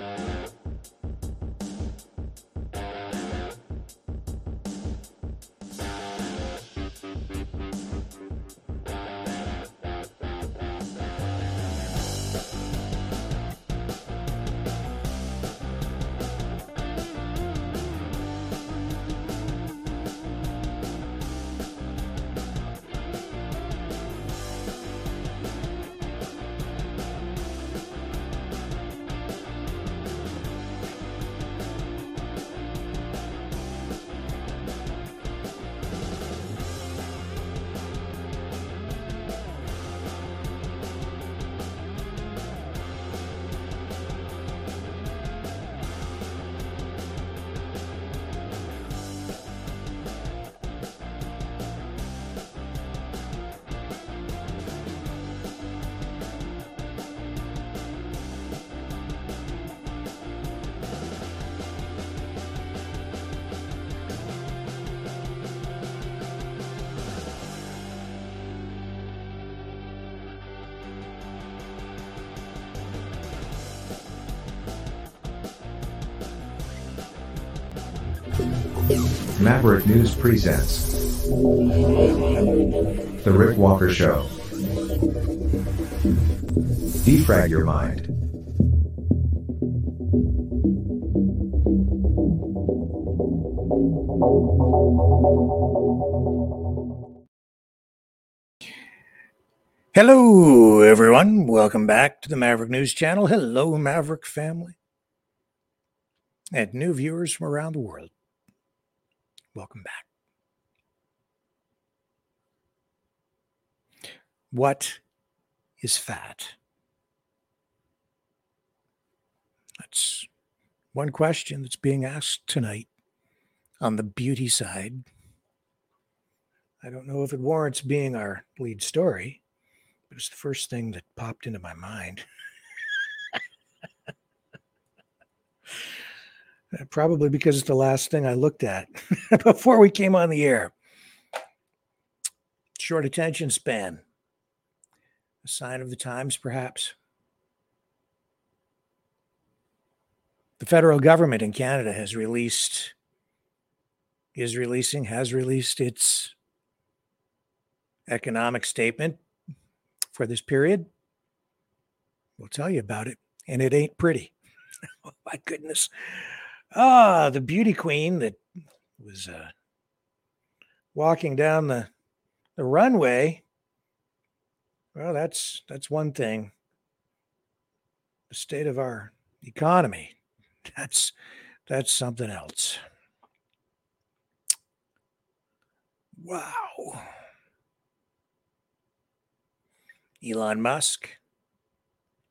Bye. Maverick News presents The Rick Walker Show. Defrag your mind. Hello, everyone. Welcome back to the Maverick News Channel. Hello, Maverick family, and new viewers from around the world. Welcome back. What is fat? That's one question that's being asked tonight on the beauty side. I don't know if it warrants being our lead story, but it's the first thing that popped into my mind. Uh, Probably because it's the last thing I looked at before we came on the air. Short attention span. A sign of the times, perhaps. The federal government in Canada has released, is releasing, has released its economic statement for this period. We'll tell you about it, and it ain't pretty. oh, my goodness. Ah, the beauty queen that was uh, walking down the the runway. Well, that's that's one thing. The state of our economy. That's that's something else. Wow. Elon Musk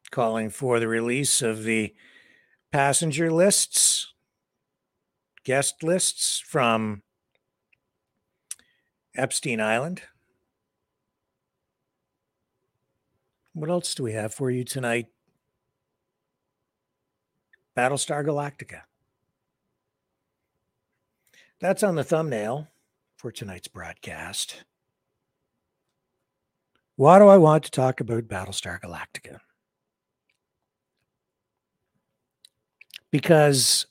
calling for the release of the passenger lists, guest lists from Epstein Island. What else do we have for you tonight? Battlestar Galactica. That's on the thumbnail for tonight's broadcast. Why do I want to talk about Battlestar Galactica? Because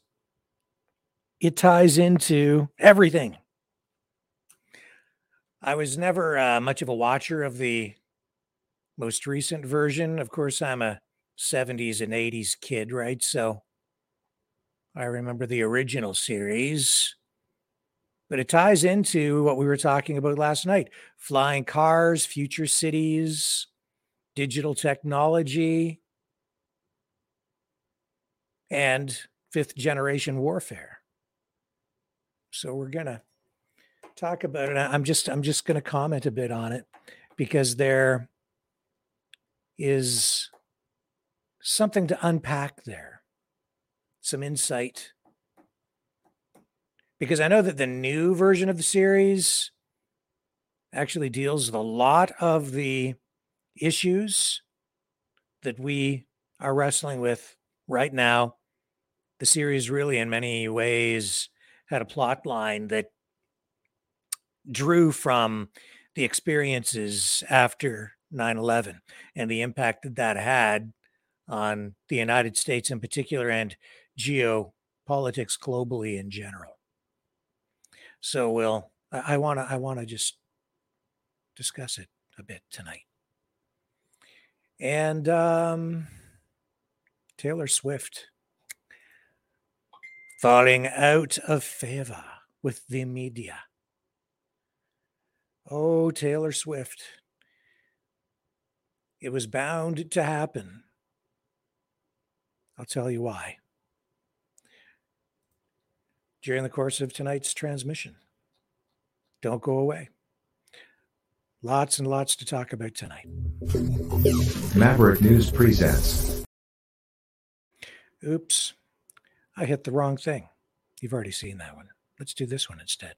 it ties into everything. I was never uh, much of a watcher of the most recent version. Of course, I'm a 70s and 80s kid, right? So I remember the original series, but it ties into what we were talking about last night flying cars, future cities, digital technology, and fifth generation warfare. So we're to talk about it. I'm just I'm just to comment a bit on it because there is something to unpack there. Some insight. Because I know that the new version of the series actually deals with a lot of the issues that we are wrestling with right now. The series really, in many ways, had a plot line that drew from the experiences after 9 11 and the impact that that had on the United States in particular and geopolitics globally in general. So we'll I want to I want to just discuss it a bit tonight. And um, Taylor Swift falling out of favor with the media. Oh, Taylor Swift. It was bound to happen. I'll tell you why. During the course of tonight's transmission. Don't go away. Lots and lots to talk about tonight. Maverick News presents. Oops, I hit the wrong thing. You've already seen that one. Let's do this one instead.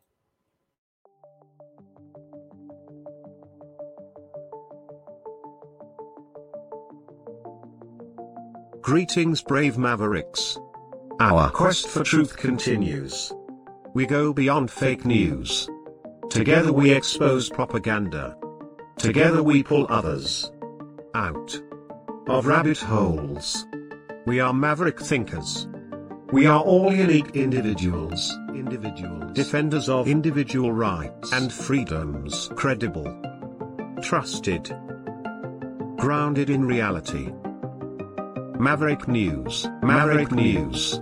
Greetings, brave mavericks. Our quest for truth continues. We go beyond fake news. Together we expose propaganda. Together we pull others out of rabbit holes. We are maverick thinkers. We are all unique individuals, individuals, defenders of individual rights and freedoms, credible, trusted, grounded in reality. Maverick News, Maverick News.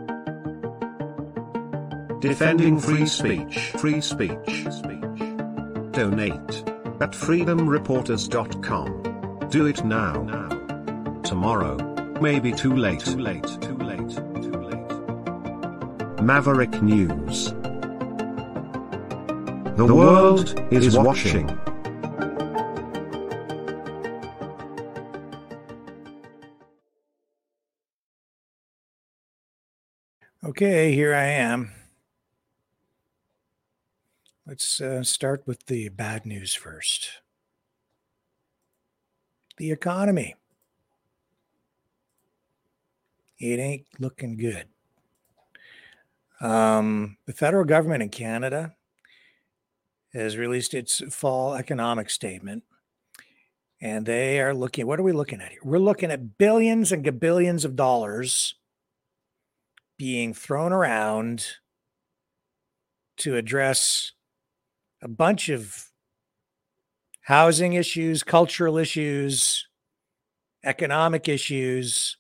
Defending free speech, free speech, speech. Donate at freedomreporters.com. Do it now. Tomorrow. may be. Too late. Too late. Too late. Maverick News. The world is watching. Okay, here I am. Let's uh, start with the bad news first. The economy. It ain't looking good. Um, the federal government in Canada has released its fall economic statement. And they are looking, what are we looking at here? We're looking at billions and gabillions of dollars being thrown around to address a bunch of housing issues, cultural issues, economic issues.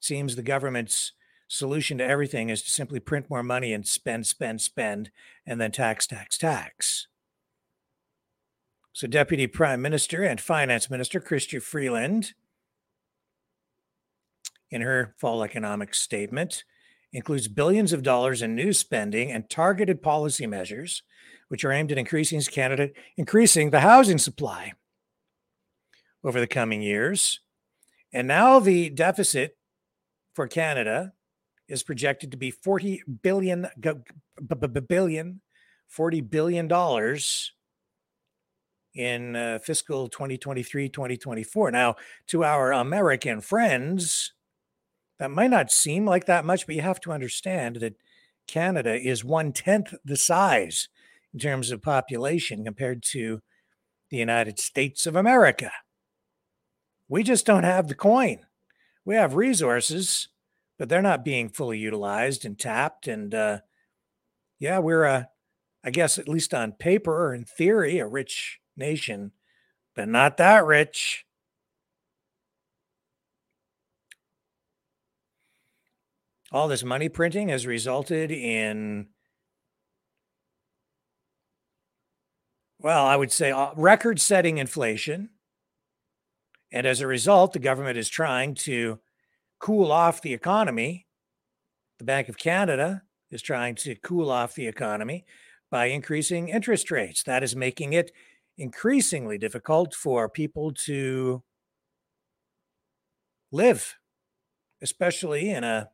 Seems the government's solution to everything is to simply print more money and spend, spend, spend, and then tax, tax, tax. So, Deputy Prime Minister and Finance Minister Chrystia Freeland, in her fall economic statement, includes billions of dollars in new spending and targeted policy measures, which are aimed at increasing Canada, increasing the housing supply over the coming years. And now the deficit for Canada is projected to be 40 billion billion 40 billion dollars in uh, fiscal 2023 2024 now to our american friends that might not seem like that much, but you have to understand that Canada is one tenth the size in terms of population compared to the United States of America. We just don't have the coin. We have resources, but they're not being fully utilized and tapped. And uh, yeah, we're I guess, at least on paper or in theory, a rich nation, but not that rich. all this money printing has resulted in well i would say uh, record setting inflation and as a result the government is trying to cool off the economy. The bank of canada is trying to cool off the economy by increasing interest rates. That is making it increasingly difficult for people to live especially in a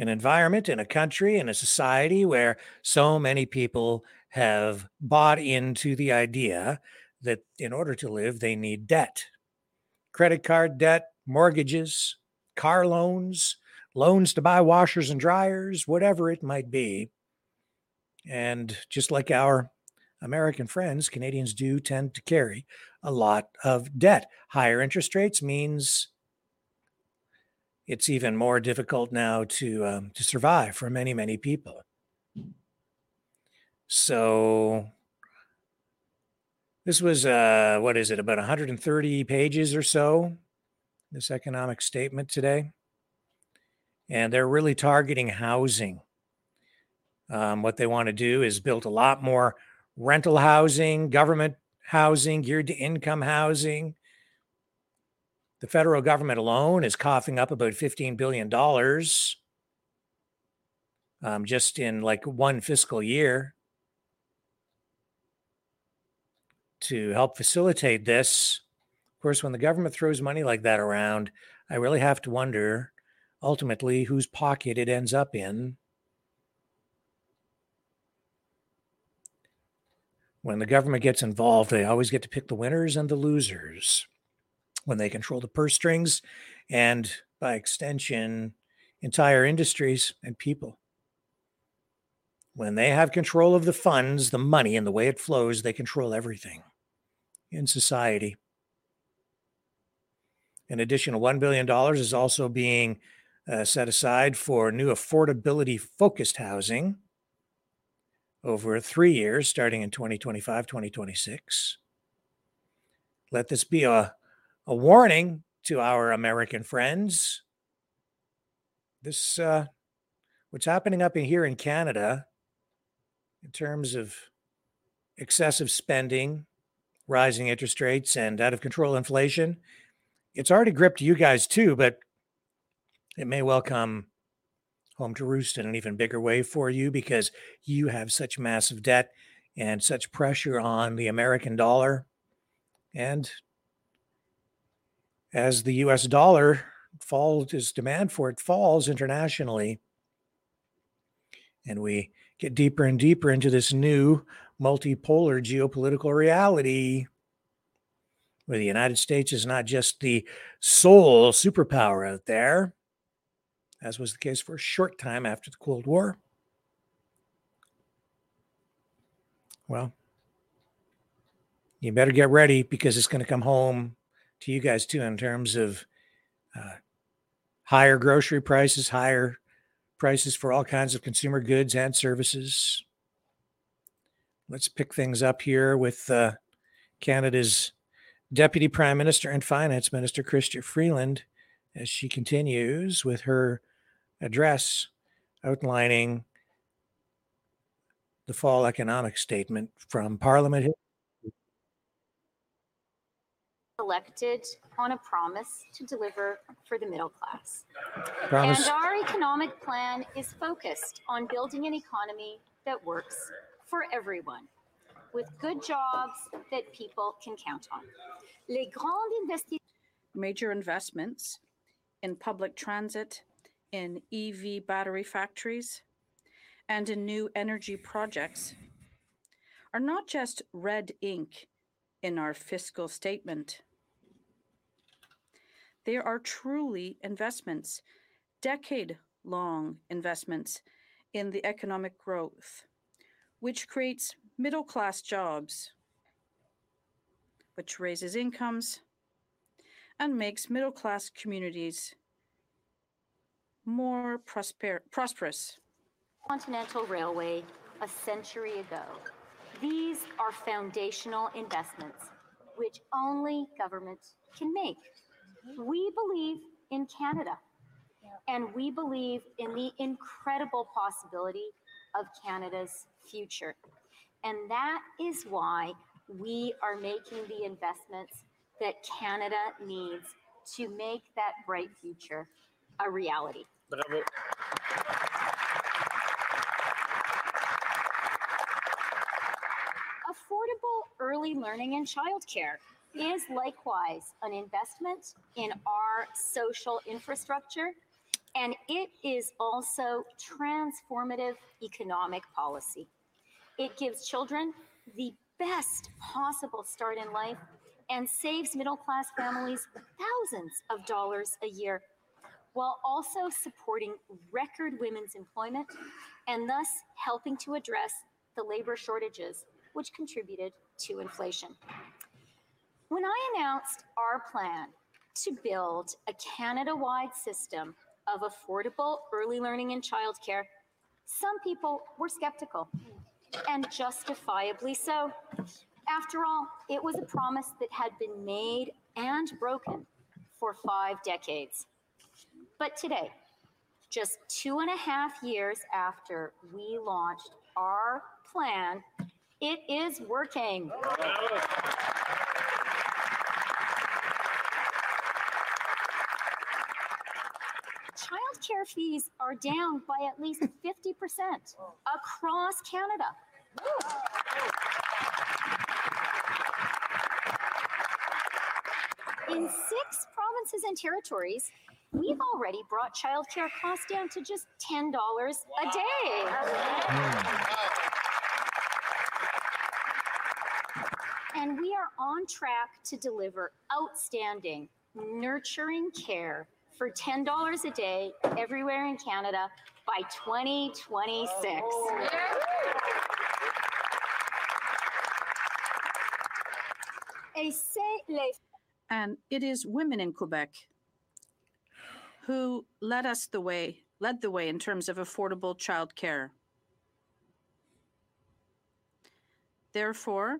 an environment, in a country, in a society where so many people have bought into the idea that in order to live, they need debt. Credit card debt, mortgages, car loans, loans to buy washers and dryers, whatever it might be. And just like our American friends, Canadians do tend to carry a lot of debt. Higher interest rates means it's even more difficult now to um, to survive for many many people. So this was uh, what is it about 130 pages or so? This economic statement today, and they're really targeting housing. Um, what they want to do is build a lot more rental housing, government housing, geared to income housing. The federal government alone is coughing up about $15 billion um, just in like one fiscal year to help facilitate this. Of course, when the government throws money like that around, I really have to wonder ultimately whose pocket it ends up in. When the government gets involved, they always get to pick the winners and the losers when they control the purse strings and, by extension, entire industries and people. When they have control of the funds, the money, and the way it flows, they control everything in society. An additional $1 billion is also being uh, set aside for new affordability focused housing over three years, starting in 2025, 2026. Let this be a, a warning to our American friends. This, uh, what's happening up in here in Canada in terms of excessive spending, rising interest rates, and out of control inflation, it's already gripped you guys too, but it may well come home to roost in an even bigger way for you because you have such massive debt and such pressure on the American dollar. And as the US dollar falls, as demand for it falls internationally, and we get deeper and deeper into this new multipolar geopolitical reality where the United States is not just the sole superpower out there, as was the case for a short time after the Cold War. Well, you better get ready because it's going to come home to you guys too in terms of uh, higher grocery prices, higher prices for all kinds of consumer goods and services. Let's pick things up here with uh, Canada's Deputy Prime Minister and Finance Minister, Chrystia Freeland, as she continues with her address outlining the fall economic statement from Parliament. Elected on a promise to deliver for the middle class. Promise. And our economic plan is focused on building an economy that works for everyone with good jobs that people can count on. Les grandes major investments in public transit, in EV battery factories, and in new energy projects are not just red ink in our fiscal statement. They are truly investments, decade long investments in the economic growth, which creates middle class jobs, which raises incomes and makes middle class communities more prosper- prosperous. Continental Railway a century ago. These are foundational investments which only governments can make. We believe in Canada and we believe in the incredible possibility of Canada's future. And that is why we are making the investments that Canada needs to make that bright future a reality. Bravo. Affordable early learning and childcare is likewise an investment in our social infrastructure, and it is also transformative economic policy. It gives children the best possible start in life and saves middle class families thousands of dollars a year while also supporting record women's employment and thus helping to address the labor shortages which contributed to inflation. When I announced our plan to build a Canada wide system of affordable early learning and childcare, some people were skeptical, and justifiably so. After all, it was a promise that had been made and broken for five decades. But today, just two and a half years after we launched our plan, it is working. Childcare fees are down by at least 50% across Canada. In six provinces and territories, we've already brought childcare costs down to just $10 a day. And we are on track to deliver outstanding, nurturing care for $10 a day everywhere in Canada by 2026. Et And it is women in Quebec who led us the way, led the way in terms of affordable childcare. Therefore,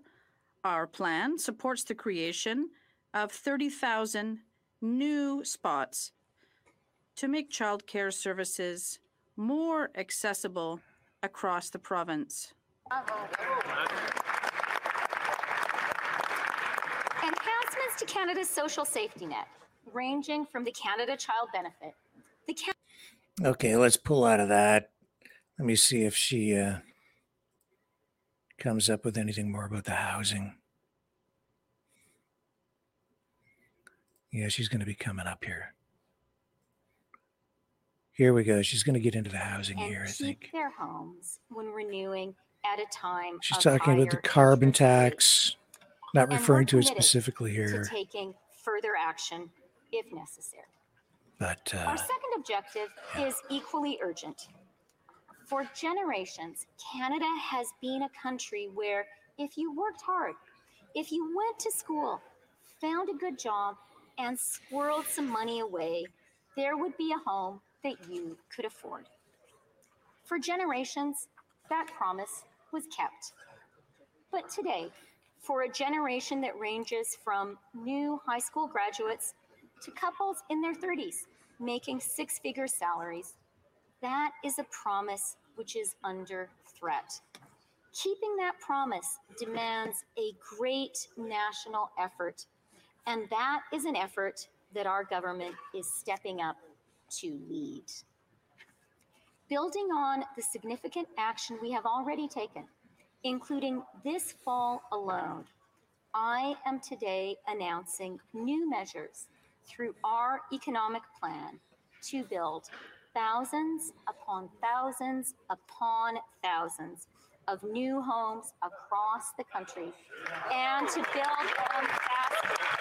our plan supports the creation of 30,000 new spots to make childcare services more accessible across the province. enhancements to Canada's social safety net, ranging from the Canada Child Benefit, the Can- Okay, let's pull out of that. Let me see if she uh, comes up with anything more about the housing. Yeah, she's going to be coming up here. Here we go. She's going to get into the housing and here, I think. their homes when renewing at a time. She's talking about the carbon tax, not referring to it specifically To here, taking further action if necessary. but uh, Our second objective is equally urgent. For generations, Canada has been a country where if you worked hard, if you went to school, found a good job, and squirreled some money away, there would be a home that you could afford. For generations, that promise was kept. But today, for a generation that ranges from new high school graduates to couples in their 30s making six figure salaries, that is a promise which is under threat. Keeping that promise demands a great national effort, and that is an effort that our government is stepping up to lead. Building on the significant action we have already taken, including this fall alone, I am today announcing new measures through our economic plan to build thousands upon thousands upon thousands of new homes across the country and to build them faster.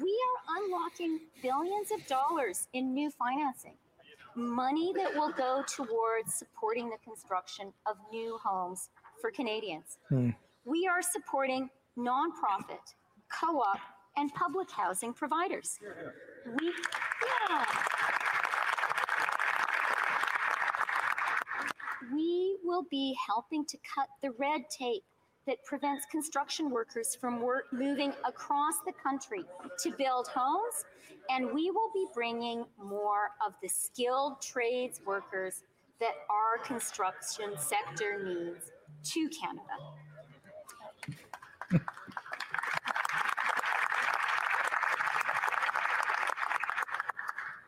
We are unlocking billions of dollars in new financing, money that will go towards supporting the construction of new homes for Canadians. Hmm. We are supporting nonprofit, co op, and public housing providers. We, yeah. We will be helping to cut the red tape that prevents construction workers from work moving across the country to build homes. And we will be bringing more of the skilled trades workers that our construction sector needs to Canada.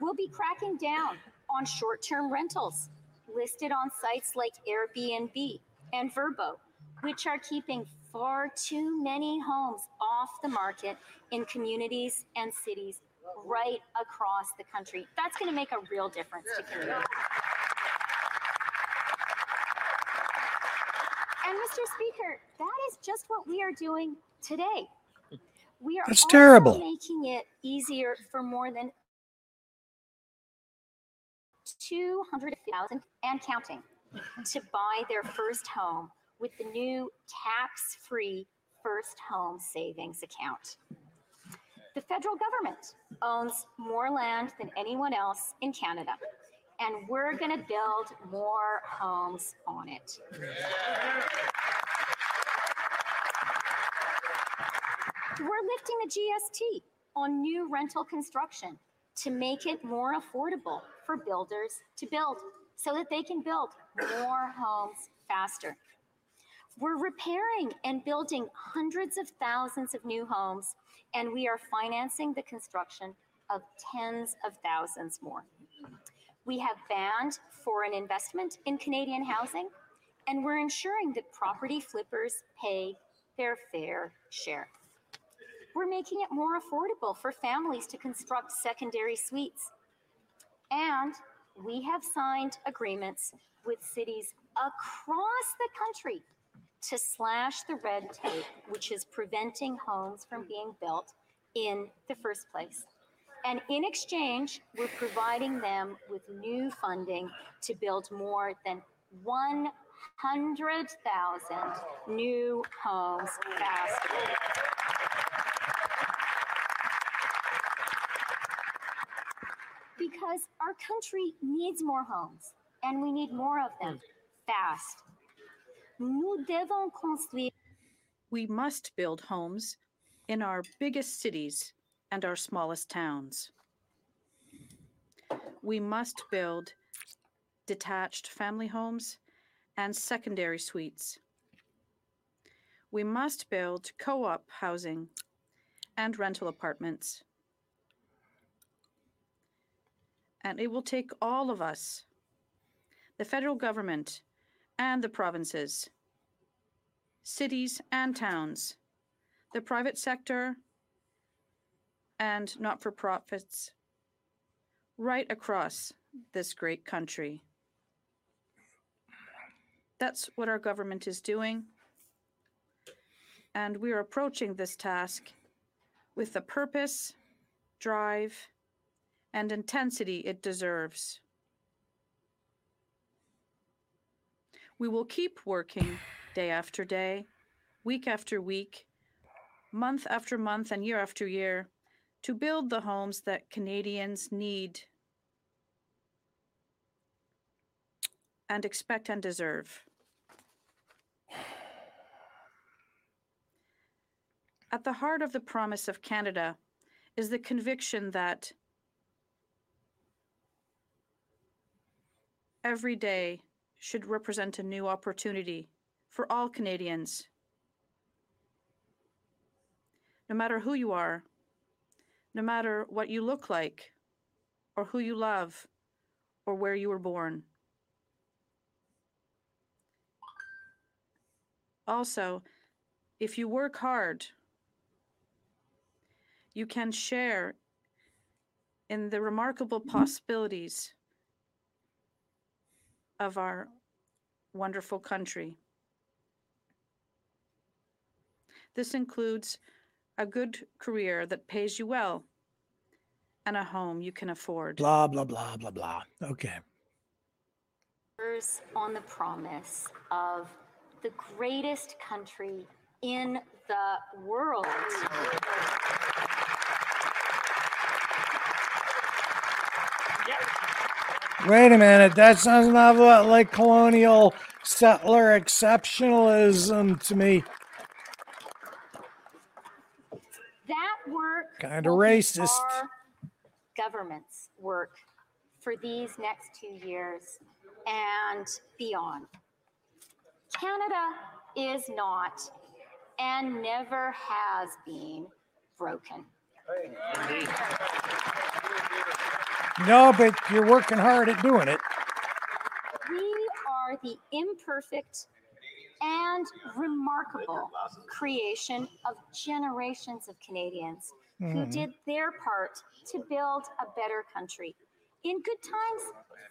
We'll be cracking down on short term rentals listed on sites like Airbnb and Vrbo, which are keeping far too many homes off the market in communities and cities right across the country. That's going to make a real difference to communities. And Mr. Speaker, that is just what we are doing today. We are That's also terrible. making it easier for more than 200,000 and counting to buy their first home with the new tax-free first home savings account. The federal government owns more land than anyone else in Canada, and we're going to build more homes on it. We're lifting the GST on new rental construction to make it more affordable for builders to build so that they can build more homes faster. We're repairing and building hundreds of thousands of new homes, and we are financing the construction of tens of thousands more. We have banned foreign investment in Canadian housing, and we're ensuring that property flippers pay their fair share. We're making it more affordable for families to construct secondary suites. And we have signed agreements with cities across the country to slash the red tape, which is preventing homes from being built in the first place. And in exchange, we're providing them with new funding to build more than 100,000 new homes faster. Because our country needs more homes and we need more of them hmm. fast. Nous devons construire We must build homes in our biggest cities and our smallest towns. We must build detached family homes and secondary suites. We must build co op housing and rental apartments. And it will take all of us, the federal government and the provinces, cities and towns, the private sector, and not for profits, right across this great country. That's what our government is doing. And we are approaching this task with the purpose, drive, and intensity it deserves. We will keep working day after day, week after week, month after month, and year after year to build the homes that Canadians need and expect and deserve. At the heart of the promise of Canada is the conviction that every day should represent a new opportunity for all Canadians. No matter who you are, no matter what you look like, or who you love, or where you were born. Also, if you work hard, you can share in the remarkable possibilities of our wonderful country. This includes a good career that pays you well and a home you can afford. Blah, blah, blah, blah, blah. Okay. on the promise of the greatest country in the world. Wait a minute. That sounds an awful lot like colonial settler exceptionalism to me. That work Kinda racist. our government's work for these next two years and beyond. Canada is not and never has been broken. No, but you're working hard at doing it. We are the imperfect and remarkable creation of generations of Canadians who Mhm. did their part to build a better country in good times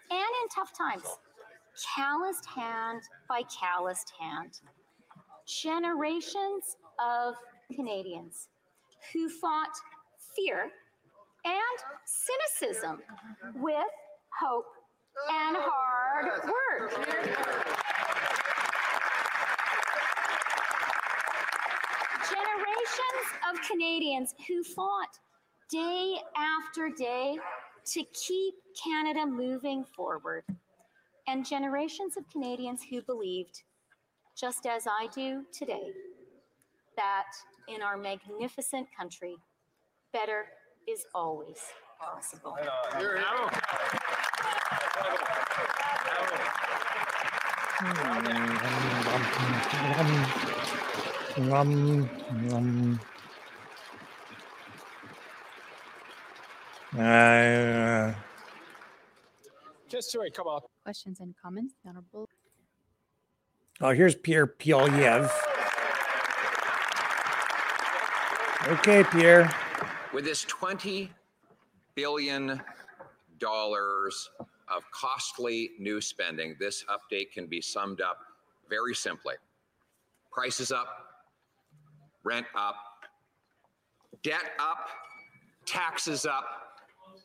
and in tough times. Calloused hand by calloused hand. Generations of Canadians who fought fear and cynicism with hope and hard work. Of Canadians who fought day after day to keep Canada moving forward, and generations of Canadians who believed, just as I do today, that in our magnificent country, better is always possible. Um, um, uh, Just to come up. Questions and comments, the Honorable. oh, here's Pierre Poilievre. Okay, Pierre. With this $20 billion of costly new spending, this update can be summed up very simply. Prices up, rent up, debt up, taxes up,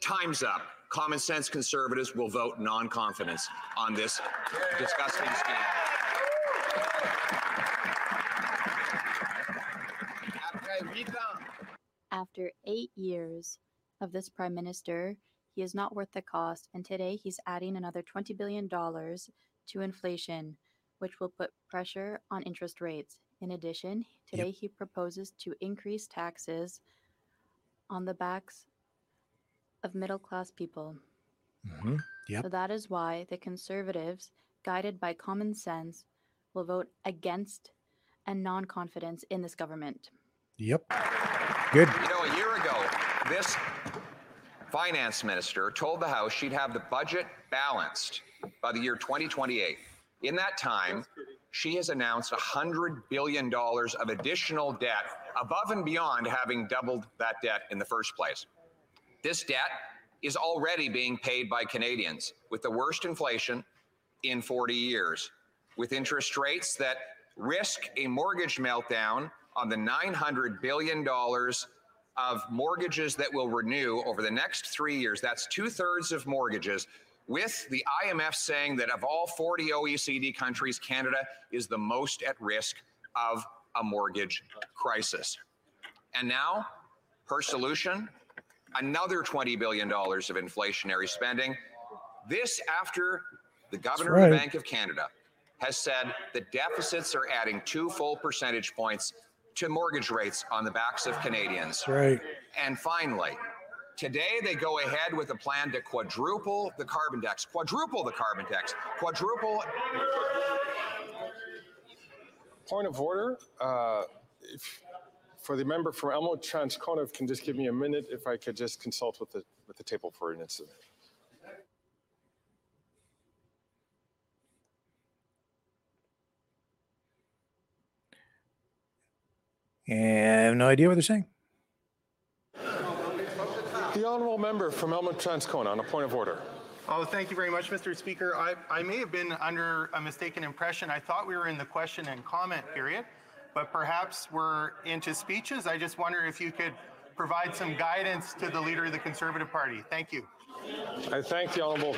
time's up. Common sense conservatives will vote non-confidence on this disgusting scam. After eight years of this prime minister, he is not worth the cost, and today he's adding another $20 billion to inflation, which will put pressure on interest rates. In addition, today he proposes to increase taxes on the backs of middle class people. Mhm, Yep. So that is why the conservatives, guided by common sense, will vote against and non confidence in this government. Yep. Good. You know, a year ago, this finance minister told the House she'd have the budget balanced by the year 2028. In that time, she has announced $100 billion of additional debt above and beyond having doubled that debt in the first place. This debt is already being paid by Canadians with the worst inflation in 40 years, with interest rates that risk a mortgage meltdown on the $900 billion of mortgages that will renew over the next three years. That's two thirds of mortgages, with the IMF saying that of all 40 OECD countries, Canada is the most at risk of a mortgage crisis. And now, her solution another $20 billion of inflationary spending. This after the governor of the. Bank of Canada has said the deficits are adding two full percentage points to mortgage rates on the backs of Canadians. Right. And finally, today they go ahead with a plan to quadruple the carbon tax, quadruple the carbon tax, quadruple. Point of order. Uh, if, for the member from Elmwood Transcona, if can just give me a minute, if I could just consult with the with the table for an instant. And I have no idea what they're saying. The honourable member from Elmwood Transcona on a point of order. Oh, thank you very much, Mr. Speaker. I, I may have been under a mistaken impression. I thought we were in the question and comment period, but perhaps we're into speeches. I just wonder if you could provide some guidance to the leader of the Conservative Party. Thank you. I thank the honourable.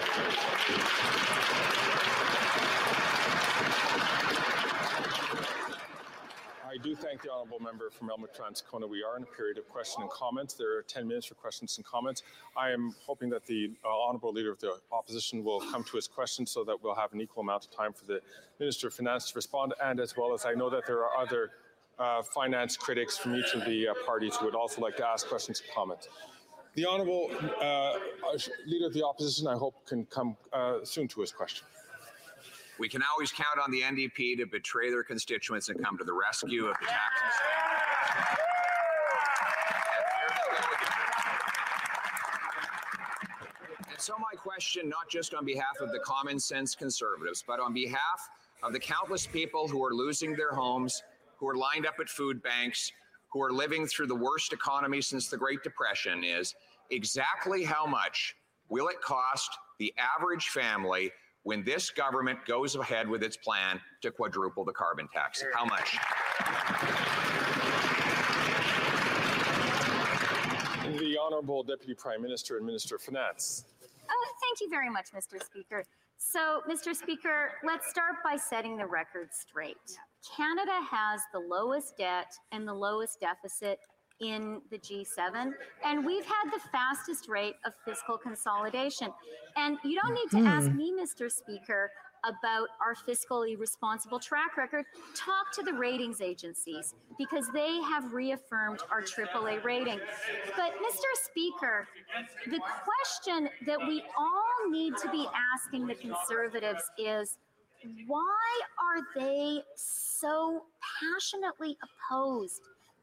I do thank the honourable member from Elmwood Transcona. We are in a period of question and comments. There are 10 minutes for questions and comments. I am hoping that the uh, honourable leader of the opposition will come to his questions so that we'll have an equal amount of time for the Minister of Finance to respond. And as well as I know that there are other uh, finance critics from each of the uh, parties who would also like to ask questions and comments. The honourable uh, leader of the opposition, I hope, can come uh, soon to his question. We can always count on the NDP to betray their constituents and come to the rescue of the tax and And so my question, not just on behalf of the common sense conservatives, but on behalf of the countless people who are losing their homes, who are lined up at food banks, who are living through the worst economy since the Great Depression is exactly how much will it cost the average family when this government goes ahead with its plan to quadruple the carbon tax? How much? The Honourable Deputy Prime Minister and Minister of Finance. Oh, thank you very much, Mr. Speaker. So, Mr. Speaker, let's start by setting the record straight. Canada has the lowest debt and the lowest deficit in the G7, and we've had the fastest rate of fiscal consolidation. And you don't need to hmm. ask me, Mr. Speaker, about our fiscally responsible track record. Talk to the ratings agencies because they have reaffirmed our AAA rating. But, Mr. Speaker, the question that we all need to be asking the Conservatives is why are they so passionately opposed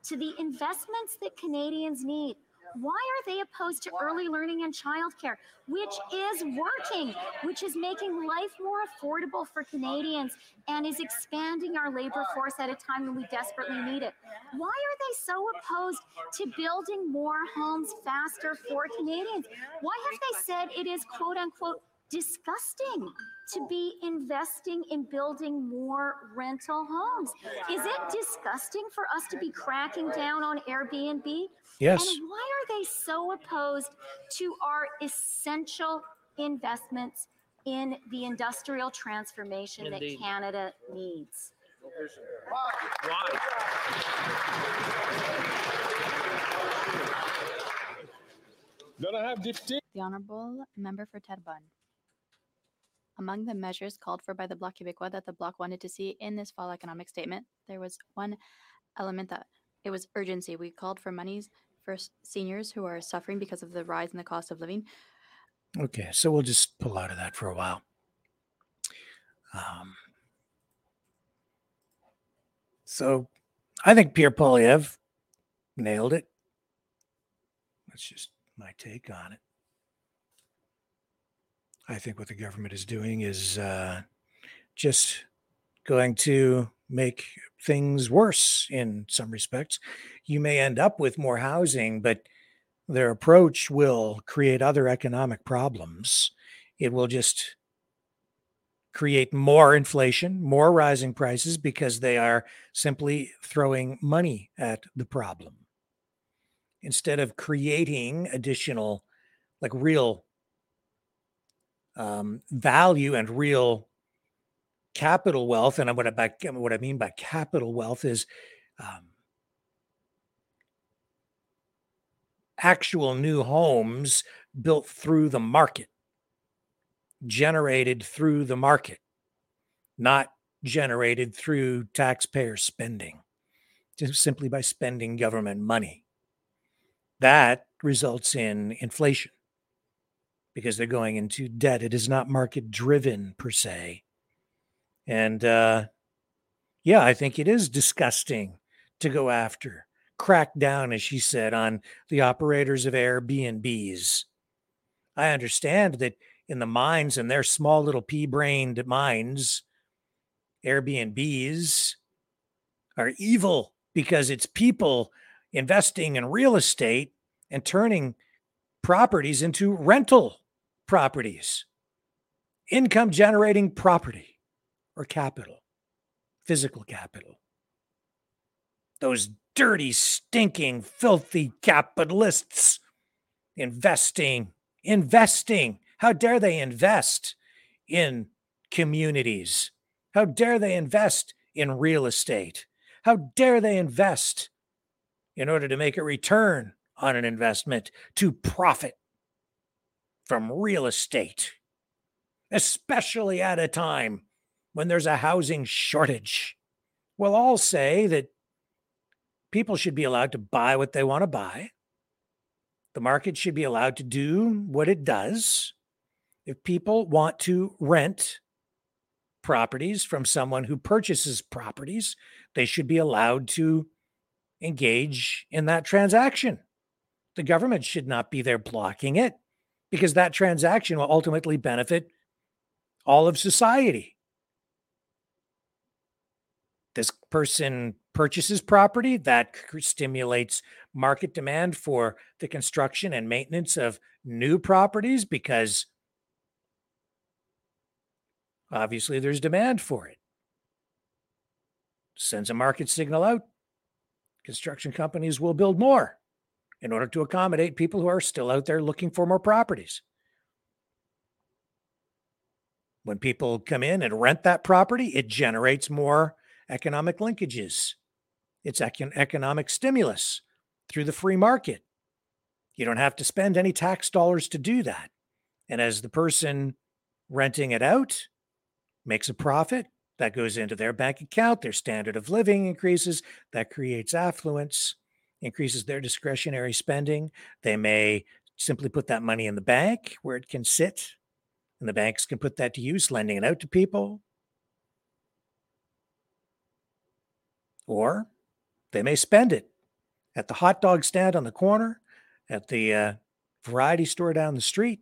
to the investments that Canadians need? Why are they opposed to early learning and childcare, which is working, which is making life more affordable for Canadians and is expanding our labor force at a time when we desperately need it? Why are they so opposed to building more homes faster for Canadians? Why have they said it is quote unquote disgusting to be investing in building more rental homes. Is it disgusting for us to be cracking down on Airbnb? Yes. And why are they so opposed to our essential investments in the industrial transformation Indeed. that Canada needs? Then I have Deputy. The Honourable Member for Terrebonne. Among the measures called for by the Bloc Québécois that the Bloc wanted to see in this fall economic statement, there was one element that it was urgency. We called for monies for seniors who are suffering because of the rise in the cost of living. Okay, so we'll just pull out of that for a while. Um, so I think Pierre Poilievre nailed it. That's just my take on it. I think what the government is doing is uh, just going to make things worse in some respects. You may end up with more housing, but their approach will create other economic problems. It will just create more inflation, more rising prices because they are simply throwing money at the problem instead of creating additional, like real um, value and real capital wealth. And what I, by, what I mean by capital wealth is um, actual new homes built through the market, generated through the market, not generated through taxpayer spending, just simply by spending government money. That results in inflation because they're going into debt. It is not market driven per se. And uh, yeah, I think it is disgusting to go after, crack down, as she said, on the operators of Airbnbs. I understand that in the minds and their small little pea brained minds, Airbnbs are evil because it's people investing in real estate and turning properties into rental properties, income generating property or capital, physical capital. Those dirty, stinking, filthy capitalists investing, investing. How dare they invest in communities? How dare they invest in real estate? How dare they invest in order to make a return on an investment to profit from real estate, especially at a time when there's a housing shortage? We'll all say that people should be allowed to buy what they want to buy. The market should be allowed to do what it does. If people want to rent properties from someone who purchases properties, they should be allowed to engage in that transaction. The government should not be there blocking it because that transaction will ultimately benefit all of society. This person purchases property that stimulates market demand for the construction and maintenance of new properties because obviously there's demand for it. Sends a market signal out. Construction companies will build more in order to accommodate people who are still out there looking for more properties. When people come in and rent that property, it generates more economic linkages. It's econ- economic stimulus through the free market. You don't have to spend any tax dollars to do that. And as the person renting it out makes a profit, that goes into their bank account, their standard of living increases, that creates affluence, increases their discretionary spending. They may simply put that money in the bank where it can sit, and the banks can put that to use, lending it out to people. Or they may spend it at the hot dog stand on the corner, at the uh, variety store down the street.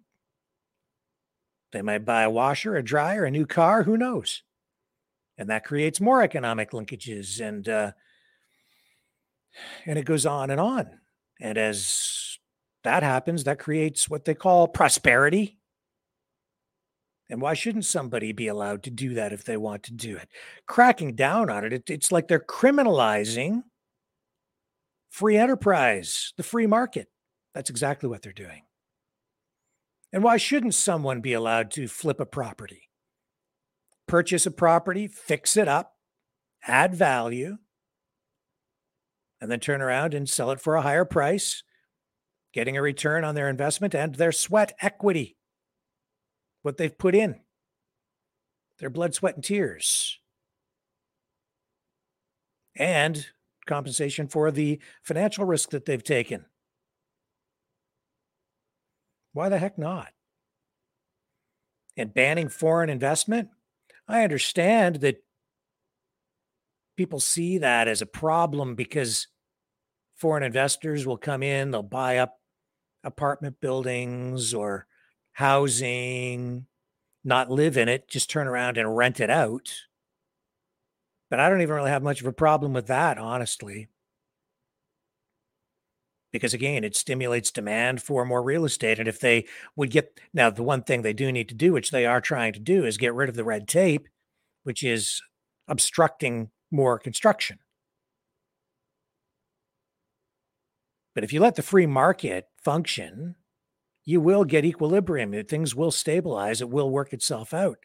They might buy a washer, a dryer, a new car, who knows? And that creates more economic linkages and uh, and it goes on and on. And as that happens, that creates what they call prosperity. And why shouldn't somebody be allowed to do that if they want to do it? Cracking down on it, it it's like they're criminalizing free enterprise, the free market. That's exactly what they're doing. And why shouldn't someone be allowed to flip a property? Purchase a property, fix it up, add value, and then turn around and sell it for a higher price, getting a return on their investment and their sweat equity, what they've put in, their blood, sweat, and tears. And compensation for the financial risk that they've taken. Why the heck not? And banning foreign investment? I understand that people see that as a problem because foreign investors will come in, they'll buy up apartment buildings or housing, not live in it, just turn around and rent it out. But I don't even really have much of a problem with that, honestly. Because again, it stimulates demand for more real estate. And if they would get now, the one thing they do need to do, which they are trying to do, is get rid of the red tape, which is obstructing more construction. But if you let the free market function, you will get equilibrium. Things will stabilize. It will work itself out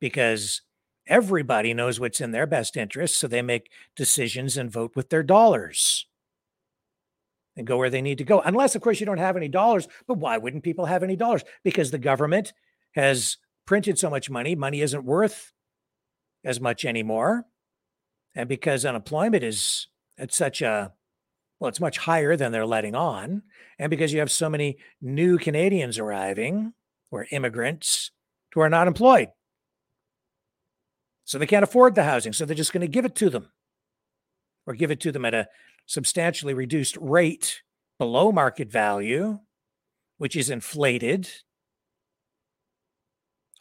because everybody knows what's in their best interest. So they make decisions and vote with their dollars and go where they need to go. Unless, of course, you don't have any dollars. But why wouldn't people have any dollars? Because the government has printed so much money, money isn't worth as much anymore. And because unemployment is at such a well, it's much higher than they're letting on. And because you have so many new Canadians arriving or immigrants who are not employed. So they can't afford the housing. So they're just going to give it to them or give it to them at a substantially reduced rate below market value, which is inflated.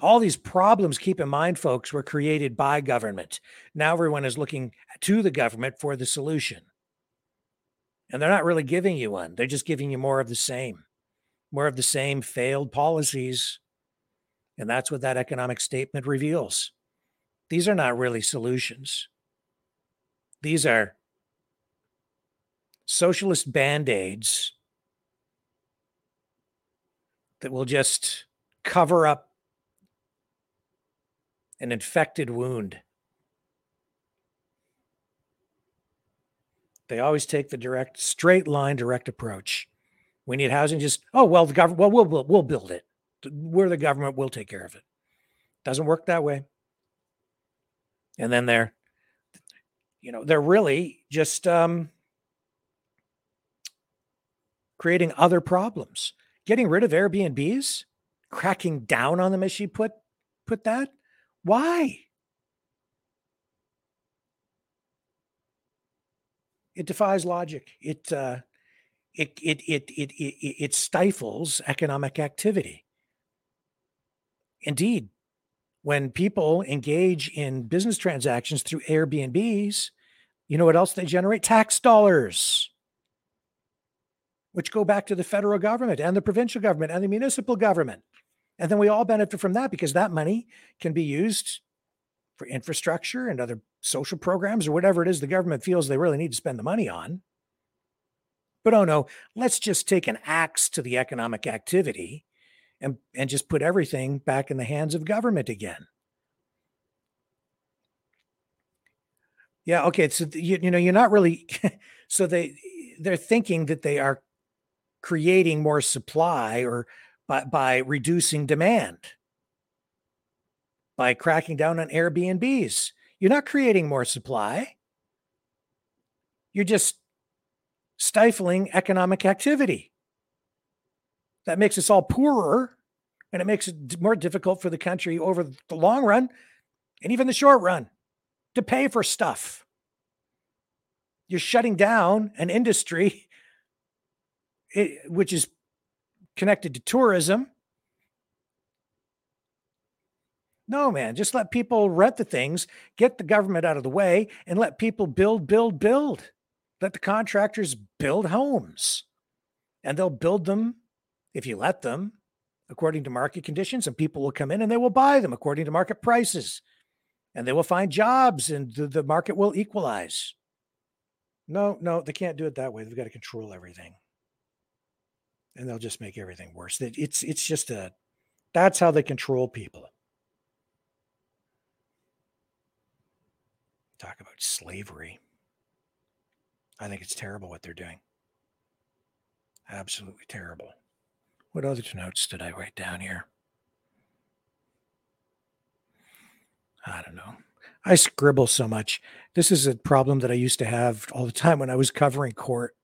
All these problems, keep in mind, folks, were created by government. Now everyone is looking to the government for the solution. And they're not really giving you one, they're just giving you more of the same, more of the same failed policies. And that's what that economic statement reveals. These are not really solutions. These are socialist band aids that will just cover up an infected wound. They always take the direct, straight line, direct approach. We need housing. Just oh well, the government. Well, we'll we'll build it. We're the government. We'll take care of it. Doesn't work that way. And then they're, you know, they're really just um, creating other problems. Getting rid of Airbnbs, cracking down on them as she put put that. Why? It defies logic. It uh, it, it it it it it stifles economic activity. Indeed, when people engage in business transactions through Airbnbs, you know what else they generate? Tax dollars, which go back to the federal government and the provincial government and the municipal government. And then we all benefit from that because that money can be used for infrastructure and other social programs or whatever it is the government feels they really need to spend the money on. But oh no, let's just take an axe to the economic activity and, and just put everything back in the hands of government again. Yeah, okay. So you, you know you're not really so they they're thinking that they are creating more supply or by, by reducing demand by cracking down on Airbnbs. You're not creating more supply. You're just stifling economic activity. That makes us all poorer and it makes it more difficult for the country over the long run and even the short run to pay for stuff. You're shutting down an industry eh, which is connected to tourism. No, man, just let people rent the things, get the government out of the way, and let people build, build, build. Let the contractors build homes. And they'll build them if you let them according to market conditions, and people will come in and they will buy them according to market prices. And they will find jobs and the, the market will equalize. No, no, they can't do it that way. They've got to control everything and they'll just make everything worse. It's it's just a that's how they control people. Talk about slavery. I think it's terrible what they're doing. Absolutely terrible. What other notes did I write down here? I don't know. I scribble so much. This is a problem that I used to have all the time when I was covering court.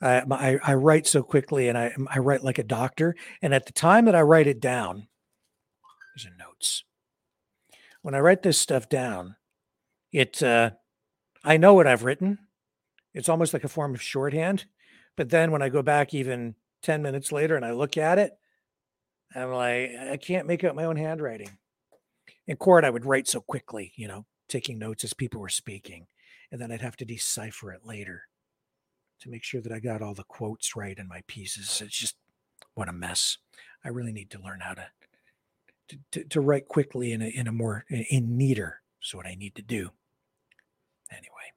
I, I, I write so quickly and I, I write like a doctor. And at the time that I write it down, these are notes. When I write this stuff down, it uh, I know what I've written. It's almost like a form of shorthand. But then when I go back even 10 minutes later and I look at it, I'm like, I can't make out my own handwriting. In court, I would write so quickly, you know, taking notes as people were speaking. And then I'd have to decipher it later to make sure that I got all the quotes right in my pieces. It's just what a mess. I really need to learn how to to, to, to write quickly in a in a more in neater. Is what I need to do. Anyway,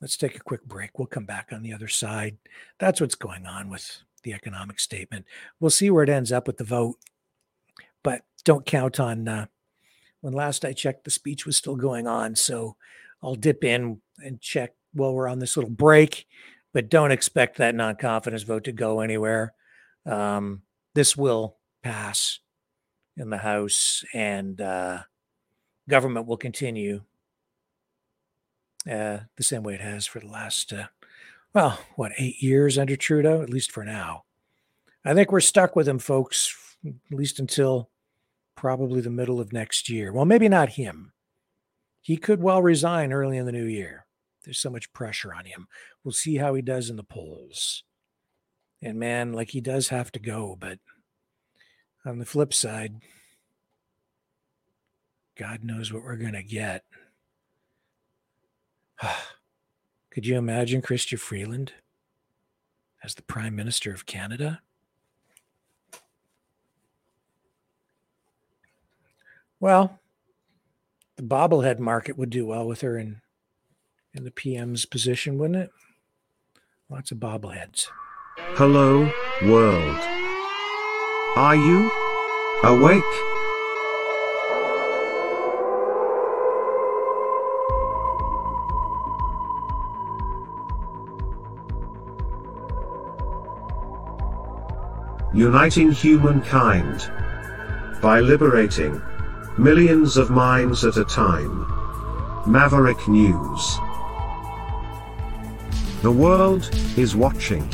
let's take a quick break. We'll come back on the other side. That's what's going on with the economic statement. We'll see where it ends up with the vote, but don't count on. Uh, when last I checked, the speech was still going on, so I'll dip in and check while we're on this little break, but don't expect that non confidence vote to go anywhere. Um, this will pass in the House, and uh, government will continue uh, the same way it has for the last, uh, well, what, eight years under Trudeau, at least for now. I think we're stuck with him, folks, at least until probably the middle of next year. Well, maybe not him. He could well resign early in the new year. There's so much pressure on him. We'll see how he does in the polls. And man, like he does have to go, but on the flip side, God knows what we're going to get. Could you imagine Chrystia Freeland as the Prime Minister of Canada? Well, the bobblehead market would do well with her in in the PM's position, wouldn't it? Lots of bobbleheads. Hello, world. Are you awake? Uniting humankind by liberating millions of minds at a time. Maverick News. The world is watching.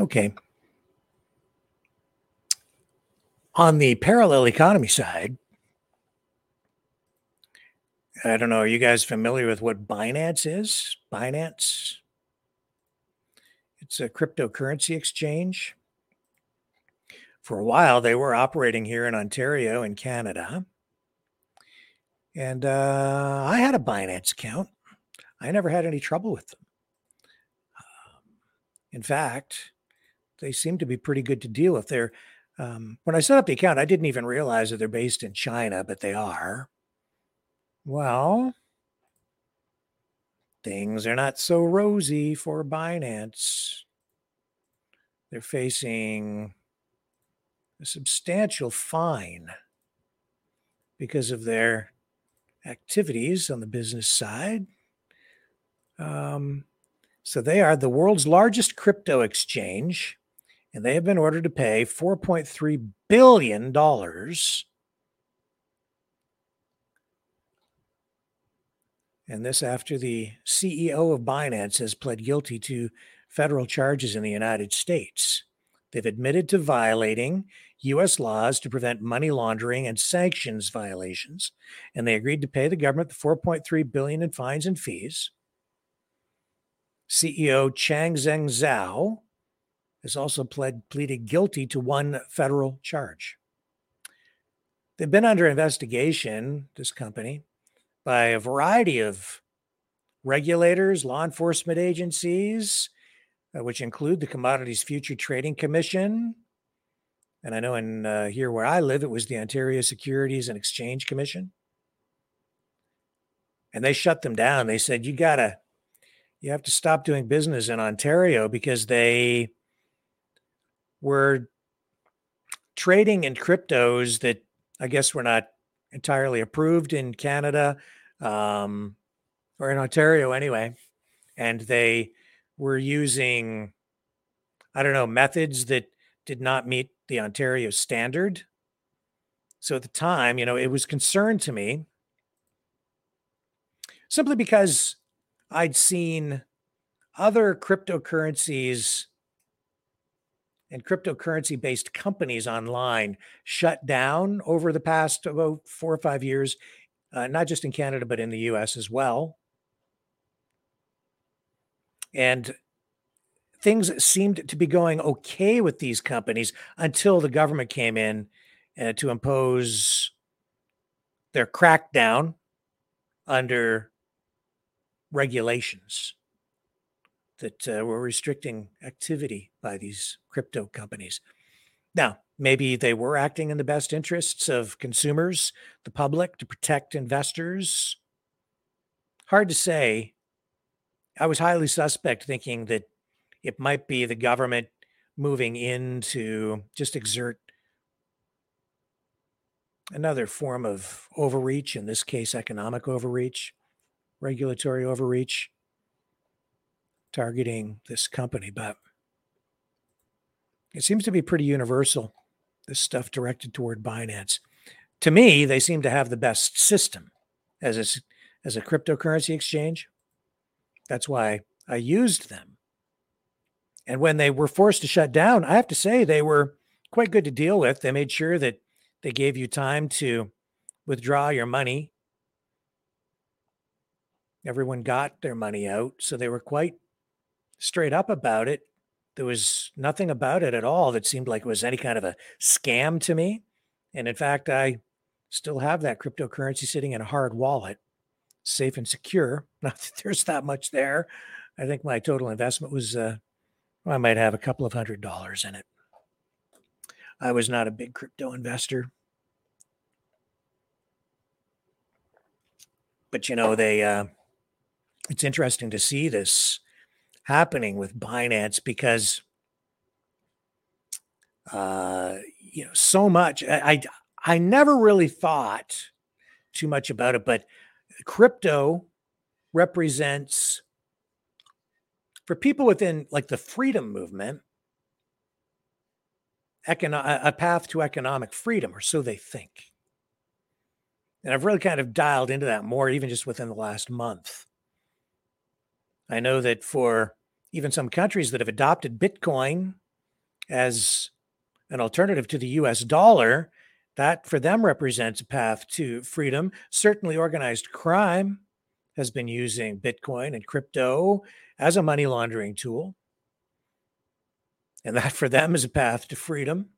Okay. On the parallel economy side, I don't know. Are you guys familiar with what Binance is? Binance? It's a cryptocurrency exchange. For a while, they were operating here in Ontario and Canada. And uh, I had a Binance account. I never had any trouble with them. Um, in fact, they seem to be pretty good to deal with. They're, um, when I set up the account, I didn't even realize that they're based in China, but they are. Well, things are not so rosy for Binance. They're facing a substantial fine because of their activities on the business side. Um, so they are the world's largest crypto exchange, and they have been ordered to pay $4.3 billion. And this after the CEO of Binance has pled guilty to federal charges in the United States. They've admitted to violating U.S. laws to prevent money laundering and sanctions violations, and they agreed to pay the government the 4.3 billion in fines and fees. CEO Changpeng Zhao has also pled, pleaded guilty to one federal charge. They've been under investigation, this company, by a variety of regulators, law enforcement agencies, uh, which include the Commodities Future Trading Commission. And I know in uh, here where I live, it was the Ontario Securities and Exchange Commission. And they shut them down. They said, you got to, you have to stop doing business in Ontario because they were trading in cryptos that I guess were not entirely approved in Canada um, or in Ontario anyway. And they were using, I don't know, methods that did not meet the Ontario standard. So at the time, you know, it was concern to me simply because I'd seen other cryptocurrencies and cryptocurrency based companies online shut down over the past about four or five years, uh, not just in Canada, but in the US as well. And things seemed to be going okay with these companies until the government came in uh, to impose their crackdown under regulations that uh, were restricting activity by these crypto companies. Now, maybe they were acting in the best interests of consumers, the public, to protect investors. Hard to say. I was highly suspect thinking that it might be the government moving in to just exert another form of overreach, in this case, economic overreach, regulatory overreach, targeting this company. But it seems to be pretty universal, this stuff directed toward Binance. To me, they seem to have the best system as a, as a cryptocurrency exchange. That's why I used them. And when they were forced to shut down, I have to say they were quite good to deal with. They made sure that they gave you time to withdraw your money. Everyone got their money out. So they were quite straight up about it. There was nothing about it at all that seemed like it was any kind of a scam to me. And in fact, I still have that cryptocurrency sitting in a hard wallet, safe and secure. Not that there's that much there. I think my total investment was, uh, I might have a couple of hundred dollars in it. I was not a big crypto investor. But you know, they, uh, it's interesting to see this happening with Binance because uh, you know so much. I, I I never really thought too much about it, but crypto represents for people within like the freedom movement econo- a path to economic freedom or so they think and i've really kind of dialed into that more even just within the last month I know that for even some countries that have adopted Bitcoin as an alternative to the US dollar, that for them represents a path to freedom. Certainly, organized crime has been using Bitcoin and crypto as a money laundering tool. And that for them is a path to freedom.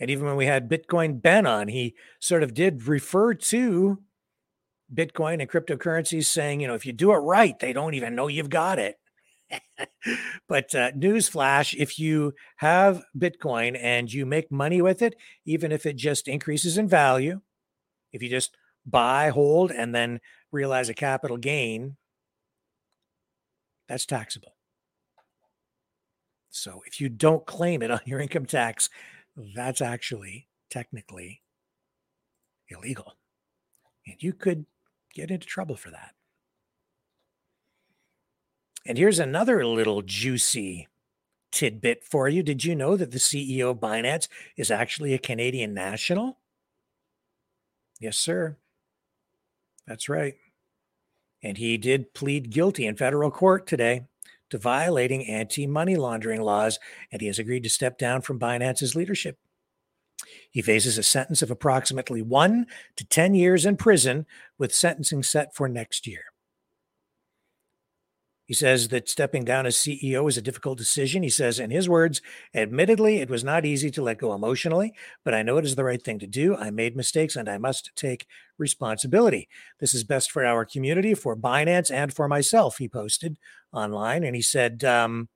And even when we had Bitcoin Ben on, he sort of did refer to Bitcoin and cryptocurrencies saying, you know, if you do it right, they don't even know you've got it. but uh, newsflash if you have Bitcoin and you make money with it, even if it just increases in value, if you just buy, hold, and then realize a capital gain, that's taxable. So if you don't claim it on your income tax, that's actually technically illegal. And you could get into trouble for that. And here's another little juicy tidbit for you. Did you know that the CEO of Binance is actually a Canadian national? Yes, sir. That's right. And he did plead guilty in federal court today to violating anti money laundering laws, and he has agreed to step down from Binance's leadership. He faces a sentence of approximately one to 10 years in prison, with sentencing set for next year. He says that stepping down as CEO is a difficult decision. He says, in his words, admittedly, it was not easy to let go emotionally, but I know it is the right thing to do. I made mistakes and I must take responsibility. This is best for our community, for Binance, and for myself, he posted online. And he said um,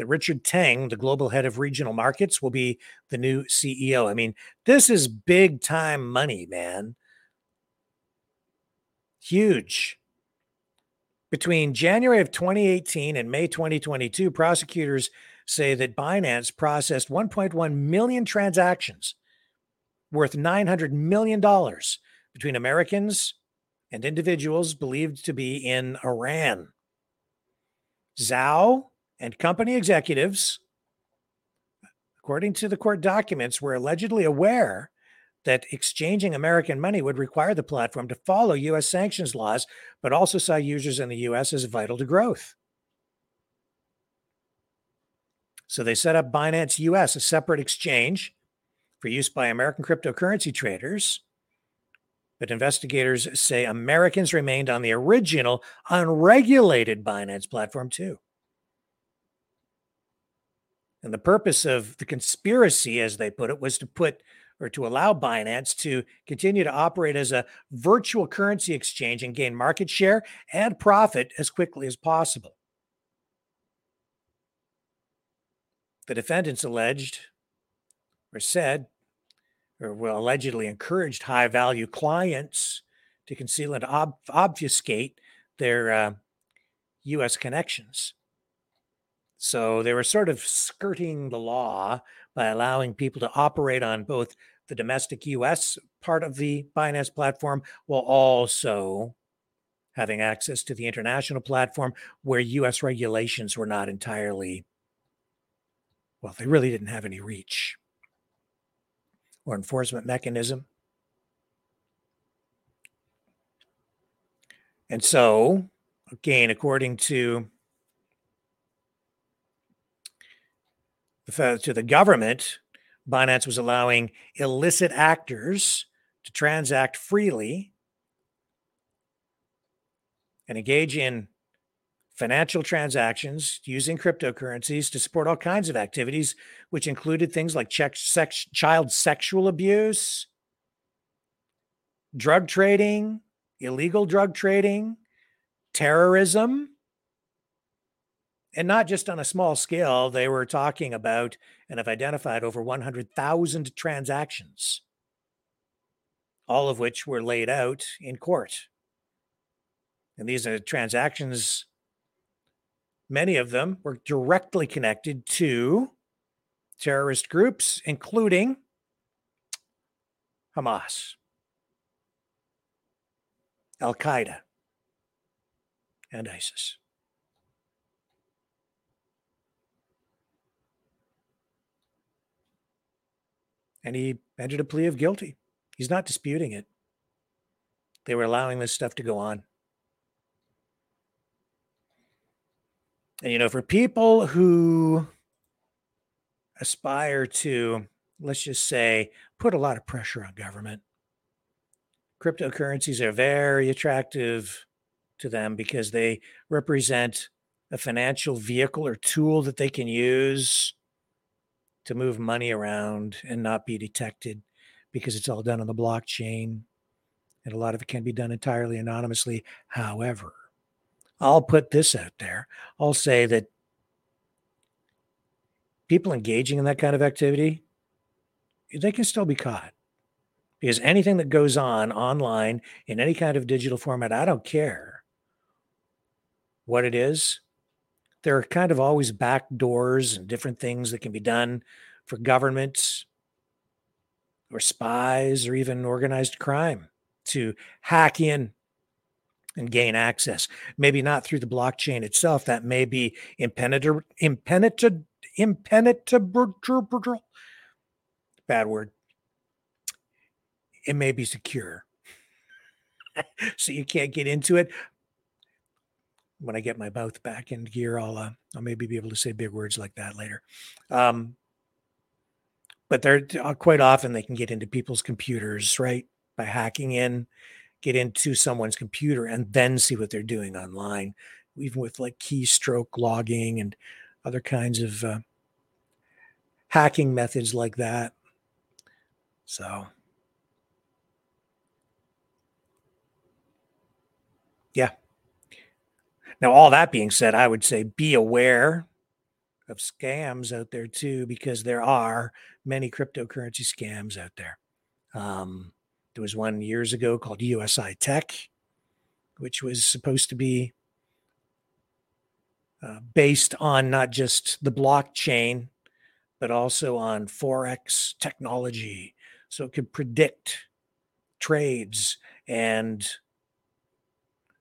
that Richard Tang, the global head of regional markets, will be the new CEO. I mean, this is big time money, man. Huge. Between January of 2018 and May 2022, prosecutors say that Binance processed 1.1 million transactions worth $900 million between Americans and individuals believed to be in Iran. Zhao and company executives, according to the court documents, were allegedly aware that exchanging American money would require the platform to follow U.S. sanctions laws, but also saw users in the U.S. as vital to growth. So they set up Binance US, a separate exchange for use by American cryptocurrency traders. But investigators say Americans remained on the original unregulated Binance platform too. And the purpose of the conspiracy, as they put it, was to put or to allow Binance to continue to operate as a virtual currency exchange and gain market share and profit as quickly as possible. The defendants alleged or said, or well, allegedly encouraged high value clients to conceal and ob- obfuscate their uh, U.S. connections. So they were sort of skirting the law by allowing people to operate on both the domestic US part of the Binance platform while also having access to the international platform where US regulations were not entirely, well, they really didn't have any reach or enforcement mechanism. And so, again, according to Uh, to the government, Binance was allowing illicit actors to transact freely and engage in financial transactions using cryptocurrencies to support all kinds of activities, which included things like sex, child sexual abuse, drug trading, illegal drug trading, terrorism, and not just on a small scale, they were talking about and have identified over 100,000 transactions, all of which were laid out in court. And these are transactions, many of them were directly connected to terrorist groups, including Hamas, Al Qaeda, and ISIS. And he entered a plea of guilty. He's not disputing it. They were allowing this stuff to go on. And, you know, for people who aspire to, let's just say, put a lot of pressure on government, cryptocurrencies are very attractive to them because they represent a financial vehicle or tool that they can use to move money around and not be detected because it's all done on the blockchain and a lot of it can be done entirely anonymously. However, I'll put this out there. I'll say that people engaging in that kind of activity, they can still be caught. Because anything that goes on online in any kind of digital format, I don't care what it is, there are kind of always back doors and different things that can be done for governments or spies or even organized crime to hack in and gain access. Maybe not through the blockchain itself. That may be impenetrable, impenetrable, impenetrable. Bad word. It may be secure. so you can't get into it. When I get my mouth back in gear, I'll uh, I'll maybe be able to say big words like that later. Um, but they're uh, quite often they can get into people's computers, right? By hacking in, get into someone's computer and then see what they're doing online, even with like keystroke logging and other kinds of uh, hacking methods like that. So, yeah. Now, all that being said, I would say be aware of scams out there too, because there are many cryptocurrency scams out there. Um, there was one years ago called USI Tech, which was supposed to be uh, based on not just the blockchain, but also on Forex technology. So it could predict trades. And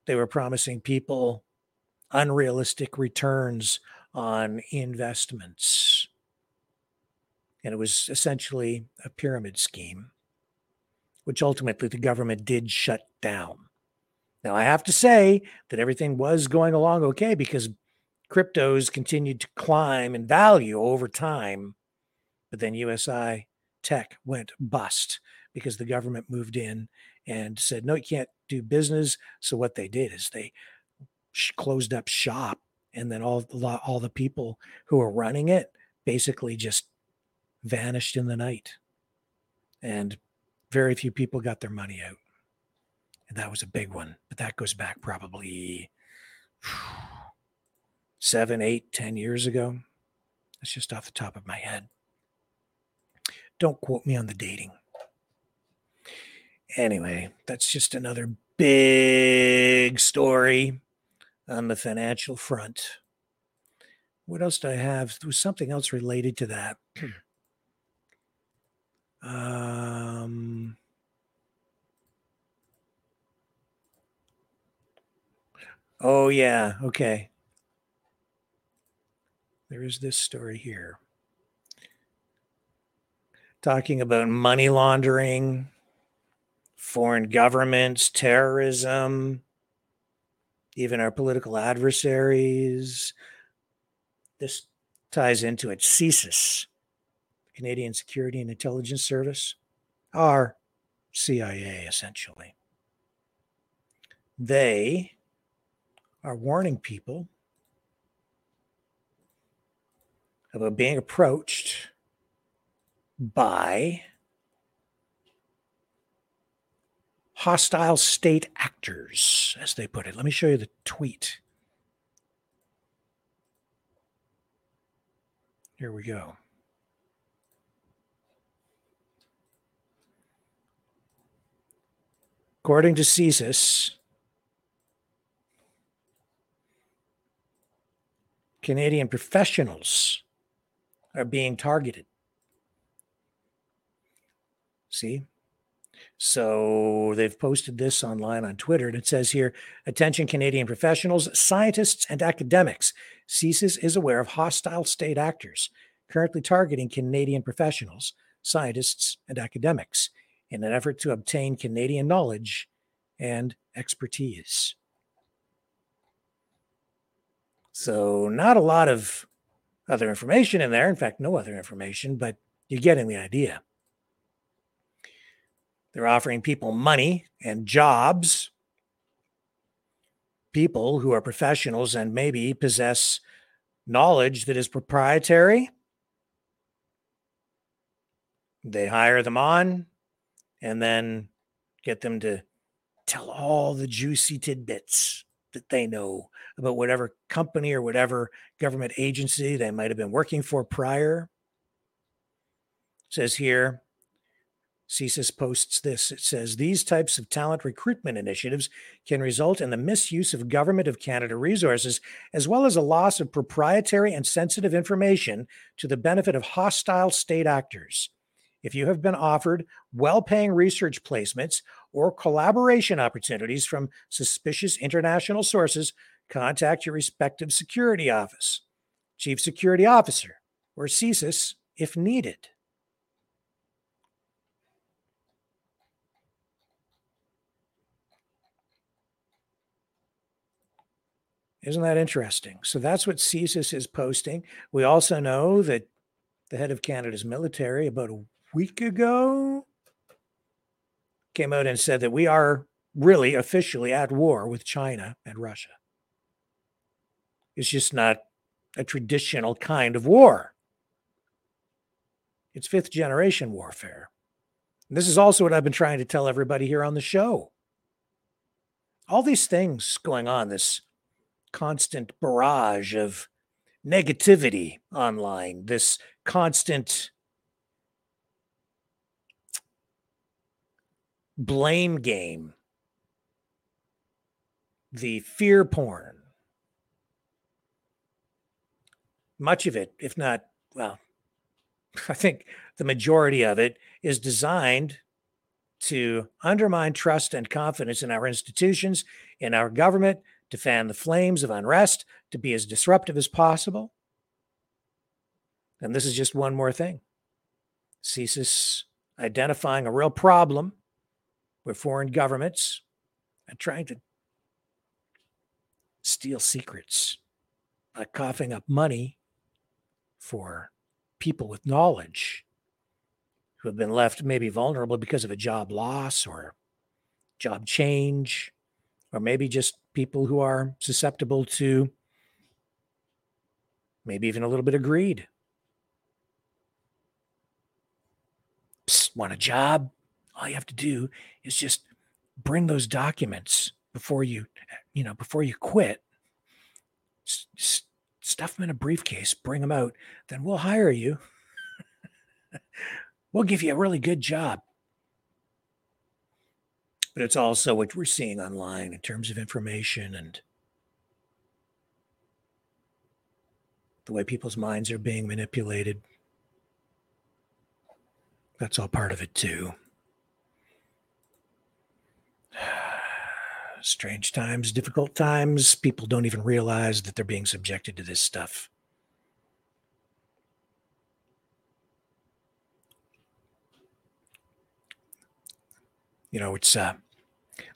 they were promising people unrealistic returns on investments. And it was essentially a pyramid scheme, which ultimately the government did shut down. Now, I have to say that everything was going along okay because cryptos continued to climb in value over time. But then USI Tech went bust because the government moved in and said, no, you can't do business. So what they did is they closed up shop and then all all the people who were running it basically just vanished in the night. And very few people got their money out. And that was a big one but that goes back probably seven eight ten years ago. That's just off the top of my head. Don't quote me on the dating. Anyway that's just another big story on the financial front. What else do I have? There was something else related to that. um, oh, yeah. Okay. There is this story here talking about money laundering, foreign governments, terrorism even our political adversaries. This ties into it. CSIS, Canadian Security and Intelligence Service, our CIA essentially. They are warning people about being approached by hostile state actors, as they put it. Let me show you the tweet. Here we go. According to CSIS, Canadian professionals are being targeted. See, so they've posted this online on Twitter, and it says here Attention, Canadian professionals, scientists, and academics. CSIS is aware of hostile state actors currently targeting Canadian professionals, scientists, and academics in an effort to obtain Canadian knowledge and expertise. So, not a lot of other information in there. In fact, no other information, but you're getting the idea. They're offering people money and jobs, people who are professionals and maybe possess knowledge that is proprietary. They hire them on and then get them to tell all the juicy tidbits that they know about whatever company or whatever government agency they might have been working for prior. It says here CSIS posts this. It says these types of talent recruitment initiatives can result in the misuse of Government of Canada resources, as well as a loss of proprietary and sensitive information to the benefit of hostile state actors. If you have been offered well paying research placements or collaboration opportunities from suspicious international sources, contact your respective security office, chief security officer, or CSIS if needed. Isn't that interesting? So that's what CSIS is posting. We also know that the head of Canada's military, about a week ago, came out and said that we are really officially at war with China and Russia. It's just not a traditional kind of war. It's fifth generation warfare. And this is also what I've been trying to tell everybody here on the show. All these things going on, this constant barrage of negativity online, this constant blame game, the fear porn. Much of it, if not, well, I think the majority of it is designed to undermine trust and confidence in our institutions, in our government, to fan the flames of unrest, to be as disruptive as possible. And this is just one more thing. CSIS identifying a real problem with foreign governments and trying to steal secrets by coughing up money for people with knowledge who have been left maybe vulnerable because of a job loss or job change, or maybe just people who are susceptible to maybe even a little bit of greed. Psst, want a job? All you have to do is just bring those documents before you, you know, before you quit. S- stuff them in a briefcase, bring them out, then we'll hire you. we'll give you a really good job. But it's also what we're seeing online in terms of information and the way people's minds are being manipulated. That's all part of it, too. Strange times, difficult times. People don't even realize that they're being subjected to this stuff. You know, it's uh,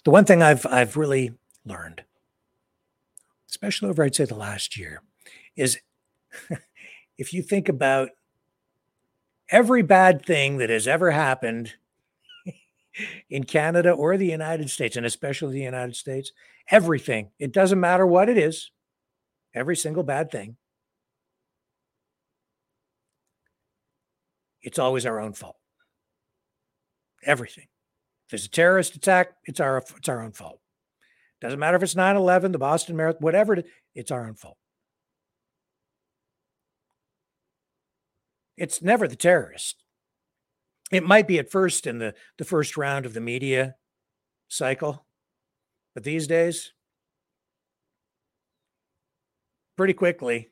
the one thing I've I've really learned, especially over I'd say the last year, is if you think about every bad thing that has ever happened in Canada or the United States, and especially the United States, everything, it doesn't matter what it is, every single bad thing, it's always our own fault. Everything. There's a terrorist attack, it's our it's our own fault. Doesn't matter if it's 9-11, the Boston Marathon, whatever it is, it's our own fault. It's never the terrorist. It might be at first in the, the first round of the media cycle, but these days, pretty quickly,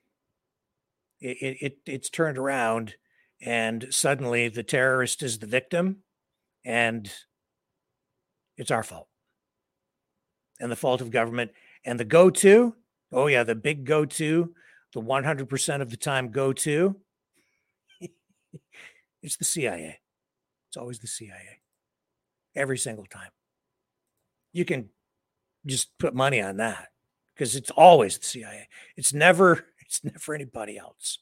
it, it, it's turned around and suddenly the terrorist is the victim and it's our fault. And the fault of government and the go to oh yeah the big go to the 100% of the time go to it's the cia it's always the cia every single time. You can just put money on that because it's always the cia it's never it's never anybody else.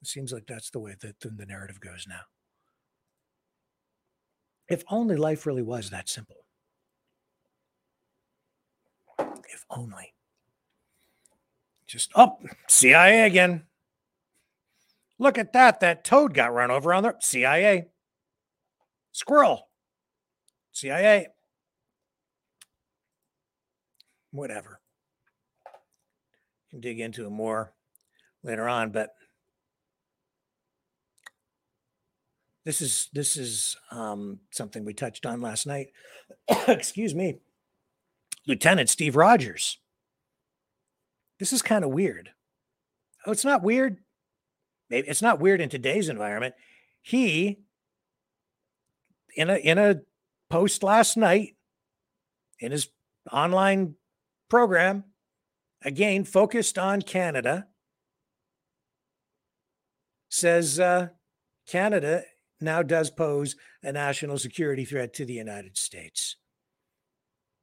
It seems like that's the way that the narrative goes now if only life really was that simple. If only. Just, oh, CIA again. Look at that. That toad got run over on the CIA. Squirrel. CIA. Whatever. Can dig into it more later on, but this is this is um, something we touched on last night. Excuse me, Lieutenant Steve Rogers. This is kind of weird. Oh, it's not weird. Maybe it's not weird in today's environment. He in a in a post last night in his online program again focused on Canada says uh, Canada now does pose a national security threat to the United States.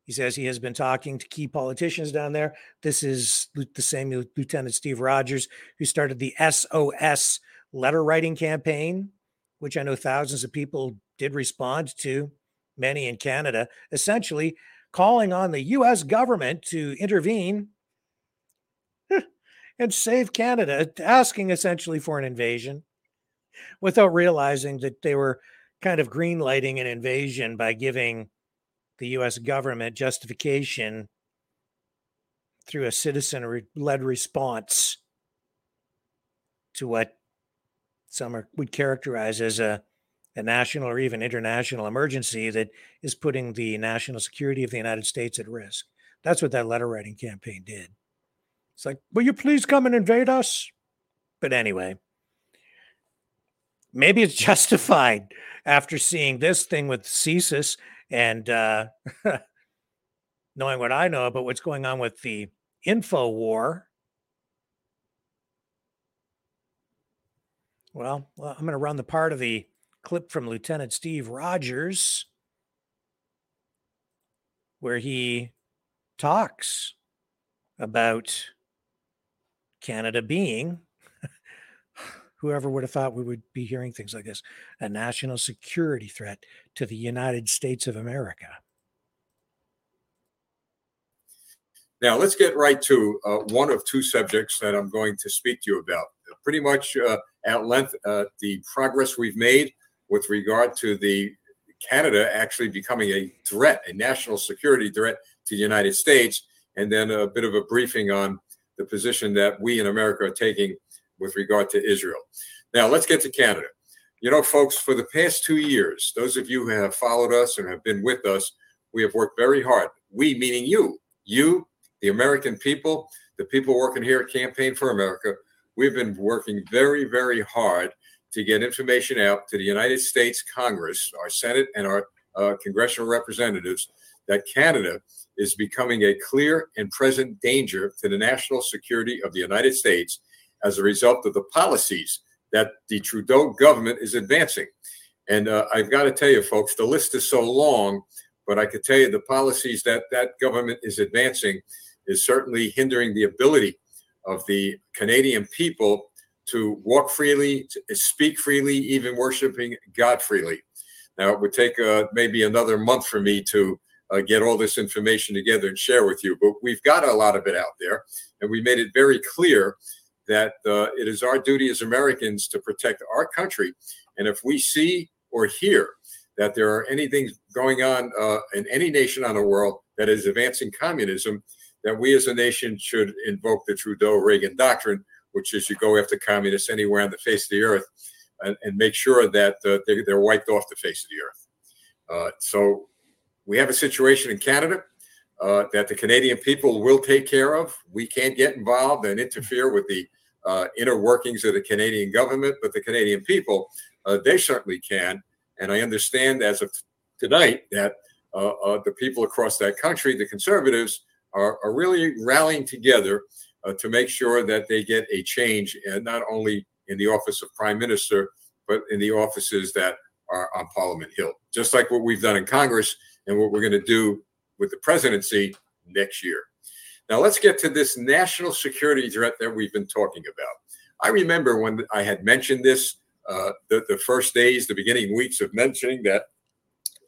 He says he has been talking to key politicians down there. This is the same Lieutenant Steve Rogers who started the SOS letter writing campaign, which I know thousands of people did respond to, many in Canada, essentially calling on the US government to intervene and save Canada, asking essentially for an invasion without realizing that they were kind of greenlighting an invasion by giving the US government justification through a citizen led response to what some are, would characterize as a, a national or even international emergency that is putting the national security of the United States at risk. That's what that letter writing campaign did. It's like, will you please come and invade us? But anyway, maybe it's justified after seeing this thing with CSIS and uh, knowing what I know about what's going on with the info war. Well, well I'm going to run the part of the clip from Lieutenant Steve Rogers where he talks about Canada being whoever would have thought we would be hearing things like this a national security threat to the United States of America. Now, let's get right to uh, one of two subjects that I'm going to speak to you about. Pretty much uh, at length, uh, the progress we've made with regard to the Canada actually becoming a threat, a national security threat to the United States, and then a bit of a briefing on the position that we in America are taking with regard to Israel. Now, let's get to Canada. You know, folks, for the past two years, those of you who have followed us and have been with us, we have worked very hard. We, meaning you, you, the American people, the people working here at Campaign for America, we've been working very, very hard to get information out to the United States Congress, our Senate, and our uh, congressional representatives that Canada is becoming a clear and present danger to the national security of the United States as a result of the policies that the Trudeau government is advancing. And uh, I've got to tell you, folks, the list is so long, but I could tell you the policies that that government is advancing is certainly hindering the ability of the Canadian people to walk freely, to speak freely, even worshiping God freely. Now, it would take uh, maybe another month for me to uh, get all this information together and share with you, but we've got a lot of it out there, and we made it very clear that uh, it is our duty as Americans to protect our country. And if we see or hear that there are anything going on uh, in any nation on the world that is advancing communism, that we as a nation should invoke the Trudeau Reagan doctrine, which is you go after communists anywhere on the face of the earth and, and make sure that uh, they're, they're, wiped off the face of the earth. Uh, so we have a situation in Canada uh, that the Canadian people will take care of. We can't get involved and interfere with the uh, inner workings of the Canadian government, but the Canadian people, uh, they certainly can. And I understand as of tonight that uh, uh the people across that country, the conservatives, are, are really rallying together uh, to make sure that they get a change, and not only in the office of prime minister, but in the offices that are on Parliament Hill, just like what we've done in Congress and what we're going to do with the presidency next year. Now, let's get to this national security threat that we've been talking about. I remember when I had mentioned this uh, the, the first days, the beginning weeks of mentioning that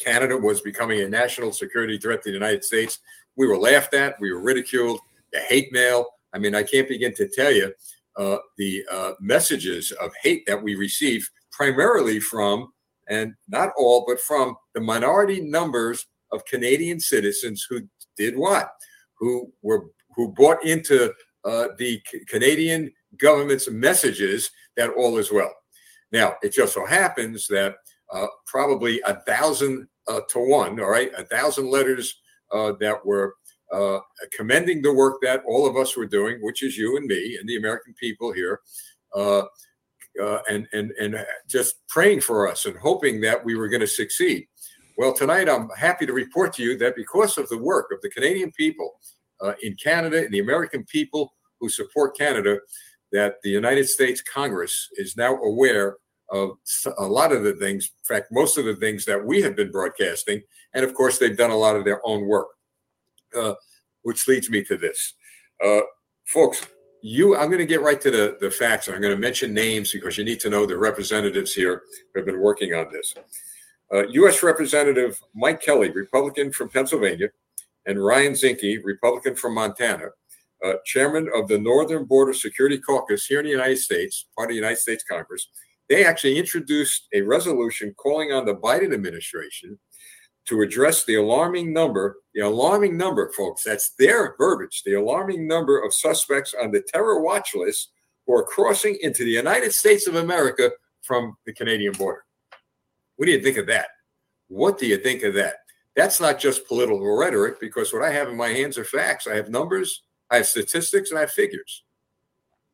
Canada was becoming a national security threat to the United States. We were laughed at, we were ridiculed, the hate mail. I mean, I can't begin to tell you uh, the uh, messages of hate that we receive primarily from, and not all, but from the minority numbers of Canadian citizens who did what? Who were who bought into uh, the C- Canadian government's messages that all is well. Now, it just so happens that uh, probably a thousand uh, to one, all right, a thousand letters uh, that were uh, commending the work that all of us were doing, which is you and me and the American people here, uh, and and and just praying for us and hoping that we were going to succeed. Well, tonight I'm happy to report to you that because of the work of the Canadian people in Canada and the American people who support Canada, that the United States Congress is now aware of a lot of the things, in fact, most of the things that we have been broadcasting. And of course, they've done a lot of their own work, uh, which leads me to this. Uh, folks, you, I'm going to get right to the, the facts. I'm going to mention names because you need to know the representatives here who have been working on this. Uh, U.S. Representative Mike Kelly, Republican from Pennsylvania, and Ryan Zinke, Republican from Montana, uh, chairman of the Northern Border Security Caucus here in the United States, part of the United States Congress, they actually introduced a resolution calling on the Biden administration to address the alarming number, the alarming number, folks, that's their verbiage, the alarming number of suspects on the terror watch list who are crossing into the United States of America from the Canadian border. What do you think of that? What do you think of that? That's not just political rhetoric because what I have in my hands are facts. I have numbers, I have statistics, and I have figures,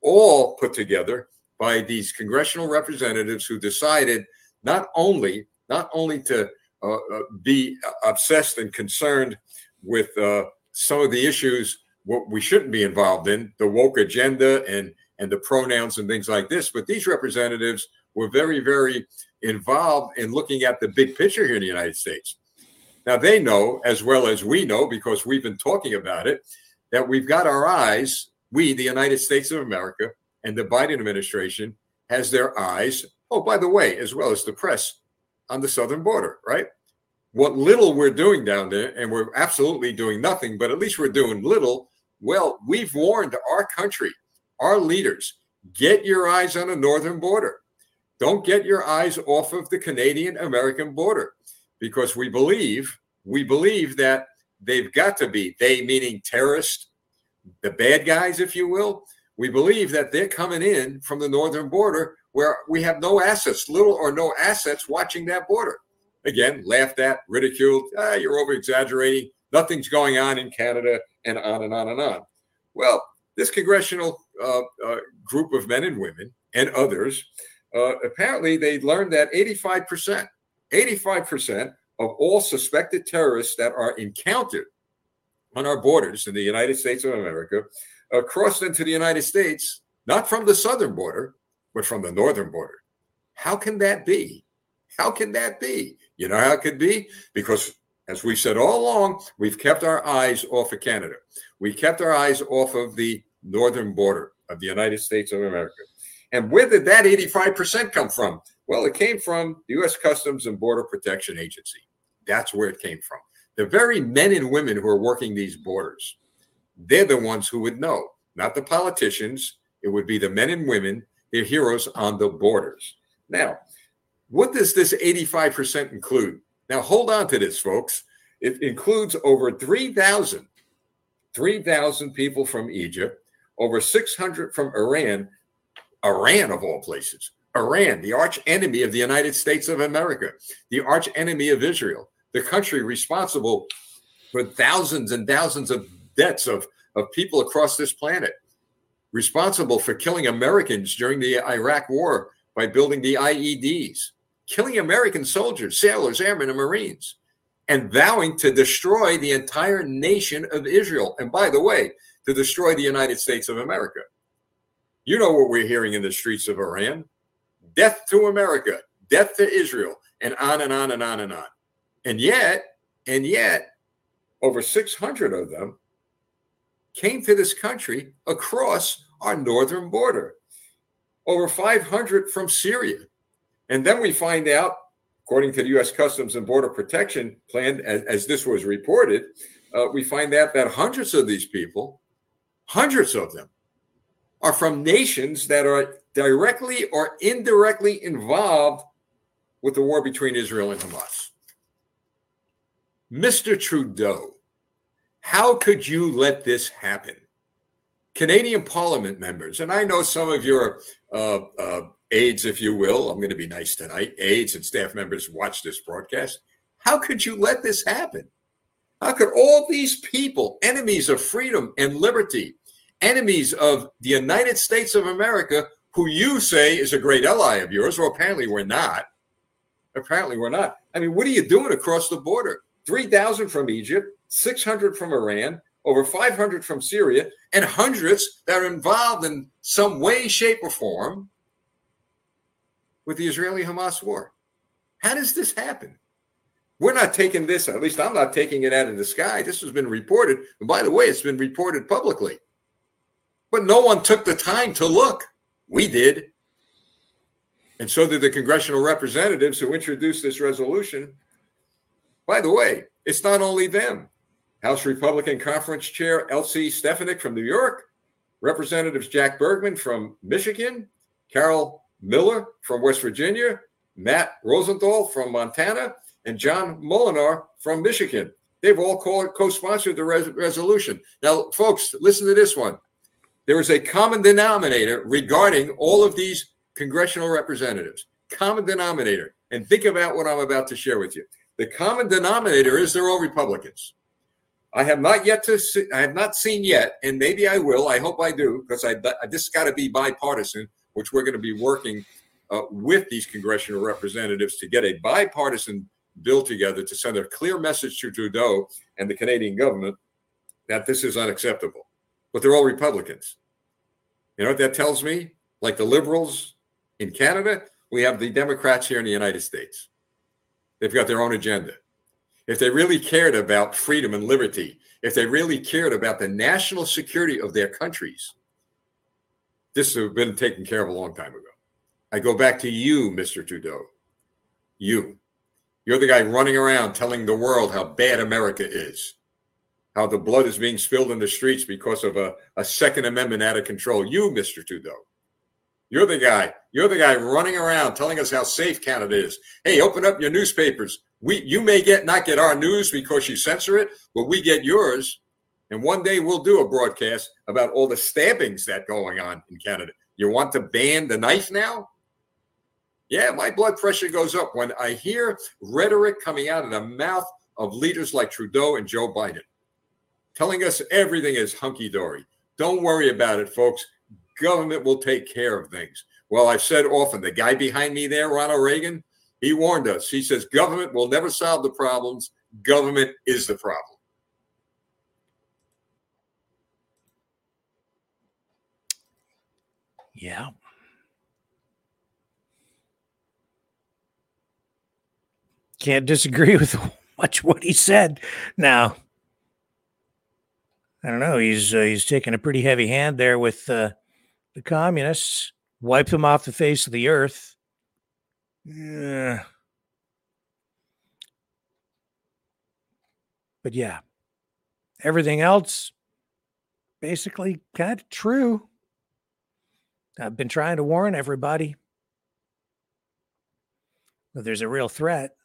all put together by these congressional representatives who decided not only not only to uh, uh, be obsessed and concerned with uh, some of the issues what we shouldn't be involved in the woke agenda and and the pronouns and things like this but these representatives were very very involved in looking at the big picture here in the united states now they know as well as we know because we've been talking about it that we've got our eyes we the united states of america and the Biden administration has their eyes, oh, by the way, as well as the press, on the southern border, right? What little we're doing down there, and we're absolutely doing nothing, but at least we're doing little. Well, we've warned our country, our leaders, get your eyes on the northern border. Don't get your eyes off of the Canadian American border because we believe, we believe that they've got to be, they meaning terrorists, the bad guys, if you will, we believe that they're coming in from the northern border where we have no assets, little or no assets watching that border. Again, laughed at, ridiculed. Ah, you're over exaggerating. Nothing's going on in Canada, and on and on and on. Well, this congressional uh, uh, group of men and women and others uh, apparently they learned that 85%, 85% of all suspected terrorists that are encountered on our borders in the United States of America uh, crossed into the United States, not from the southern border, but from the northern border. How can that be? How can that be? You know how it could be? Because, as we said all along, we've kept our eyes off of Canada. We kept our eyes off of the northern border of the United States of America. And where did that 85% come from? Well, it came from the U.S. Customs and Border Protection Agency. That's where it came from. The very men and women who are working these borders they're the ones who would know, not the politicians. It would be the men and women, the heroes on the borders. Now, what does this 85% include? Now, hold on to this, folks. It includes over 3,000, 3,000 people from Egypt, over 600 from Iran, Iran of all places, Iran, the arch enemy of the United States of America, the arch enemy of Israel, the country responsible for thousands and thousands of deaths of, of people across this planet, responsible for killing Americans during the Iraq War by building the IEDs, killing American soldiers, sailors, airmen, and Marines, and vowing to destroy the entire nation of Israel. And by the way, to destroy the United States of America. You know what we're hearing in the streets of Iran death to America, death to Israel, and on and on and on and on. And yet, and yet, over 600 of them came to this country across our northern border. Over 500 from Syria. And then we find out, according to the U.S. Customs and Border Protection Plan, as, as this was reported, uh, we find out that hundreds of these people, hundreds of them, are from nations that are directly or indirectly involved with the war between Israel and Hamas. Mr. Trudeau how could you let this happen? Canadian Parliament members, and I know some of your uh, uh, aides, if you will, I'm going to be nice tonight, aides and staff members watch this broadcast. How could you let this happen? How could all these people, enemies of freedom and liberty, enemies of the United States of America, who you say is a great ally of yours, well, apparently we're not. Apparently we're not. I mean, what are you doing across the border? 3,000 from Egypt, 600 from Iran, over 500 from Syria, and hundreds that are involved in some way, shape, or form with the Israeli Hamas war. How does this happen? We're not taking this, at least I'm not taking it out of the sky. This has been reported. And by the way, it's been reported publicly. But no one took the time to look. We did. And so did the congressional representatives who introduced this resolution. By the way, it's not only them. House Republican Conference Chair Elise Stefanik from New York, Representatives Jack Bergman from Michigan, Carol Miller from West Virginia, Matt Rosendale from Montana, and John Moolenaar from Michigan. They've all co sponsored the res- resolution. Now, folks, listen to this one. There is a common denominator regarding all of these congressional representatives. Common denominator. And think about what I'm about to share with you. The common denominator is they're all Republicans. I have not yet to see, I have not seen yet, and maybe I will. I hope I do, because I, I this got to be bipartisan, which we're going to be working uh, with these congressional representatives to get a bipartisan bill together to send a clear message to Trudeau and the Canadian government that this is unacceptable. But they're all Republicans. You know what that tells me? Like the liberals in Canada, we have the Democrats here in the United States. They've got their own agenda if they really cared about freedom and liberty, if they really cared about the national security of their countries, this would have been taken care of a long time ago. I go back to you, Mr. Trudeau. You. You're the guy running around telling the world how bad America is, how the blood is being spilled in the streets because of a, a Second Amendment out of control. You, Mr. Trudeau. You're the guy. You're the guy running around telling us how safe Canada is. Hey, open up your newspapers we you may get not get our news because you censor it, but we get yours. And one day we'll do a broadcast about all the stabbings that going on in Canada. You want to ban the knife now? Yeah, my blood pressure goes up when I hear rhetoric coming out of the mouth of leaders like Trudeau and Joe Biden, telling us everything is hunky dory. Don't worry about it, folks. Government will take care of things. Well, I've said often, the guy behind me there, Ronald Reagan, he warned us. He says, government will never solve the problems. Government is the problem. Yeah. Can't disagree with much what he said. Now, I don't know. He's uh, he's taking a pretty heavy hand there with uh, the communists. Wiped them off the face of the earth yeah. But yeah, everything else basically kind of true. I've been trying to warn everybody that there's a real threat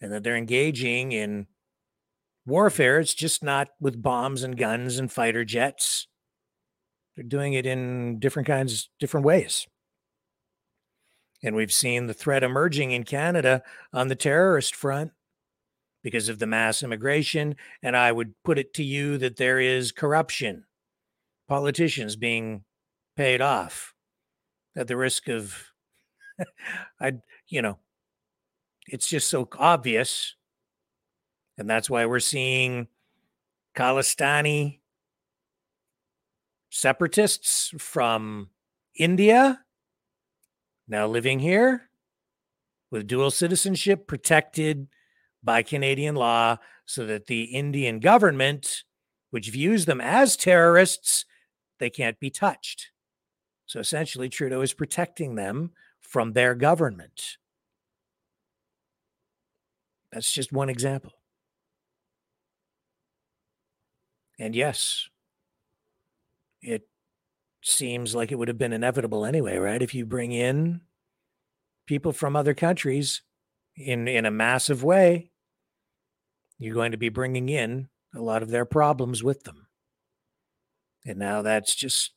and that they're engaging in warfare. It's just not with bombs and guns and fighter jets. They're doing it in different kinds, different ways. And we've seen the threat emerging in Canada on the terrorist front because of the mass immigration. And I would put it to you that there is corruption, politicians being paid off at the risk of, I, you know, it's just so obvious. And that's why we're seeing Khalistani separatists from India now living here with dual citizenship protected by Canadian law so that the Indian government, which views them as terrorists, they can't be touched. So essentially, Trudeau is protecting them from their government. That's just one example. And yes, it seems like it would have been inevitable anyway, right? If you bring in people from other countries in in a massive way, you're going to be bringing in a lot of their problems with them. And now that's just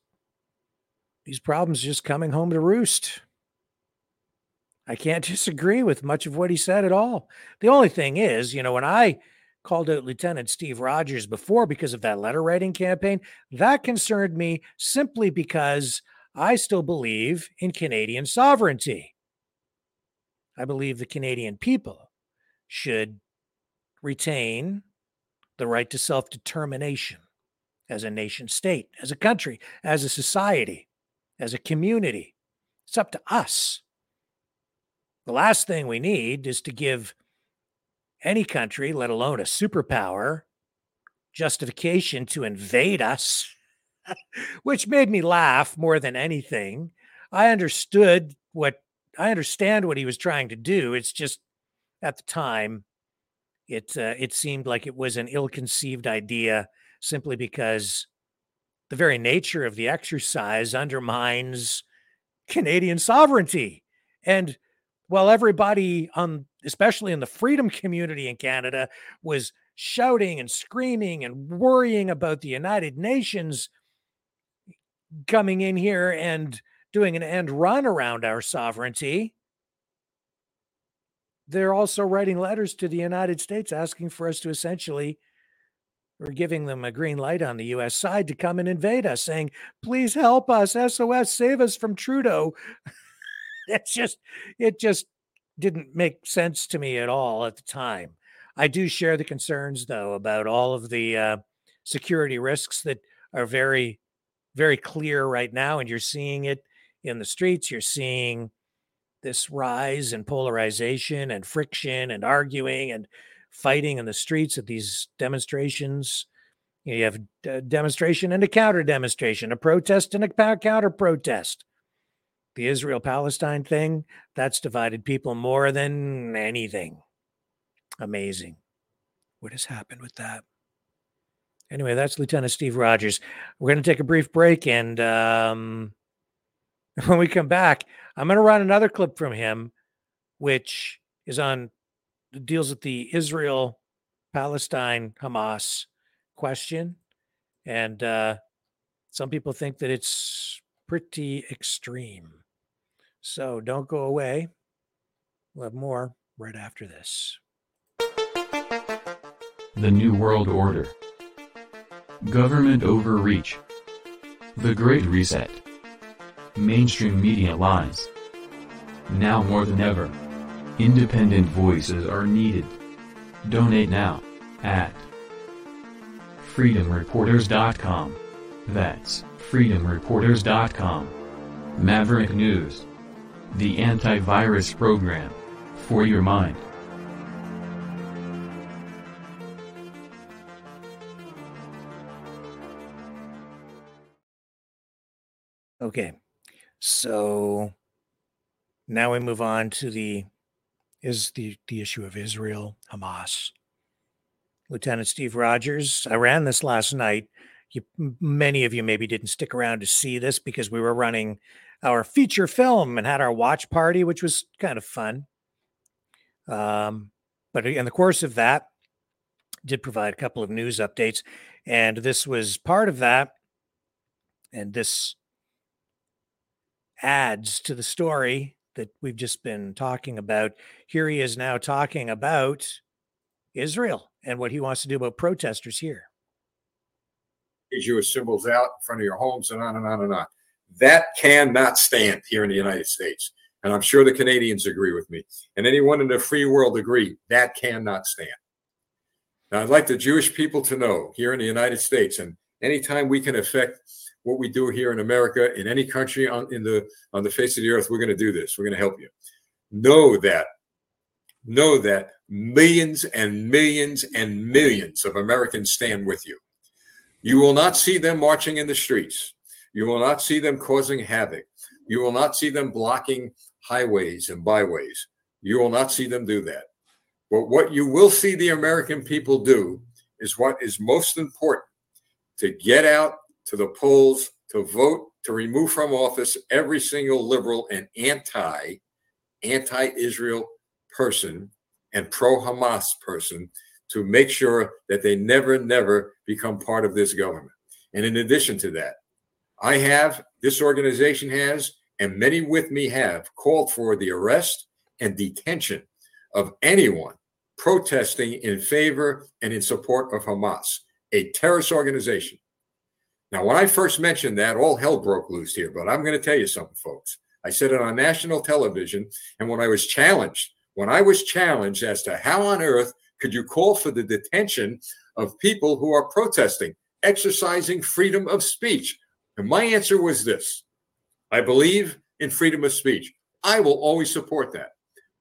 these problems just coming home to roost. I can't disagree with much of what he said at all. The only thing is, you know, when I called out Lieutenant Steve Rogers before because of that letter writing campaign, that concerned me simply because I still believe in Canadian sovereignty. I believe the Canadian people should retain the right to self determination as a nation state, as a country, as a society, as a community. It's up to us. The last thing we need is to give any country, let alone a superpower, justification to invade us, which made me laugh more than anything. I understood what I understand what he was trying to do. It's just at the time, it uh, it seemed like it was an ill-conceived idea simply because the very nature of the exercise undermines Canadian sovereignty. And while everybody on especially in the freedom community in Canada was shouting and screaming and worrying about the United Nations coming in here and doing an end run around our sovereignty, they're also writing letters to the United States asking for us to essentially or giving them a green light on the US side to come and invade us, saying, please help us, SOS, save us from Trudeau. it's just, it just didn't make sense to me at all at the time. I do share the concerns, though, about all of the uh, security risks that are very, very clear right now. And you're seeing it in the streets. You're seeing this rise in polarization and friction and arguing and fighting in the streets at these demonstrations. You have a demonstration and a counter demonstration, a protest and a counter protest. The Israel Palestine thing, that's divided people more than anything. Amazing. What has happened with that? Anyway, that's Lieutenant Steve Rogers. We're going to take a brief break. And um, when we come back, I'm going to run another clip from him, which is on deals with the Israel Palestine Hamas question. And uh, some people think that it's pretty extreme. So don't go away. We'll have more right after this. The New World Order. Government overreach. The Great Reset. Mainstream media lies. Now more than ever. Independent voices are needed. Donate now at freedomreporters.com. That's freedomreporters.com. Maverick News. The antivirus program. For your mind. Okay. So now we move on to the is the, the issue of Israel, Hamas. Lieutenant Steve Rogers, I ran this last night. You, many of you maybe didn't stick around to see this because we were running our feature film and had our watch party, which was kind of fun. Um, but in the course of that, did provide a couple of news updates, and this was part of that. And this adds to the story that we've just been talking about. Here he is now talking about Israel and what he wants to do about protesters here. Jewish symbols out in front of your homes and on and on and on. That cannot stand here in the United States. And I'm sure the Canadians agree with me. And anyone in the free world agree that cannot stand. Now, I'd like the Jewish people to know here in the United States, and anytime we can affect what we do here in America, in any country on in the on the face of the earth, we're going to do this. We're going to help you. Know that, know that millions and millions and millions of Americans stand with you. You will not see them marching in the streets. You will not see them causing havoc. You will not see them blocking highways and byways. You will not see them do that. But what you will see the American people do is what is most important to get out to the polls to vote to remove from office every single liberal and anti anti Israel person and pro Hamas person to make sure that they never, never become part of this government. And in addition to that, I have, this organization has, and many with me have called for the arrest and detention of anyone protesting in favor and in support of Hamas, a terrorist organization. Now, when I first mentioned that, all hell broke loose here. But I'm going to tell you something, folks. I said it on national television. And when I was challenged, when I was challenged as to how on earth could you call for the detention of people who are protesting, exercising freedom of speech? And my answer was this I believe in freedom of speech. I will always support that.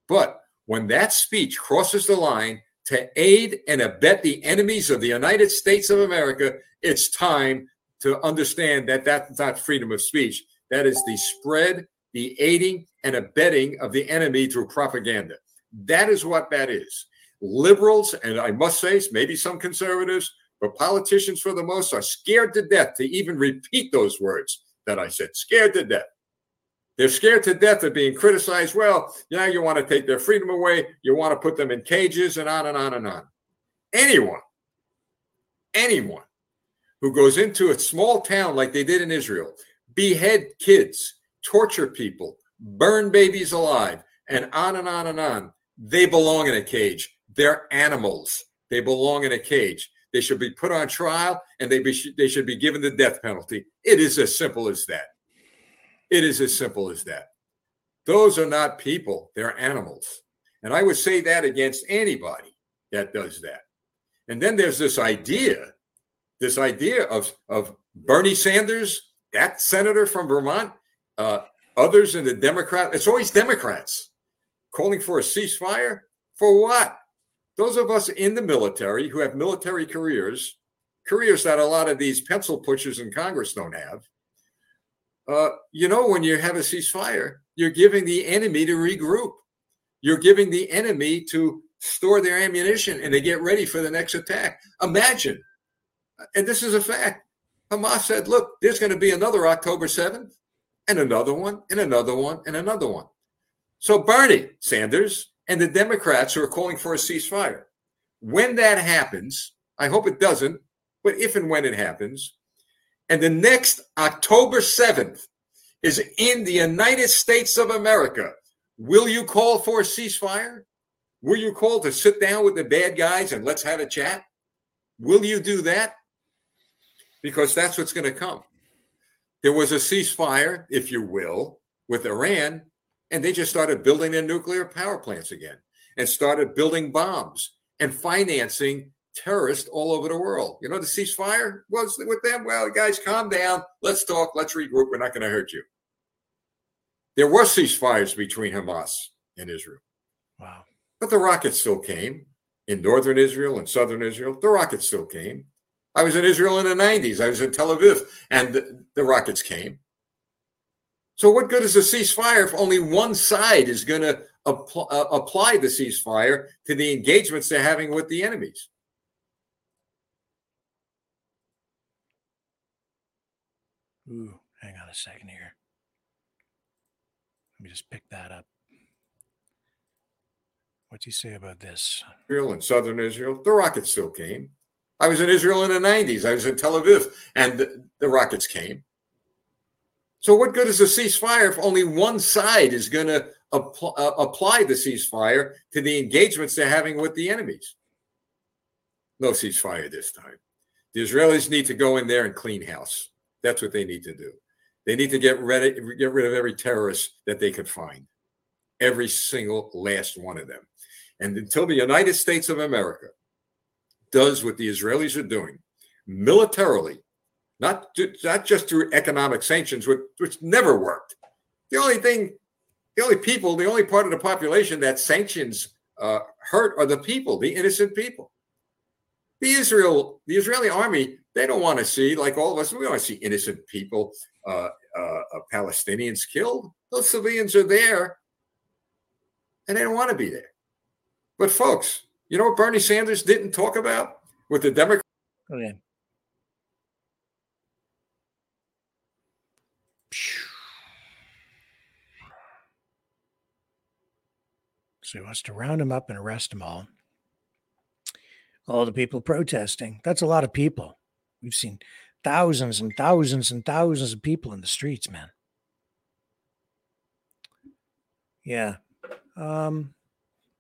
But when that speech crosses the line to aid and abet the enemies of the United States of America, it's time to understand that that's not freedom of speech. That is the spread, the aiding, and abetting of the enemy through propaganda. That is what that is. Liberals, and I must say, maybe some conservatives, but politicians for the most are scared to death to even repeat those words that I said. Scared to death. They're scared to death of being criticized. Well, now you want to take their freedom away. You want to put them in cages and on and on and on. Anyone, anyone who goes into a small town like they did in Israel, behead kids, torture people, burn babies alive, and on and on and on, they belong in a cage. They're animals. They belong in a cage. They should be put on trial and they, be, they should be given the death penalty. It is as simple as that. It is as simple as that. Those are not people, they're animals. And I would say that against anybody that does that. And then there's this idea, this idea of, of Bernie Sanders, that senator from Vermont, uh, others in the Democrat, it's always Democrats calling for a ceasefire. For what? Those of us in the military who have military careers, careers that a lot of these pencil pushers in Congress don't have, uh, you know, when you have a ceasefire, you're giving the enemy to regroup. You're giving the enemy to store their ammunition and they get ready for the next attack. Imagine, and this is a fact. Hamas said, look, there's going to be another October 7th, and another one, and another one, and another one. So Bernie Sanders and the Democrats who are calling for a ceasefire. When that happens, I hope it doesn't, but if and when it happens, and the next October 7th is in the United States of America. Will you call for a ceasefire? Will you call to sit down with the bad guys and let's have a chat? Will you do that? Because that's what's going to come. There was a ceasefire, if you will, with Iran, and they just started building their nuclear power plants again and started building bombs and financing terrorists all over the world. You know, the ceasefire was with them. Well, guys, calm down. Let's talk. Let's regroup. We're not going to hurt you. There were ceasefires between Hamas and Israel. Wow. But the rockets still came in northern Israel and southern Israel. The rockets still came. I was in Israel in the 90s. I was in Tel Aviv, and the, the rockets came. So, what good is a ceasefire if only one side is going to apply, uh, apply the ceasefire to the engagements they're having with the enemies? Ooh, hang on a second here. Let me just pick that up. What What's he say about this? Israel and southern Israel, the rockets still came. I was in Israel in the 90s. I was in Tel Aviv, and the, the rockets came. So, what good is a ceasefire if only one side is going to apl- uh, apply the ceasefire to the engagements they're having with the enemies? No ceasefire this time. The Israelis need to go in there and clean house. That's what they need to do. They need to get rid of, get rid of every terrorist that they could find, every single last one of them. And until the United States of America does what the Israelis are doing militarily, not, not just through economic sanctions, which, which never worked. The only thing, the only people, the only part of the population that sanctions uh, hurt are the people, the innocent people. The Israel, the Israeli army they don't want to see, like all of us, we want to see innocent people, uh, uh, uh, Palestinians killed. Those civilians are there and they don't want to be there. But, folks, you know what Bernie Sanders didn't talk about with the Democrats? Okay. So he wants to round them up and arrest them all. All the people protesting. That's a lot of people. We've seen thousands and thousands and thousands of people in the streets, man. Yeah. Um,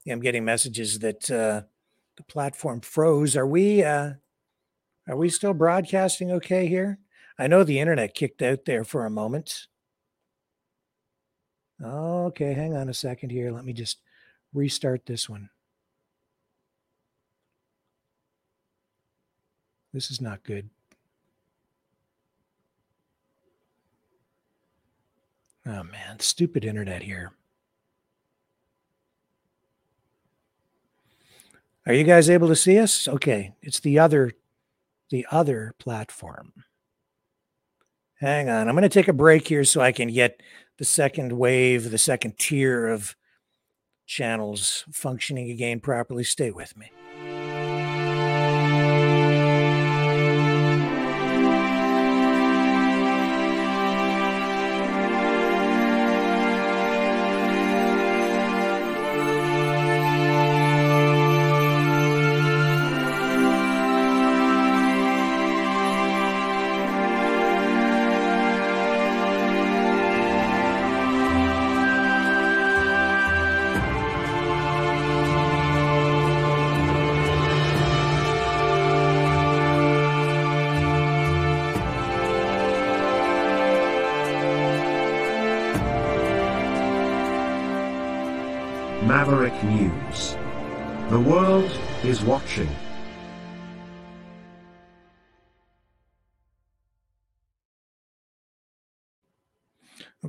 yeah, I'm getting messages that uh, the platform froze. Are we uh, are we still broadcasting okay here? I know the internet kicked out there for a moment. Okay, hang on a second here. Let me just restart this one. This is not good. Oh man, stupid internet here. Are you guys able to see us? Okay, it's the other the other platform. Hang on. I'm going to take a break here so I can get the second wave, the second tier of channels functioning again properly. Stay with me.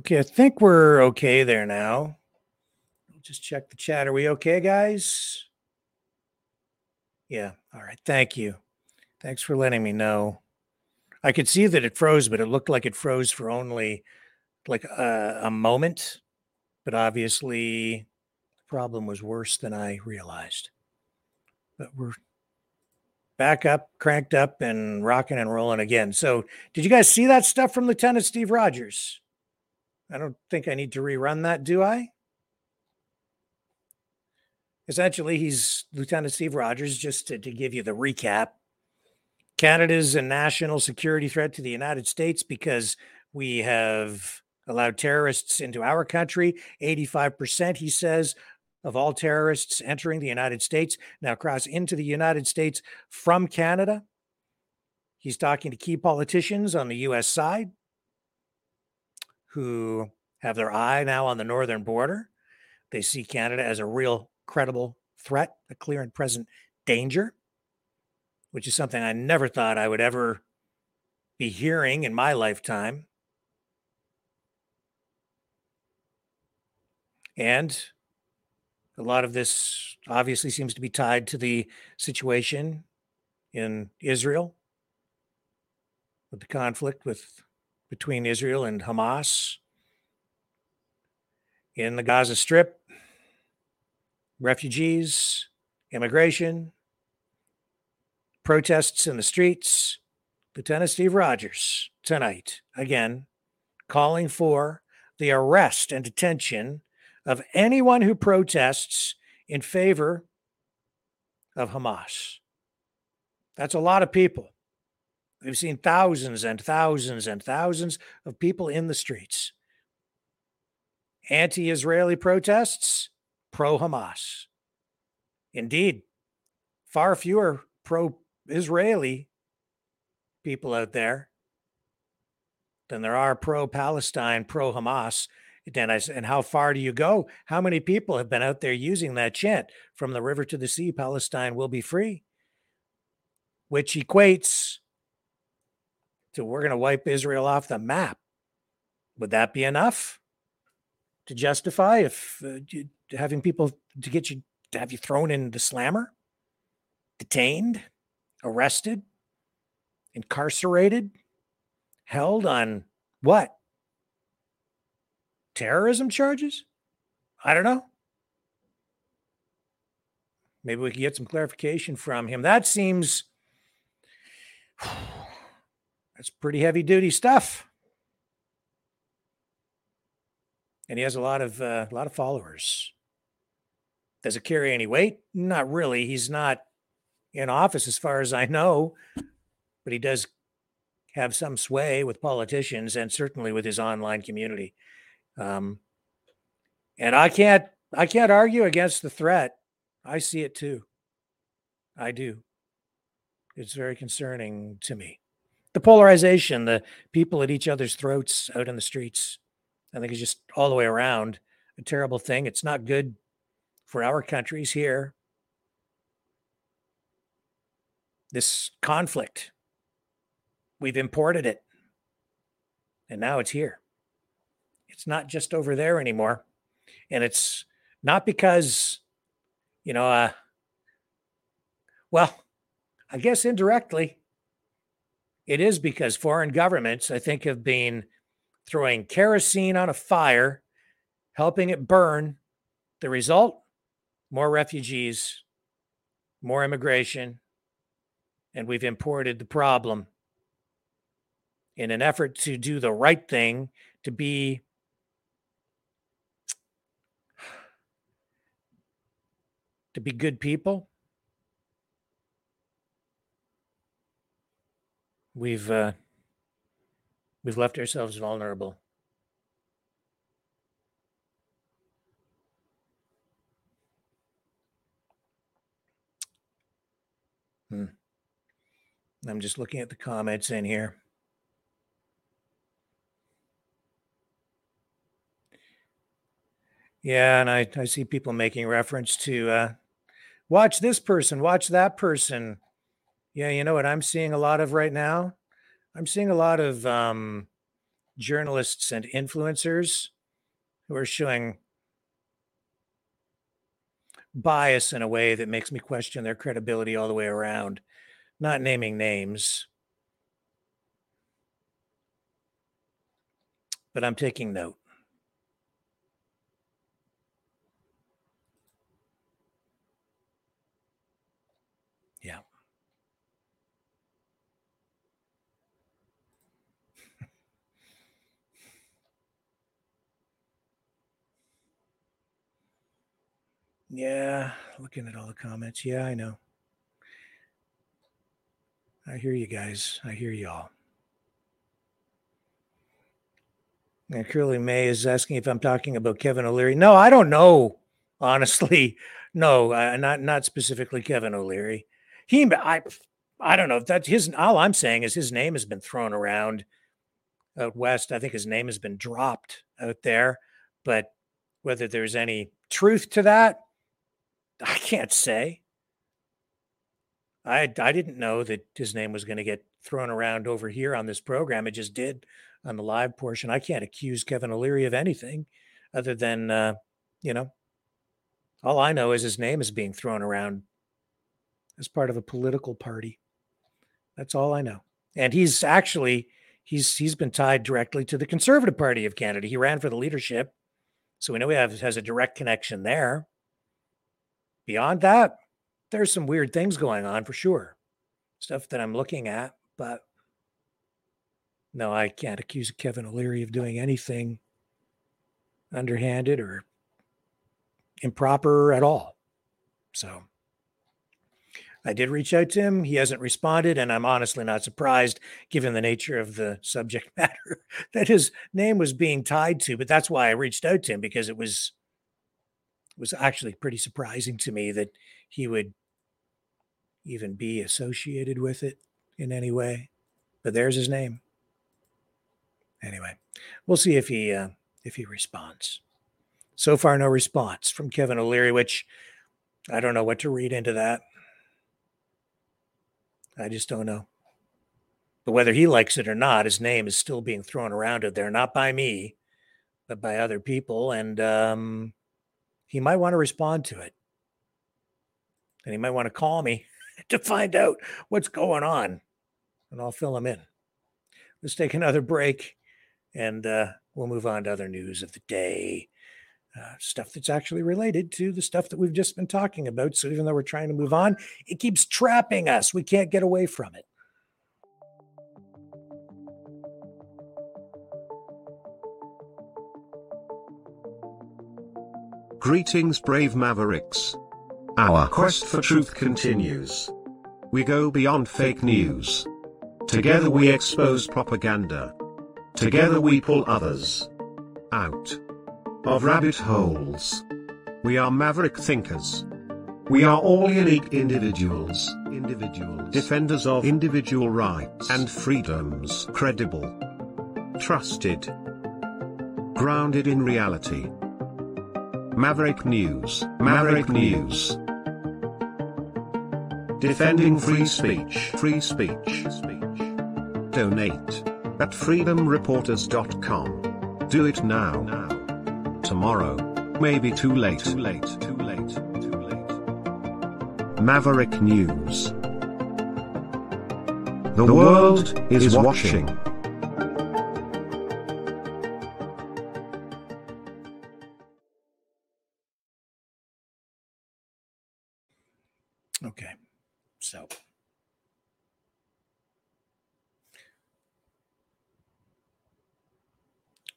Okay, I think we're okay there now. Just check the chat. Are we okay, guys? Yeah. All right. Thank you. Thanks for letting me know. I could see that it froze, but it looked like it froze for only like a, a moment. But obviously, the problem was worse than I realized. But we're back up, cranked up, and rocking and rolling again. So, did you guys see that stuff from Lieutenant Steve Rogers? I don't think I need to rerun that, do I? Essentially, he's Lieutenant Steve Rogers, just to, to give you the recap. Canada's a national security threat to the United States because we have allowed terrorists into our country. 85%, he says, of all terrorists entering the United States now cross into the United States from Canada. He's talking to key politicians on the US side who have their eye now on the northern border. They see Canada as a real credible threat, a clear and present danger, which is something I never thought I would ever be hearing in my lifetime. And a lot of this obviously seems to be tied to the situation in Israel with the conflict with between Israel and Hamas in the Gaza Strip, refugees, immigration, protests in the streets. Lieutenant Steve Rogers tonight, again, calling for the arrest and detention of anyone who protests in favor of Hamas. That's a lot of people. We've seen thousands and thousands and thousands of people in the streets. Anti Israeli protests, pro Hamas. Indeed, far fewer pro Israeli people out there than there are pro Palestine, pro Hamas. And, I, and how far do you go? How many people have been out there using that chant from the river to the sea? Palestine will be free, which equates to we're going to wipe Israel off the map. Would that be enough to justify if uh, having people to get you to have you thrown in the slammer, detained, arrested, incarcerated, held on what? Terrorism charges? I don't know. Maybe we can get some clarification from him. That seems that's pretty heavy duty stuff. And he has a lot of uh, a lot of followers. Does it carry any weight? Not really. He's not in office as far as I know, but he does have some sway with politicians and certainly with his online community. Um, and I can't I can't argue against the threat. I see it too. I do. It's very concerning to me. The polarization, the people at each other's throats out in the streets, I think it's just all the way around a terrible thing. It's not good for our countries here. This conflict, we've imported it, and now it's here. It's not just over there anymore. And it's not because, you know, uh, well, I guess indirectly, it is because foreign governments, I think, have been throwing kerosene on a fire, helping it burn. The result more refugees, more immigration, and we've imported the problem in an effort to do the right thing, to be to be good people. We've uh, we've left ourselves vulnerable. Hmm. I'm just looking at the comments in here. Yeah, and I, I see people making reference to uh, watch this person, watch that person. Yeah, you know what I'm seeing a lot of right now? I'm seeing a lot of um, journalists and influencers who are showing bias in a way that makes me question their credibility all the way around. Not naming names, but I'm taking note. Yeah. Yeah, looking at all the comments. Yeah, I know. I hear you guys. I hear y'all. And Curly May is asking if I'm talking about Kevin O'Leary. No, I don't know. Honestly, no, uh, not not specifically Kevin O'Leary. He, I, I don't know if that's his. All I'm saying is his name has been thrown around out west. I think his name has been dropped out there, but whether there's any truth to that, I can't say. I I didn't know that his name was going to get thrown around over here on this program. It just did on the live portion. I can't accuse Kevin O'Leary of anything other than uh, you know. All I know is his name is being thrown around as part of a political party. That's all I know. And he's actually he's he's been tied directly to the Conservative Party of Canada. He ran for the leadership, so we know he have, has a direct connection there. Beyond that, there's some weird things going on for sure. Stuff that I'm looking at, but no, I can't accuse Kevin O'Leary of doing anything underhanded or improper at all. So I did reach out to him. He hasn't responded, and I'm honestly not surprised given the nature of the subject matter that his name was being tied to. But that's why I reached out to him because it was was actually pretty surprising to me that he would even be associated with it in any way. But there's his name. Anyway, we'll see if he uh, if he responds. So far, no response from Kevin O'Leary, which I don't know what to read into that. I just don't know. But whether he likes it or not, his name is still being thrown around out there, not by me, but by other people. And um, he might want to respond to it. And he might want to call me to find out what's going on. And I'll fill him in. Let's take another break and uh, we'll move on to other news of the day. Uh, stuff that's actually related to the stuff that we've just been talking about. So even though we're trying to move on, it keeps trapping us. We can't get away from it. Greetings, brave mavericks. Our quest for truth continues. We go beyond fake news. Together we expose propaganda. Together we pull others out of rabbit holes. We are maverick thinkers. We are all unique individuals, individuals, defenders of individual rights and freedoms, credible, trusted, grounded in reality. Maverick News, Maverick News. Defending free speech, free speech, speech. Donate at freedomreporters.com. Do it now. Now. Tomorrow. Maybe too late. Too late. Too late. Too late. Maverick News. The world is watching.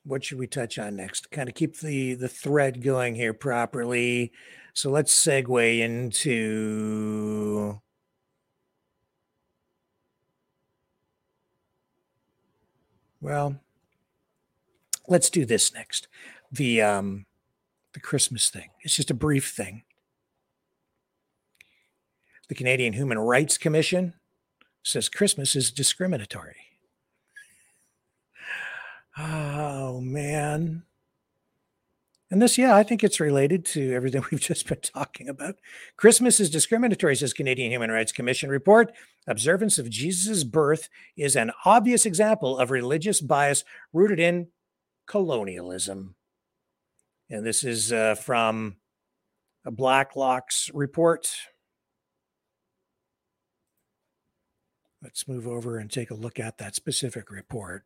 What should we touch on next? Kind of keep the the thread going here properly. So let's segue into well, let's do this next. The um the Christmas thing. It's just a brief thing. The Canadian Human Rights Commission says Christmas is discriminatory. Oh, man. And this, yeah, I think it's related to everything we've just been talking about. Christmas is discriminatory, says Canadian Human Rights Commission report. Observance of Jesus' birth is an obvious example of religious bias rooted in colonialism. And this is uh, from a Blacklock's report. Let's move over and take a look at that specific report.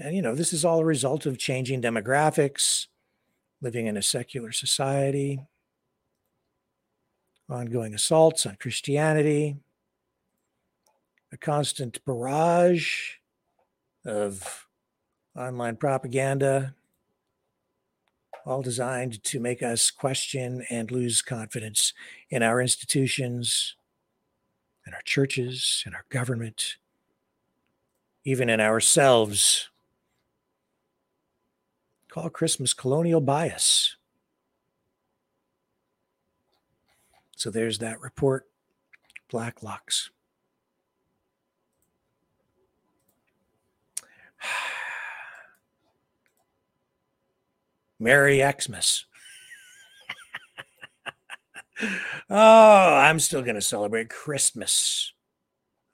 And, you know, this is all a result of changing demographics, living in a secular society, ongoing assaults on Christianity, a constant barrage of online propaganda, all designed to make us question and lose confidence in our institutions, in our churches, in our government, even in ourselves. Call Christmas colonial bias. So there's that report, Blacklocks. Merry Xmas. oh, I'm still going to celebrate Christmas.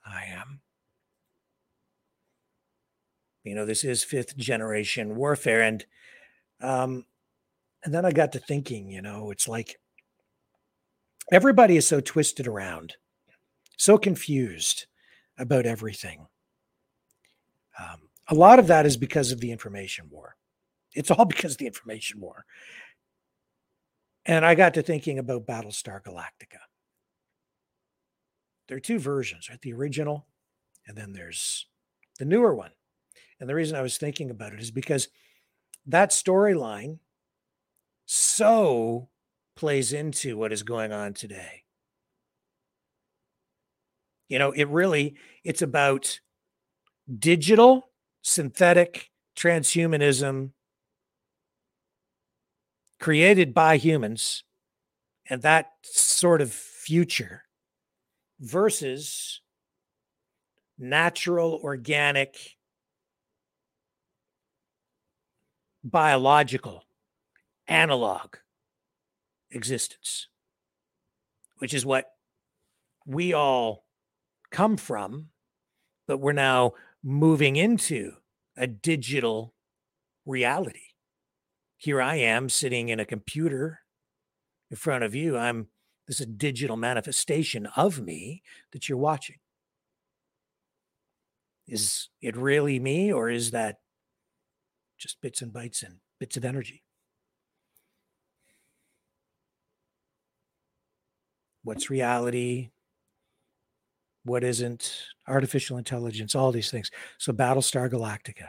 I am. You know, this is fifth generation warfare. And um, and then I got to thinking, you know, it's like everybody is so twisted around, so confused about everything. Um, a lot of that is because of the information war. It's all because of the information war. And I got to thinking about Battlestar Galactica. There are two versions, right? The original, and then there's the newer one. And the reason I was thinking about it is because that storyline so plays into what is going on today. You know, it really it's about digital synthetic transhumanism created by humans and that sort of future versus natural organic biological analog existence, which is what we all come from, but we're now moving into a digital reality. Here I am sitting in a computer in front of you. I'm this is a digital manifestation of me that you're watching. Is it really me or is that just bits and bytes and bits of energy. What's reality? What isn't? Artificial intelligence, all these things. So, Battlestar Galactica.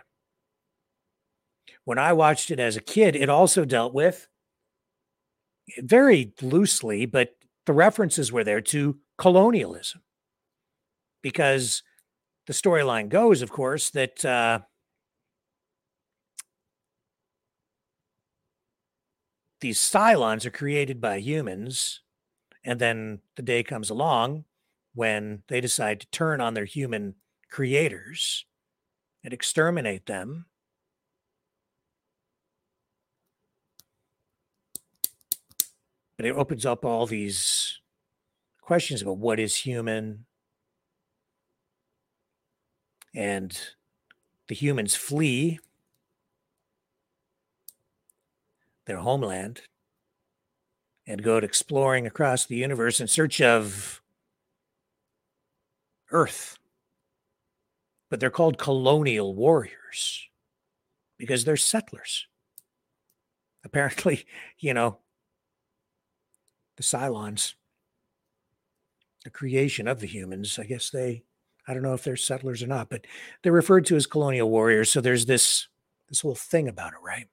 When I watched it as a kid, it also dealt with very loosely, but the references were there to colonialism. Because the storyline goes, of course, that uh, these Cylons are created by humans, and then the day comes along when they decide to turn on their human creators and exterminate them. But it opens up all these questions about what is human. And the humans flee their homeland and go exploring across the universe in search of Earth. But they're called colonial warriors because they're settlers. Apparently, you know, the Cylons, the creation of the humans, I guess they, I don't know if they're settlers or not, but they're referred to as colonial warriors. So there's this this whole thing about it, right?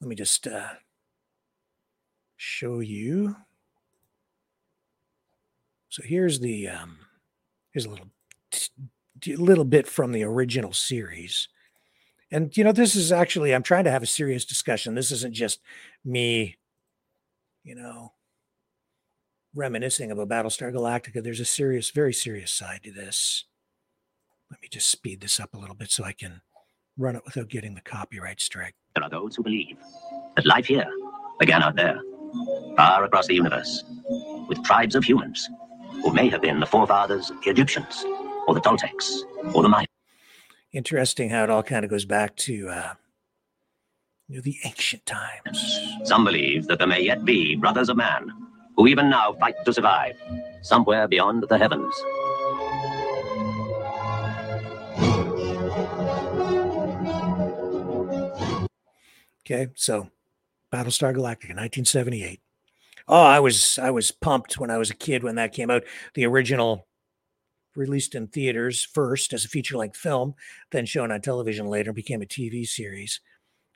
Let me just uh, show you. So here's the um, here's a little a little bit from the original series. And you know, this is actually I'm trying to have a serious discussion. This isn't just me, you know, reminiscing about Battlestar Galactica. There's a serious, very serious side to this. Let me just speed this up a little bit so I can run it without getting the copyright strike. There are those who believe that life here began out there, far across the universe, with tribes of humans who may have been the forefathers of the Egyptians, or the Toltecs, or the Mayans. Interesting how it all kind of goes back to uh, you know, the ancient times. Some believe that there may yet be brothers of man who even now fight to survive somewhere beyond the heavens. Okay, so Battlestar Galactica, 1978. Oh, I was I was pumped when I was a kid when that came out. The original released in theaters first as a feature-length film, then shown on television later, became a TV series.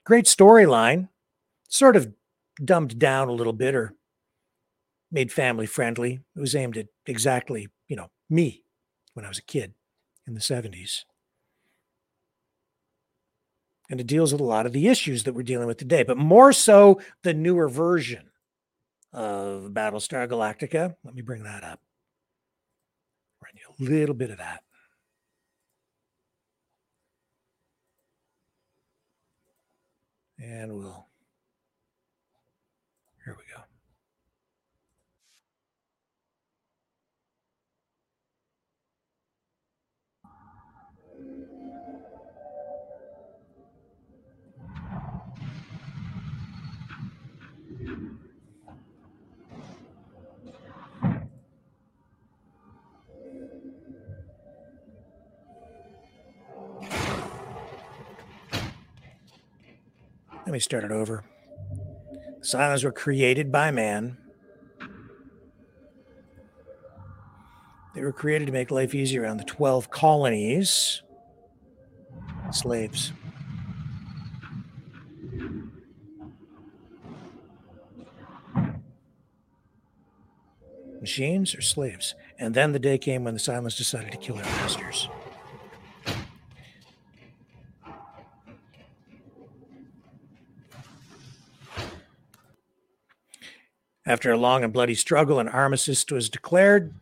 Great storyline, sort of dumbed down a little bit or made family friendly. It was aimed at exactly, you know, me when I was a kid in the 70s and it deals with a lot of the issues that we're dealing with today, but more so the newer version of Battlestar Galactica. Let me bring that up. Run you a little bit of that. And we'll, Let me start it over. The Cylons were created by man. They were created to make life easier on the 12 colonies, slaves. Machines or slaves? And then the day came when the Cylons decided to kill their masters. After a long and bloody struggle, an armistice was declared.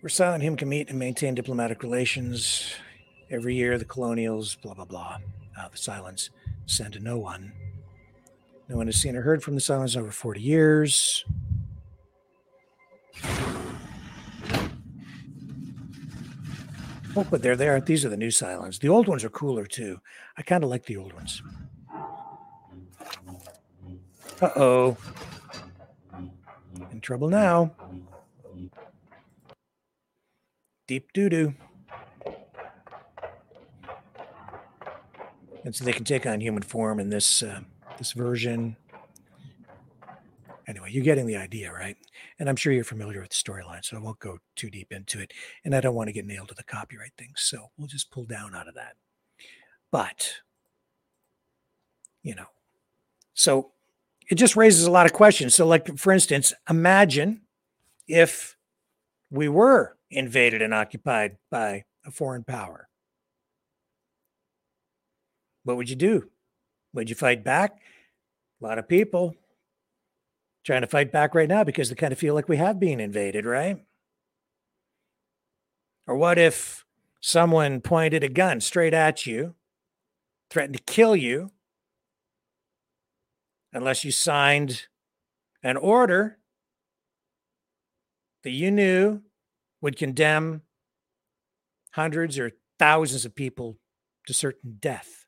Versailles and him can meet and maintain diplomatic relations. Every year, the colonials, blah, blah, blah. Uh, the Cylons send to no one. No one has seen or heard from the Cylons in over 40 years. Oh, but they're there. These are the new Cylons. The old ones are cooler too. I kind of like the old ones. Uh oh. In trouble now. Deep doo doo. And so they can take on human form in this uh, this version. Anyway, you're getting the idea, right? And I'm sure you're familiar with the storyline, so I won't go too deep into it. And I don't want to get nailed to the copyright thing, so we'll just pull down out of that. But you know. So it just raises a lot of questions. So, like, for instance, imagine if we were invaded and occupied by a foreign power. What would you do? Would you fight back? A lot of people trying to fight back right now because they kind of feel like we have been invaded, right? Or what if someone pointed a gun straight at you, threatened to kill you, unless you signed an order that you knew would condemn hundreds or thousands of people to certain death?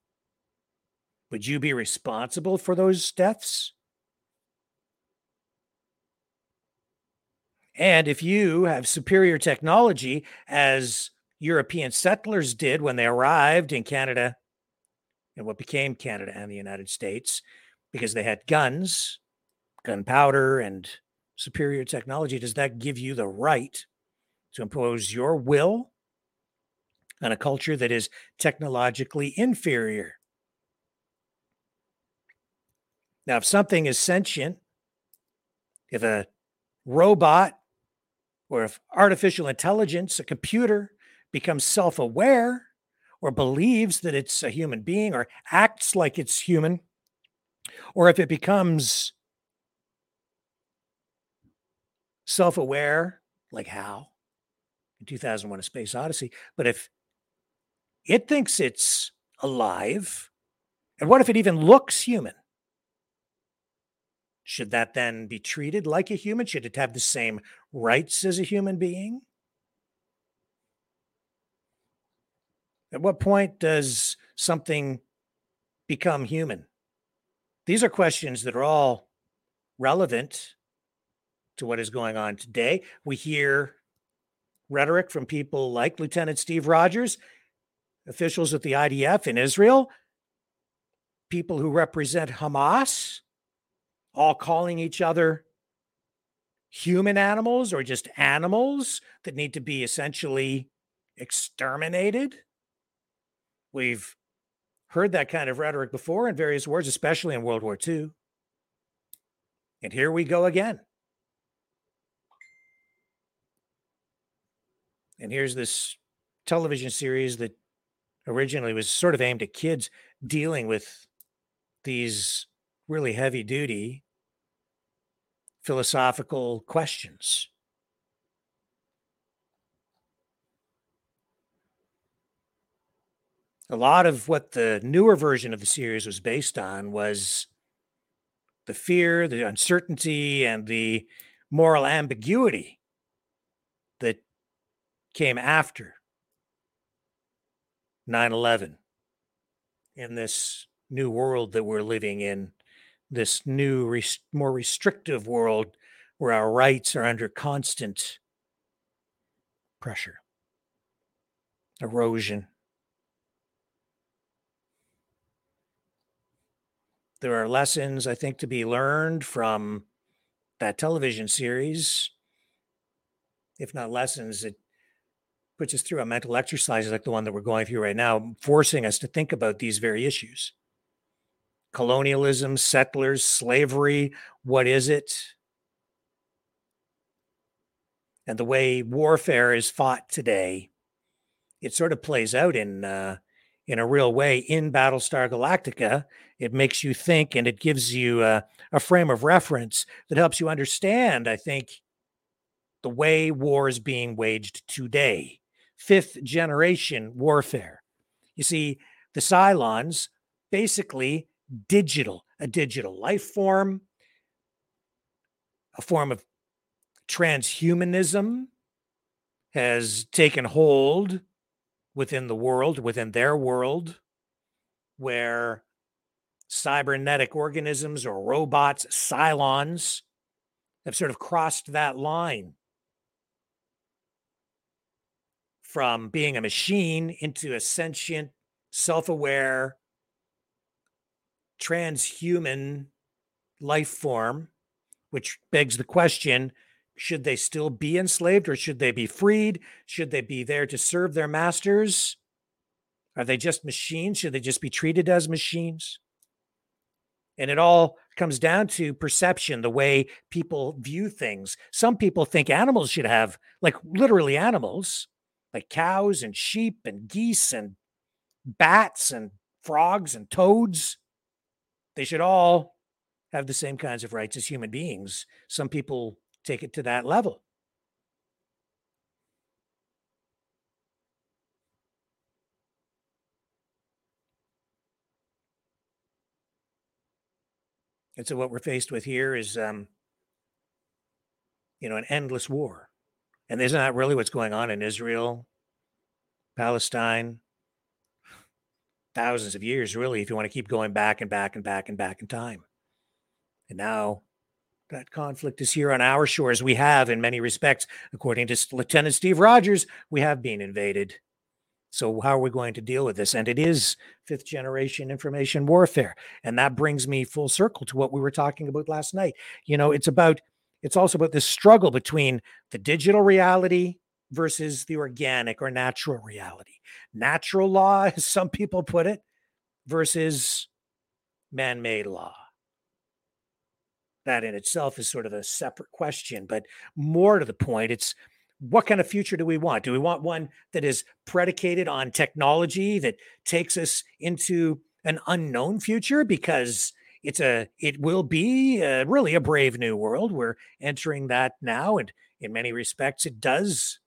Would you be responsible for those deaths? And if you have superior technology, as European settlers did when they arrived in Canada and what became Canada and the United States, because they had guns, gunpowder, and superior technology, does that give you the right to impose your will on a culture that is technologically inferior? Now, if something is sentient, if a robot or if artificial intelligence, a computer, becomes self aware or believes that it's a human being or acts like it's human, or if it becomes self aware, like how in 2001 A Space Odyssey, but if it thinks it's alive, and what if it even looks human? Should that then be treated like a human? Should it have the same rights as a human being? At what point does something become human? These are questions that are all relevant to what is going on today. We hear rhetoric from people like Lieutenant Steve Rogers, officials at the IDF in Israel, people who represent Hamas, all calling each other human animals or just animals that need to be essentially exterminated. We've heard that kind of rhetoric before in various wars, especially in World War II. And here we go again. And here's this television series that originally was sort of aimed at kids dealing with these really heavy duty philosophical questions. A lot of what the newer version of the series was based on was the fear, the uncertainty, and the moral ambiguity that came after 9 11 in this new world that we're living in this new, res- more restrictive world where our rights are under constant pressure, erosion. There are lessons, I think, to be learned from that television series. If not lessons, it puts us through a mental exercise like the one that we're going through right now, forcing us to think about these very issues colonialism, settlers, slavery. What is it? And the way warfare is fought today, it sort of plays out in uh, in a real way in Battlestar Galactica. It makes you think, and it gives you a, a frame of reference that helps you understand. I think the way war is being waged today, fifth generation warfare. You see, the Cylons basically digital, a digital life form, a form of transhumanism has taken hold within the world, within their world, where cybernetic organisms or robots, Cylons, have sort of crossed that line from being a machine into a sentient, self aware, transhuman life form, which begs the question should they still be enslaved or should they be freed? Should they be there to serve their masters? Are they just machines? Should they just be treated as machines? And it all comes down to perception, the way people view things. Some people think animals should have, like literally animals, like cows and sheep and geese and bats and frogs and toads. They should all have the same kinds of rights as human beings. Some people take it to that level. And so what we're faced with here is, um, you know, an endless war. And isn't that really what's going on in Israel, Palestine? Thousands of years, really, if you want to keep going back and back and back and back in time. And now that conflict is here on our shores. We have, in many respects, according to Lieutenant Steve Rogers, we have been invaded. So, how are we going to deal with this? And it is fifth generation information warfare. And that brings me full circle to what we were talking about last night. You know, it's about, it's also about this struggle between the digital reality versus the organic or natural reality. Natural law, as some people put it, versus man made law. That in itself is sort of a separate question, but more to the point, it's what kind of future do we want? Do we want one that is predicated on technology that takes us into an unknown future because it's a it will be a, really a brave new world. We're entering that now, and in many respects, it does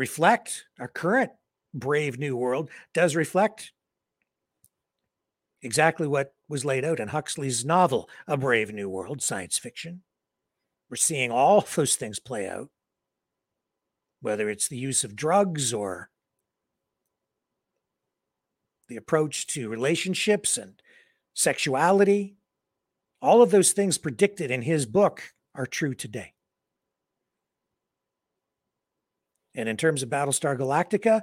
reflect our current brave new world. Does reflect exactly what was laid out in Huxley's novel, A Brave New World, science fiction. We're seeing all those things play out, whether it's the use of drugs or the approach to relationships and sexuality. All of those things predicted in his book are true today. And in terms of Battlestar Galactica,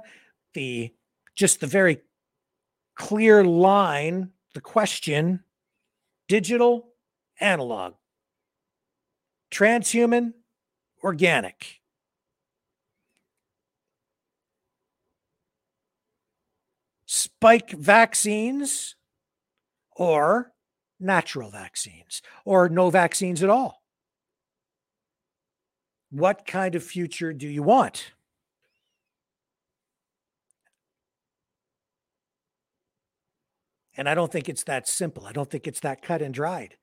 the just the very clear line, the question digital, analog transhuman, organic. Spike vaccines or natural vaccines or no vaccines at all. What kind of future do you want? And I don't think it's that simple. I don't think it's that cut and dried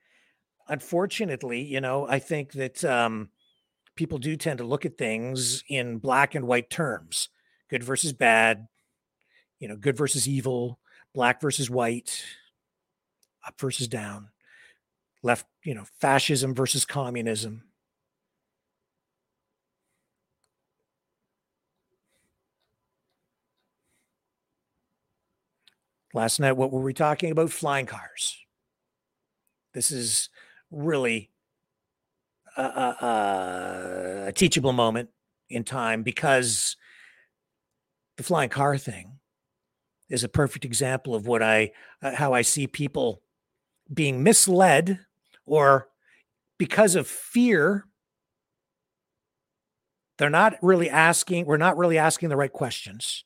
unfortunately, you know, I think that um, people do tend to look at things in black and white terms good versus bad, you know, good versus evil, black versus white, up versus down, left, you know, fascism versus communism. Last night, what were we talking about? Flying cars. This is really a, a, a teachable moment in time because the flying car thing is a perfect example of what I uh, how I see people being misled or because of fear they're not really asking we're not really asking the right questions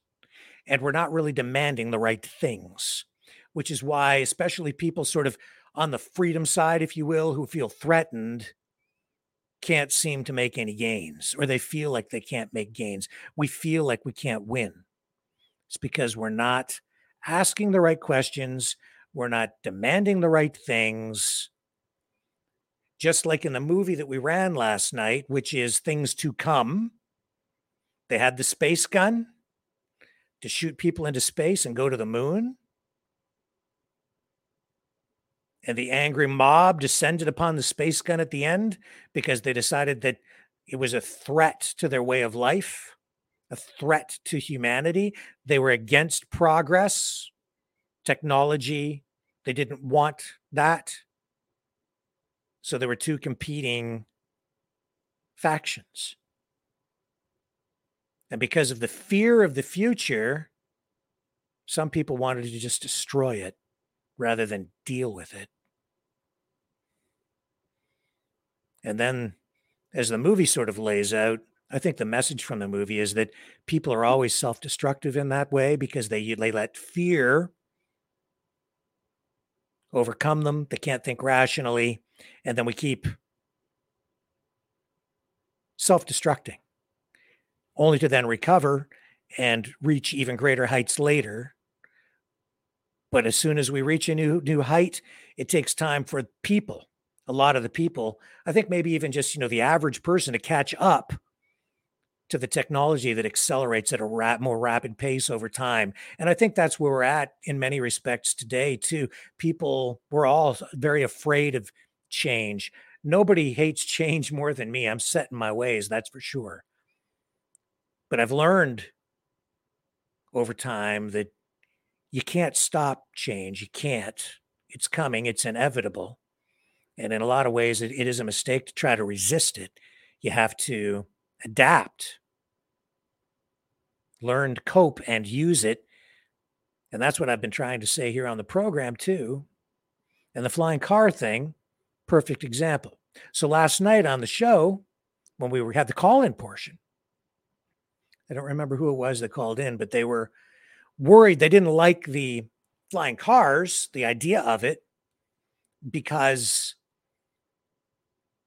and we're not really demanding the right things which is why especially people sort of on the freedom side, if you will, who feel threatened can't seem to make any gains or they feel like they can't make gains. We feel like we can't win. It's because we're not asking the right questions, we're not demanding the right things. Just like in the movie that we ran last night, which is Things to Come, they had the space gun to shoot people into space and go to the moon and the angry mob descended upon the space gun at the end because they decided that it was a threat to their way of life, a threat to humanity. They were against progress, technology. They didn't want that. So there were two competing factions. And because of the fear of the future, some people wanted to just destroy it rather than deal with it. And then, as the movie sort of lays out, I think the message from the movie is that people are always self destructive in that way because they, they let fear overcome them. They can't think rationally. And then we keep self destructing, only to then recover and reach even greater heights later. But as soon as we reach a new new height, it takes time for people, a lot of the people, I think maybe even just you know the average person to catch up to the technology that accelerates at a rap, more rapid pace over time. And I think that's where we're at in many respects today, too. People, we're all very afraid of change. Nobody hates change more than me. I'm set in my ways, that's for sure. But I've learned over time that you can't stop change. You can't. It's coming, it's inevitable. And in a lot of ways, it, it is a mistake to try to resist it. You have to adapt, learn to cope and use it. And that's what I've been trying to say here on the program, too. And the flying car thing, perfect example. So last night on the show, when we had the call in portion, I don't remember who it was that called in, but they were worried. They didn't like the flying cars, the idea of it, because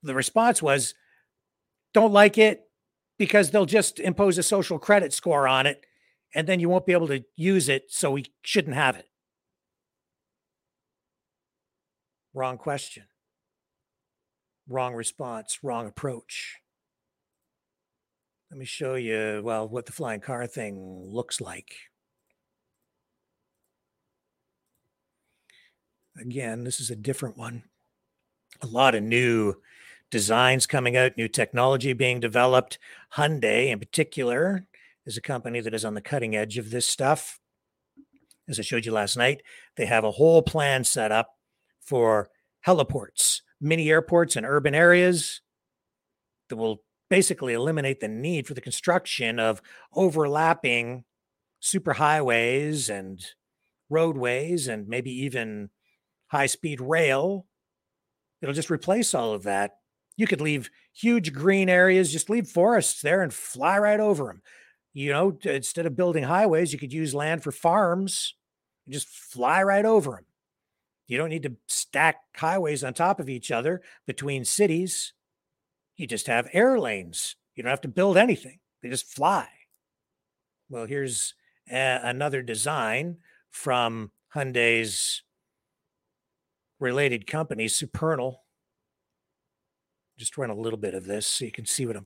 the response was, don't like it because they'll just impose a social credit score on it and then you won't be able to use it. So we shouldn't have it. Wrong question. Wrong response, wrong approach. Let me show you, well, what the flying car thing looks like. Again, this is a different one. A lot of new designs coming out, new technology being developed. Hyundai, in particular, is a company that is on the cutting edge of this stuff. As I showed you last night, they have a whole plan set up for heliports, mini airports in urban areas that will basically eliminate the need for the construction of overlapping superhighways and roadways and maybe even high speed rail. It'll just replace all of that you could leave huge green areas, just leave forests there and fly right over them. You know, instead of building highways, you could use land for farms and just fly right over them. You don't need to stack highways on top of each other between cities. You just have air lanes. You don't have to build anything, they just fly. Well, here's a- another design from Hyundai's related company, Supernal just run a little bit of this so you can see what I'm.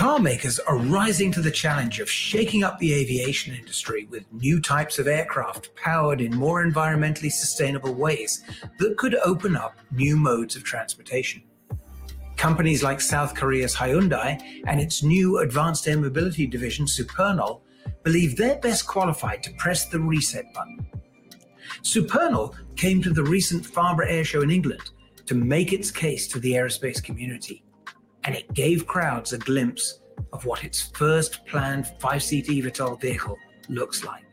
Car makers are rising to the challenge of shaking up the aviation industry with new types of aircraft powered in more environmentally sustainable ways that could open up new modes of transportation. Companies like South Korea's Hyundai and its new advanced air mobility division, Supernal, believe they're best qualified to press the reset button. Supernal came to the recent Farnborough Air Show in England to make its case to the aerospace community, and it gave crowds a glimpse of what its first planned five seat eVTOL vehicle looks like.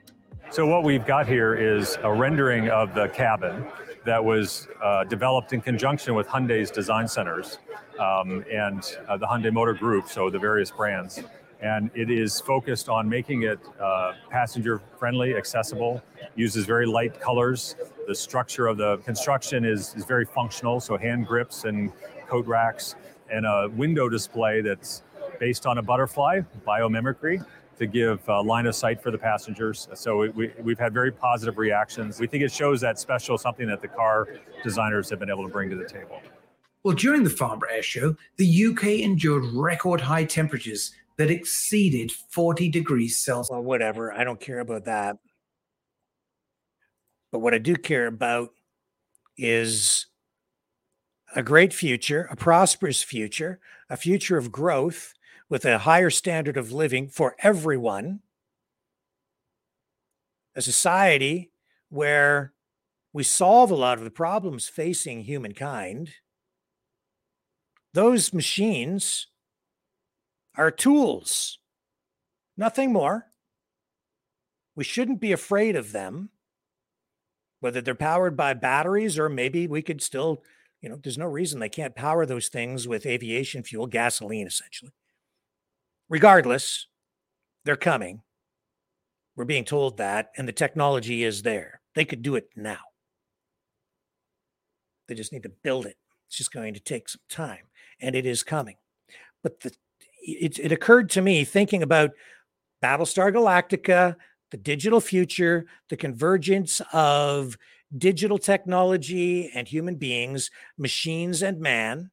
So, what we've got here is a rendering of the cabin that was uh, developed in conjunction with Hyundai's design centers um, and uh, the Hyundai Motor Group, so the various brands and it is focused on making it uh, passenger friendly, accessible, uses very light colors. The structure of the construction is, is very functional, so hand grips and coat racks, and a window display that's based on a butterfly biomimicry to give uh, line of sight for the passengers. So we, we've had very positive reactions. We think it shows that special something that the car designers have been able to bring to the table. Well, during the Farnborough Air Show, the UK endured record high temperatures that exceeded 40 degrees Celsius. Well, whatever. I don't care about that. But what I do care about is a great future, a prosperous future, a future of growth with a higher standard of living for everyone, a society where we solve a lot of the problems facing humankind. Those machines are tools, nothing more. We shouldn't be afraid of them, whether they're powered by batteries or maybe we could still, you know, there's no reason they can't power those things with aviation fuel, gasoline, essentially. Regardless, They're coming. We're being told that, and the technology is there. They could do it now. They just need to build it. It's just going to take some time, and it is coming. But the, it, it occurred to me thinking about Battlestar Galactica, the digital future, the convergence of digital technology and human beings, machines and man,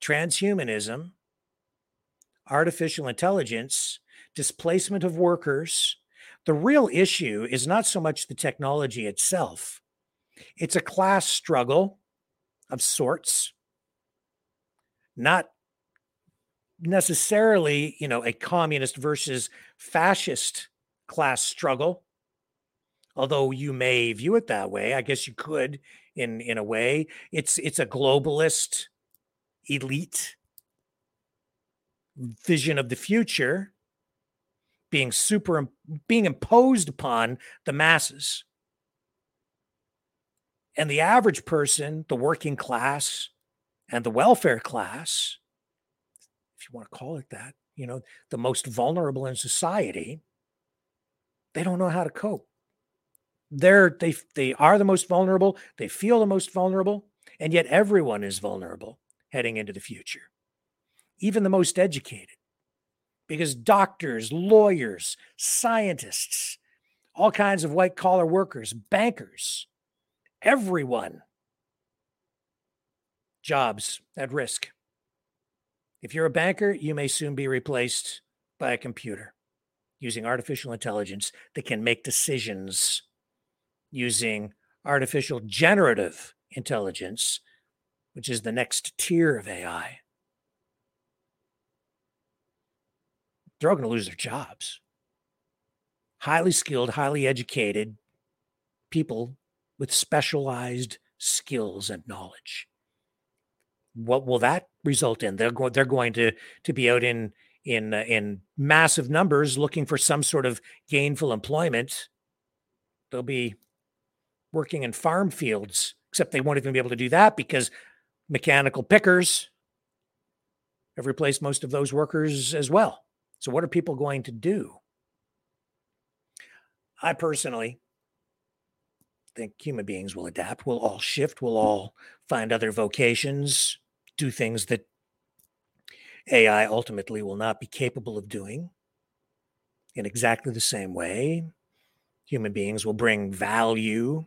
transhumanism, artificial intelligence, displacement of workers. The real issue is not so much the technology itself, it's a class struggle of sorts, not necessarily, you know, a communist versus fascist class struggle. Although you may view it that way, I guess you could in in a way. It's it's a globalist elite vision of the future being super being imposed upon the masses and the average person the working class and the welfare class if you want to call it that you know the most vulnerable in society they don't know how to cope they're they they are the most vulnerable they feel the most vulnerable and yet everyone is vulnerable heading into the future even the most educated because doctors, lawyers, scientists, all kinds of white collar workers, bankers, everyone, jobs at risk. If you're a banker, you may soon be replaced by a computer using artificial intelligence that can make decisions using artificial generative intelligence, which is the next tier of AI. they're all going to lose their jobs. Highly skilled, highly educated people with specialized skills and knowledge. What will that result in? They're going. They're going to to be out in in uh, in massive numbers looking for some sort of gainful employment. They'll be working in farm fields, except they won't even be able to do that because mechanical pickers have replaced most of those workers as well. So, what are people going to do? I personally think human beings will adapt. We'll all shift. We'll all find other vocations, do things that AI ultimately will not be capable of doing in exactly the same way. Human beings will bring value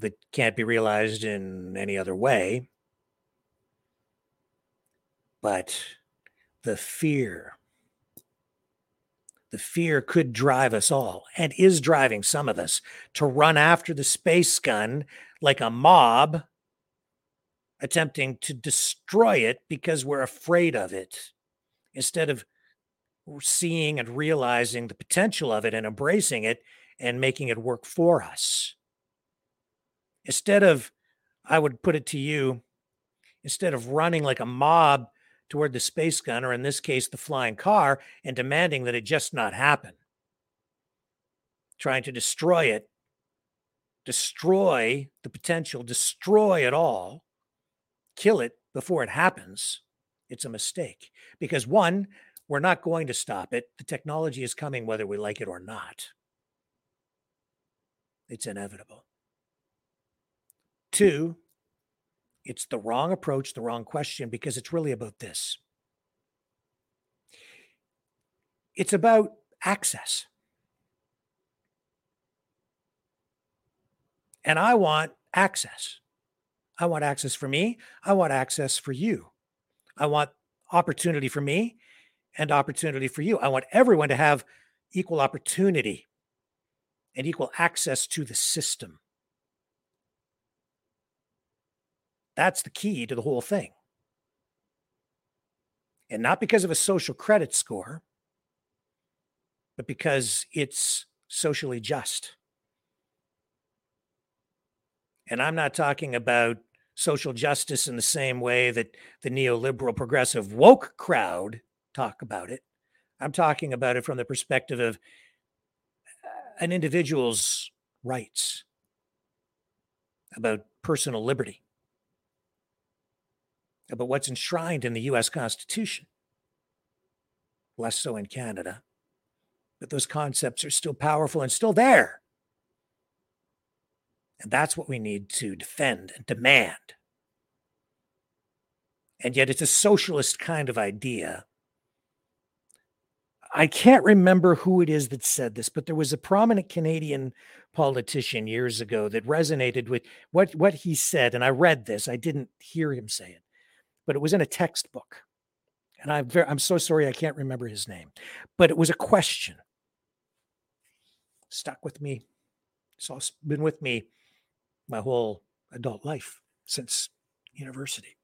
that can't be realized in any other way. But the fear the fear could drive us all and is driving some of us to run after the space gun like a mob attempting to destroy it because we're afraid of it instead of seeing and realizing the potential of it and embracing it and making it work for us. Instead of, I would put it to you, instead of running like a mob toward the space gun, or in this case, the flying car, and demanding that it just not happen. Trying to destroy it, destroy the potential, destroy it all, kill it before it happens. It's a mistake because one, we're not going to stop it. The technology is coming whether we like it or not. It's inevitable. Two, it's the wrong approach, the wrong question, because it's really about this. It's about access. And I want access. I want access for me. I want access for you. I want opportunity for me and opportunity for you. I want everyone to have equal opportunity and equal access to the system. That's the key to the whole thing. And not because of a social credit score, but because it's socially just. And I'm not talking about social justice in the same way that the neoliberal progressive woke crowd talk about it. I'm talking about it from the perspective of uh, an individual's rights, about personal liberty about what's enshrined in the US Constitution. less so in Canada. But those concepts are still powerful and still there. And that's what we need to defend and demand. And yet it's a socialist kind of idea. I can't remember who it is that said this, but there was a prominent Canadian politician years ago that resonated with what, what he said. And I read this, I didn't hear him say it, but it was in a textbook. And I'm, very, I'm so sorry I can't remember his name, but it was a question. Stuck with me. It's been with me my whole adult life since university.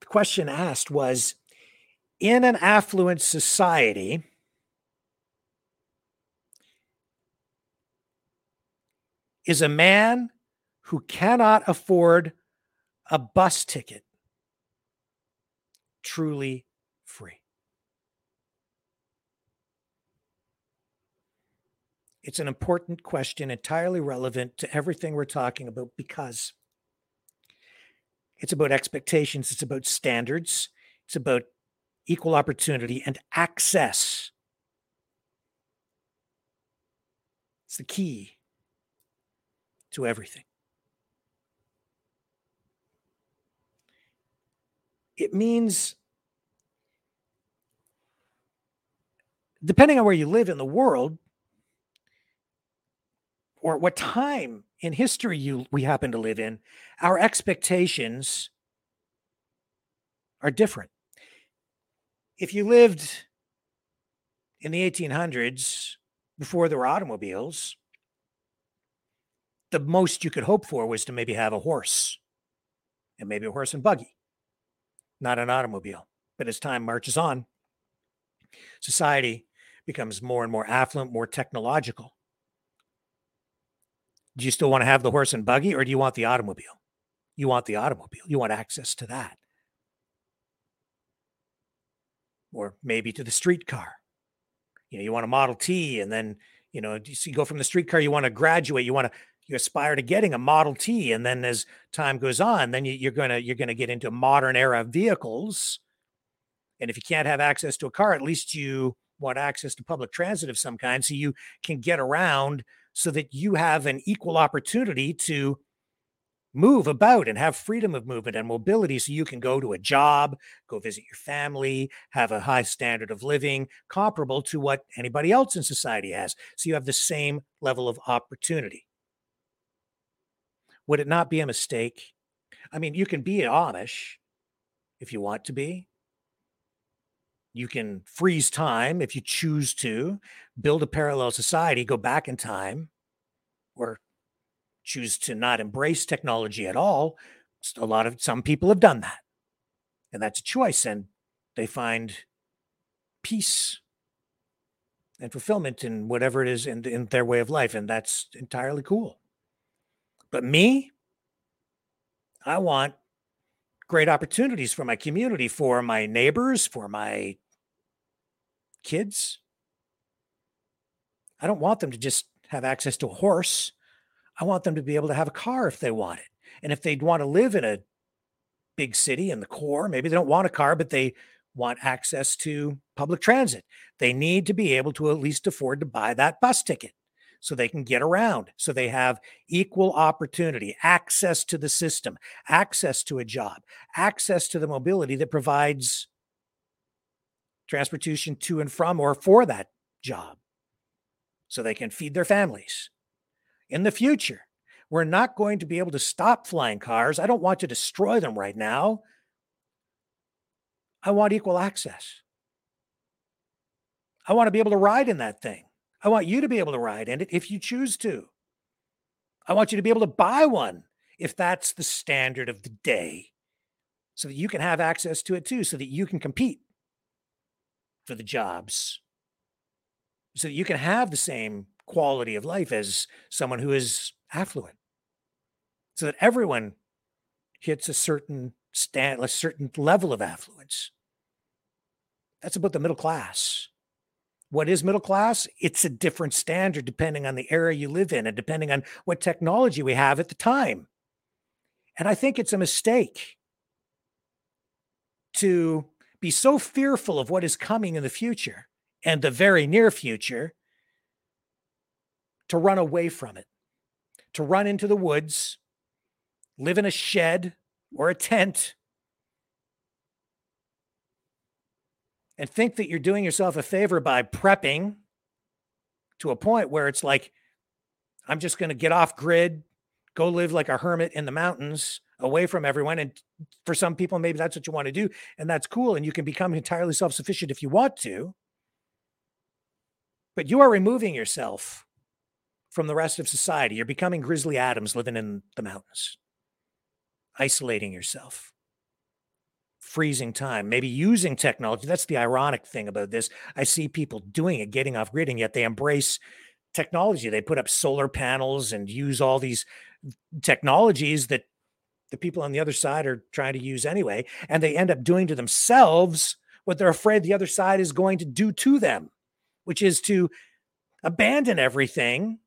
The question asked was In an affluent society, is a man who cannot afford a bus ticket truly free? It's an important question, entirely relevant to everything we're talking about because it's about expectations, it's about standards, it's about equal opportunity and access. It's the key to everything. It means, depending on where you live in the world, or what time in history you we happen to live in, our expectations are different. If you lived in the 1800s before there were automobiles, the most you could hope for was to maybe have a horse and maybe a horse and buggy, not an automobile. But as time marches on, society becomes more and more affluent, more technological do you still want to have the horse and buggy or do you want the automobile? You want the automobile. You want access to that. Or maybe to the streetcar. You know, you want a Model T and then, you know, you go from the streetcar, you want to graduate, you want to you aspire to getting a Model T and then as time goes on, then you, you're going to you're going to get into modern era vehicles. And if you can't have access to a car, at least you want access to public transit of some kind so you can get around so that you have an equal opportunity to move about and have freedom of movement and mobility so you can go to a job, go visit your family, have a high standard of living comparable to what anybody else in society has. So you have the same level of opportunity. Would it not be a mistake? I mean, you can be Amish if you want to be. You can freeze time if you choose to, build a parallel society, go back in time, or choose to not embrace technology at all. A lot of some people have done that. And that's a choice. And they find peace and fulfillment in whatever it is in, in their way of life. And that's entirely cool. But me, I want great opportunities for my community, for my neighbors, for my kids. I don't want them to just have access to a horse. I want them to be able to have a car if they want it. And if they want to live in a big city in the core, maybe they don't want a car, but they want access to public transit. They need to be able to at least afford to buy that bus ticket so they can get around, so they have equal opportunity, access to the system, access to a job, access to the mobility that provides transportation to and from or for that job so they can feed their families. In the future, we're not going to be able to stop flying cars. I don't want to destroy them right now. I want equal access. I want to be able to ride in that thing. I want you to be able to ride in it if you choose to. I want you to be able to buy one if that's the standard of the day so that you can have access to it too, so that you can compete for the jobs so that you can have the same quality of life as someone who is affluent so that everyone hits a certain stand a certain level of affluence that's about the middle class what is middle class? It's a different standard depending on the area you live in and depending on what technology we have at the time. And i think it's a mistake to be so fearful of what is coming in the future and the very near future to run away from it, to run into the woods, live in a shed or a tent, and think that you're doing yourself a favor by prepping to a point where it's like, I'm just going to get off grid, go live like a hermit in the mountains away from everyone. And for some people, maybe that's what you want to do. And that's cool. And you can become entirely self sufficient if you want to. But you are removing yourself from the rest of society. You're becoming Grizzly Adams living in the mountains, isolating yourself, freezing time, maybe using technology. That's the ironic thing about this. I see people doing it, getting off grid, and yet they embrace technology. They put up solar panels and use all these technologies that the people on the other side are trying to use anyway. And they end up doing to themselves what they're afraid the other side is going to do to them, which is to abandon everything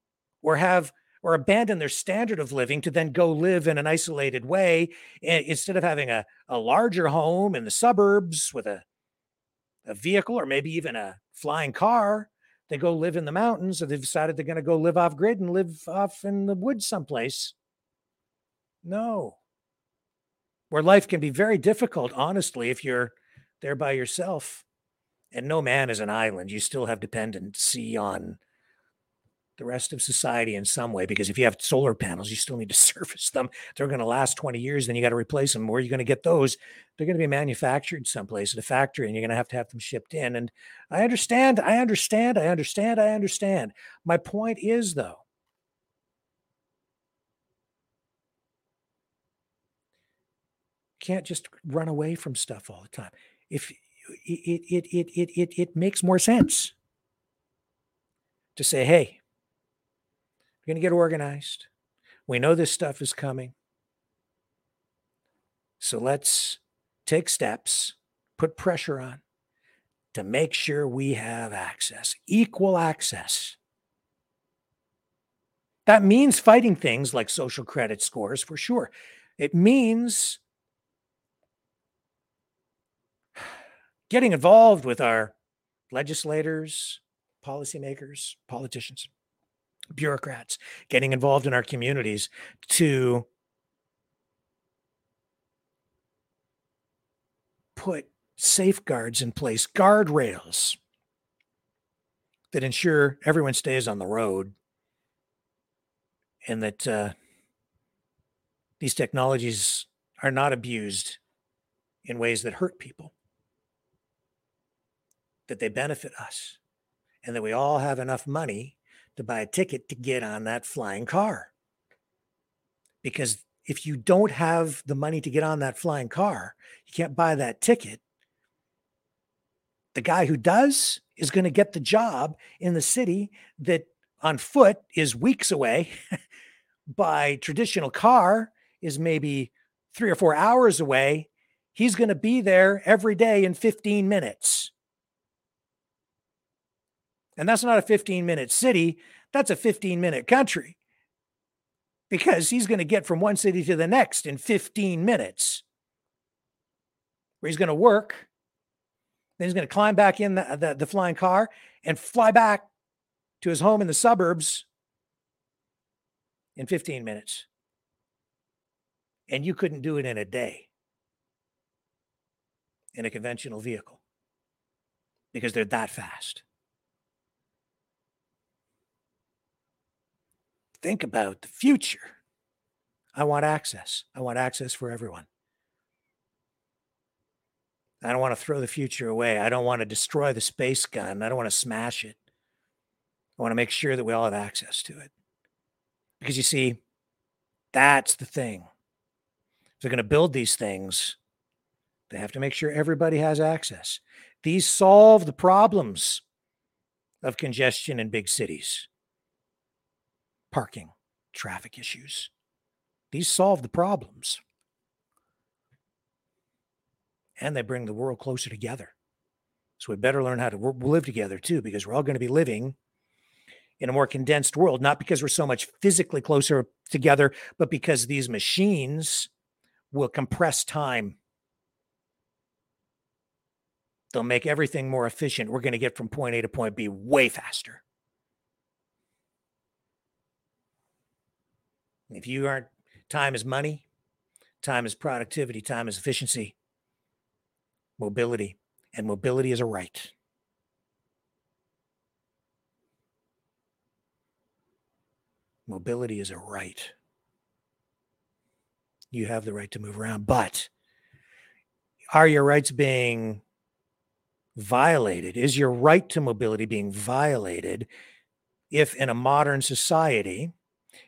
or have or abandon their standard of living to then go live in an isolated way eh, instead of having a, a larger home in the suburbs with a, a vehicle or maybe even a flying car they go live in the mountains or they've decided they're going to go live off grid and live off in the woods someplace. No. Where life can be very difficult honestly if you're there by yourself and no man is an island you still have dependency on the rest of society in some way because if you have solar panels you still need to service them. They're going to last 20 years then you got to replace them where are you going to get those they're going to be manufactured someplace at a factory and you're going to have to have them shipped in. And i understand i understand i understand i understand. My point is though can't just run away from stuff all the time. If it it it it it, it makes more sense to say hey we're going to get organized. We know this stuff is coming. So let's take steps, put pressure on to make sure we have access, equal access. That means fighting things like social credit scores for sure. It means getting involved with our legislators, policymakers, politicians bureaucrats getting involved in our communities to put safeguards in place, guardrails that ensure everyone stays on the road and that uh, these technologies are not abused in ways that hurt people, that they benefit us, and that we all have enough money to buy a ticket to get on that flying car. Because if you don't have the money to get on that flying car, you can't buy that ticket. The guy who does is going to get the job in the city that on foot is weeks away, by traditional car is maybe three or four hours away. He's going to be there every day in 15 minutes. And that's not a 15 minute city, that's a 15 minute country because he's going to get from one city to the next in 15 minutes. Where he's going to work, then he's going to climb back in the, the, the flying car and fly back to his home in the suburbs in 15 minutes. And you couldn't do it in a day in a conventional vehicle because they're that fast. Think about the future. I want access. I want access for everyone. I don't want to throw the future away. I don't want to destroy the space gun. I don't want to smash it. I want to make sure that we all have access to it. Because you see, that's the thing. If they're going to build these things, they have to make sure everybody has access. These solve the problems of congestion in big cities parking, traffic issues. These solve the problems. And they bring the world closer together. So we better learn how to live together too, because we're all going to be living in a more condensed world, not because we're so much physically closer together, but because these machines will compress time. They'll make everything more efficient. We're going to get from point A to point B way faster. If you aren't, time is money, time is productivity, time is efficiency, mobility, and mobility is a right. Mobility is a right. You have the right to move around, but are your rights being violated? Is your right to mobility being violated if in a modern society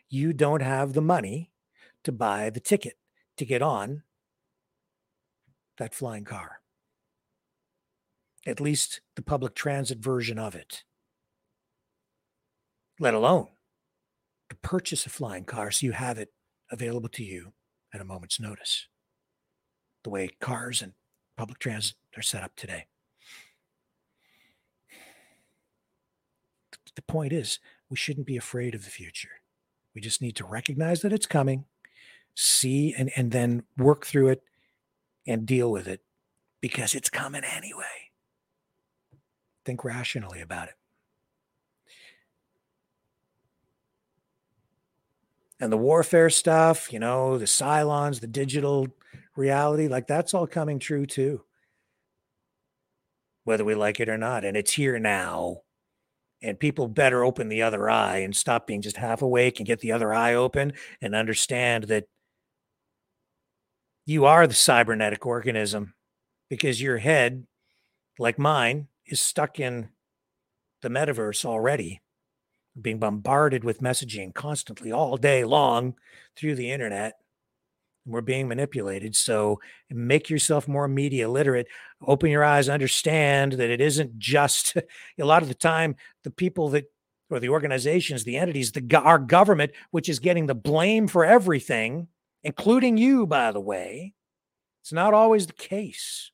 you don't have the money to buy the ticket to get on that flying car? At least the public transit version of it, let alone to purchase a flying car so you have it available to you at a moment's notice. The way cars and public transit are set up today. The point is, we shouldn't be afraid of the future. We just need to recognize that it's coming, see, and, and then work through it and deal with it because it's coming anyway. Think rationally about it. and the warfare stuff, you know, the Cylons, the digital reality, like that's all coming true too. Whether we like it or not. And it's here now. And people better open the other eye and stop being just half awake and get the other eye open and understand that you are the cybernetic organism because your head, like mine, is stuck in the metaverse already being bombarded with messaging constantly all day long through the internet. We're being manipulated. So make yourself more media literate. Open your eyes, understand that it isn't just a lot of the time the people that or the organizations, the entities, the our government, which is getting the blame for everything, including you, by the way. It's not always the case.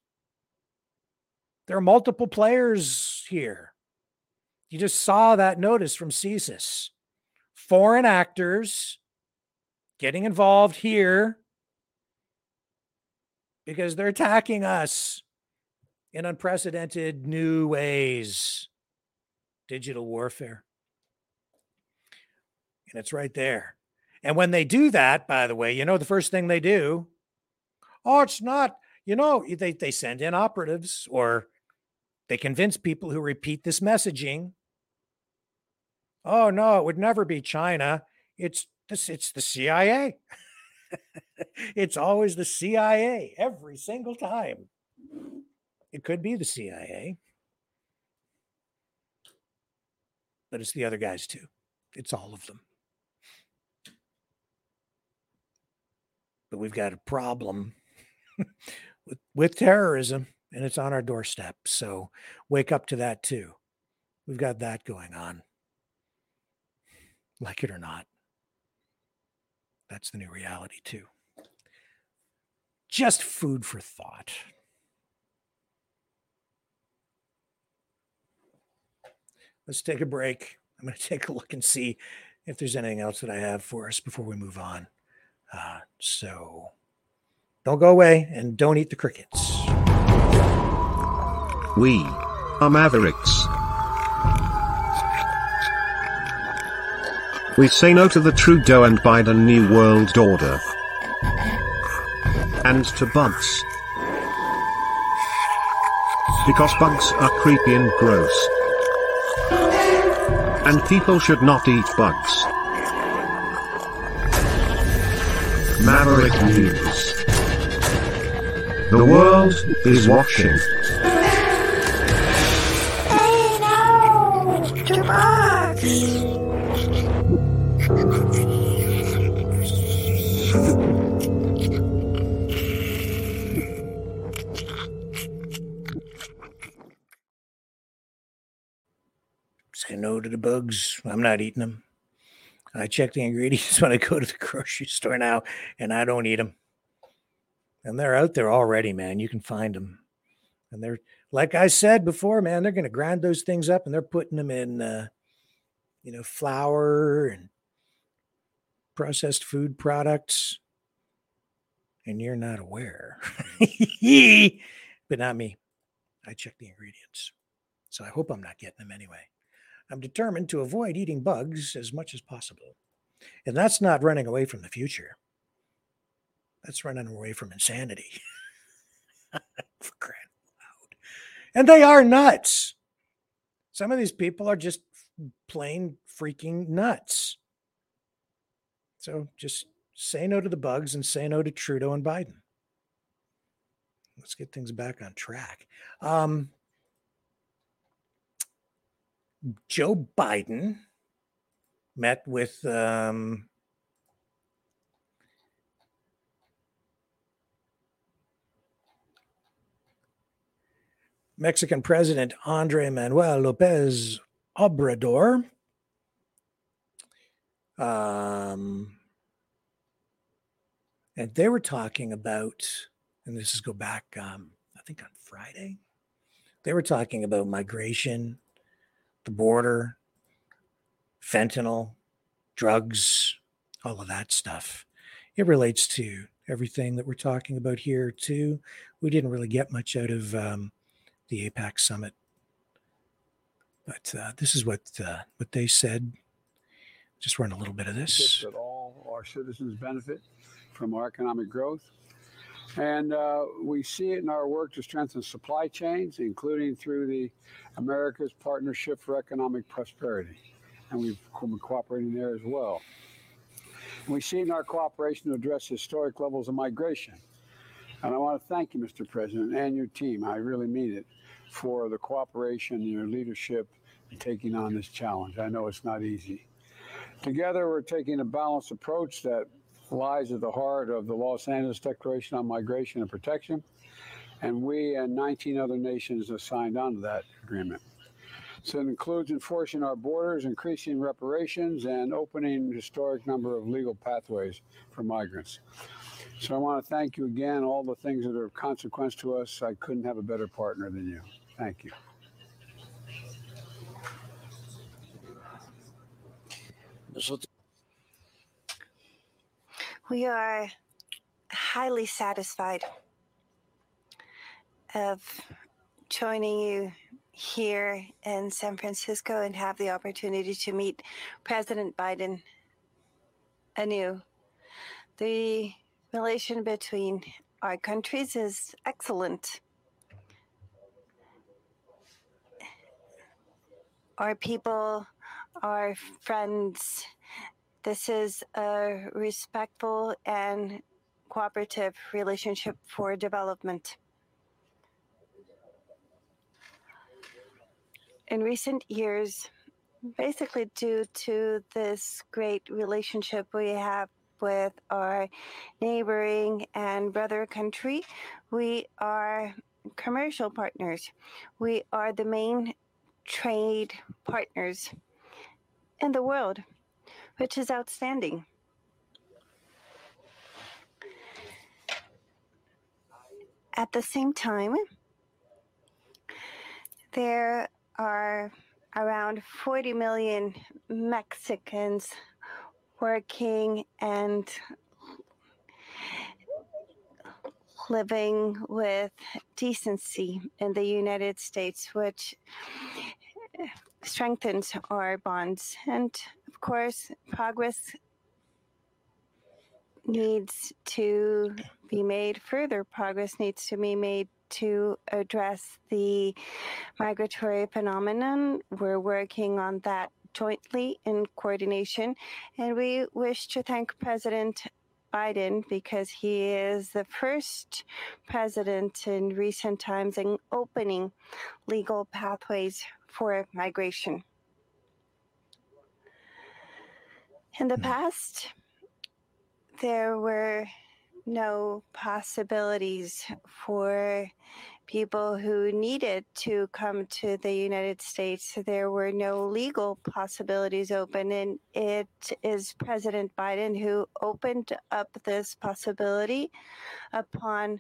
There are multiple players here. You just saw that notice from CSIS. Foreign actors getting involved here because they're attacking us in unprecedented new ways. Digital warfare. And it's right there. And when they do that, by the way, you know the first thing they do? Oh, it's not, you know, they, they send in operatives or they convince people who repeat this messaging Oh no, it would never be China. It's this it's the CIA. it's always the CIA every single time. It could be the CIA. But it's the other guys too. It's all of them. But we've got a problem with, with terrorism and it's on our doorstep. So wake up to that too. We've got that going on like it or not. That's the new reality, too. Just food for thought. Let's take a break. I'm going to take a look and see if there's anything else that I have for us before we move on. Uh, so don't go away and don't eat the crickets. We are Mavericks. We say no to the Trudeau and Biden New World Order. And to bugs. Because bugs are creepy and gross. And people should not eat bugs. Maverick News. The world is watching. The bugs. I'm not eating them. I check the ingredients when I go to the grocery store now, and I don't eat them. And they're out there already, man. You can find them. And they're, like I said before, man, they're going to grind those things up and they're putting them in, uh, you know, flour and processed food products. And you're not aware. but not me. I check the ingredients. So I hope I'm not getting them anyway. I'm determined to avoid eating bugs as much as possible. And that's not running away from the future. That's running away from insanity. For crying out. And they are nuts. Some of these people are just plain freaking nuts. So just say no to the bugs and say no to Trudeau and Biden. Let's get things back on track. Um, Joe Biden met with um, Mexican President Andre Manuel Lopez Obrador. Um, and they were talking about, and this is go back, um, I think on Friday, they were talking about migration, the border, fentanyl, drugs, all of that stuff. It relates to everything that we're talking about here, too. We didn't really get much out of um, the APEC summit. But uh, this is what uh, what they said. Just run a little bit of this. That all our citizens benefit from our economic growth. And uh, we see it in our work to strengthen supply chains, including through the America's Partnership for Economic Prosperity. And we've been cooperating there as well. And we see in our cooperation to address historic levels of migration. And I want to thank you, Mr. President, and your team. I really mean it for the cooperation and your leadership in taking on this challenge. I know it's not easy. Together, we're taking a balanced approach that lies at the heart of the Los Angeles Declaration on Migration and Protection, and we and 19 other nations have signed on to that agreement. So it includes enforcing our borders, increasing reparations, and opening a historic number of legal pathways for migrants. So I want to thank you again. All the things that are of consequence to us, I couldn't have a better partner than you. Thank you. We are highly satisfied of joining you here in San Francisco and have the opportunity to meet President Biden anew. The relation between our countries is excellent. Our people, our friends, this is a respectful and cooperative relationship for development. In recent years, basically due to this great relationship we have with our neighboring and brother country, we are commercial partners. We are the main trade partners in the world which is outstanding. At the same time, there are around 40 million Mexicans working and living with decency in the United States, which strengthens our bonds. And course, progress needs to be made. Further progress needs to be made to address the migratory phenomenon. We're working on that jointly in coordination. And we wish to thank President Biden because he is the first president in recent times in opening legal pathways for migration. In the mm-hmm. past, there were no possibilities for people who needed to come to the United States. There were no legal possibilities open, and it is President Biden who opened up this possibility upon